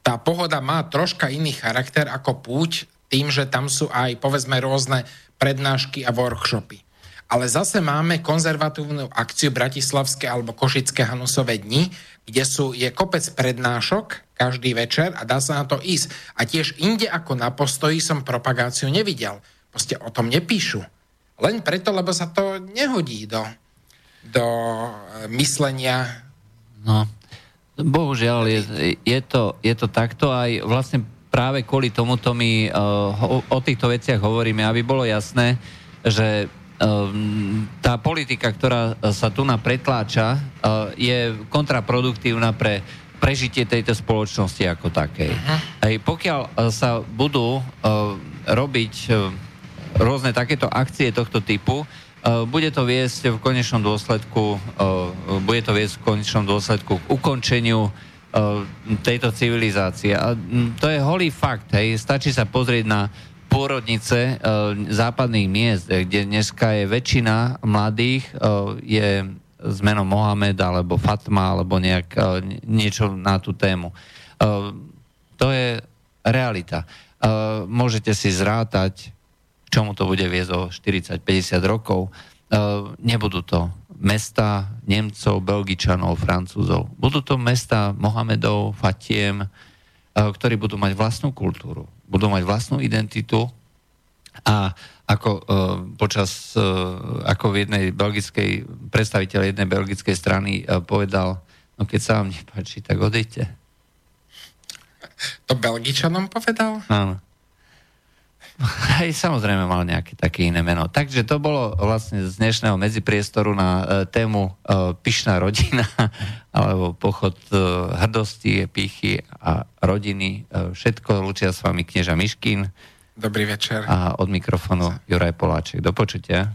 tá pohoda má troška iný charakter ako púť, tým, že tam sú aj povedzme rôzne prednášky a workshopy. Ale zase máme konzervatívnu akciu Bratislavské alebo Košické Hanusové dni, kde sú, je kopec prednášok každý večer a dá sa na to ísť. A tiež inde ako na postoji som propagáciu nevidel. Proste o tom nepíšu. Len preto, lebo sa to nehodí do, do eh, myslenia. No, bohužiaľ je, je, to, je to takto aj vlastne práve kvôli tomuto my uh, o, o týchto veciach hovoríme, aby bolo jasné, že tá politika, ktorá sa tu na pretláča, uh, je kontraproduktívna pre prežitie tejto spoločnosti ako takej. Aj pokiaľ uh, sa budú robiť rôzne takéto akcie tohto typu, bude to viesť v konečnom dôsledku, bude to viesť v konečnom dôsledku k ukončeniu tejto civilizácie. A to je holý fakt, hej. Stačí sa pozrieť na pôrodnice západných miest, kde dneska je väčšina mladých je s menom Mohamed alebo Fatma alebo nejak, niečo na tú tému. To je realita. Môžete si zrátať, k čomu to bude viesť o 40-50 rokov. Nebudú to mesta Nemcov, Belgičanov, Francúzov. Budú to mesta Mohamedov, Fatiem, ktorí budú mať vlastnú kultúru, budú mať vlastnú identitu a ako uh, počas, uh, ako v jednej belgickej, predstaviteľ jednej belgickej strany uh, povedal, no keď sa vám nepáči, tak odejte. To Belgičanom povedal? Áno. Aj samozrejme mal nejaké také iné meno. Takže to bolo vlastne z dnešného medzipriestoru na uh, tému uh, pyšná rodina alebo pochod uh, hrdosti, pichy a rodiny. Všetko lučia s vami knieža Miškin. Dobrý večer. A od mikrofónu Juraj Poláček. Do počutia.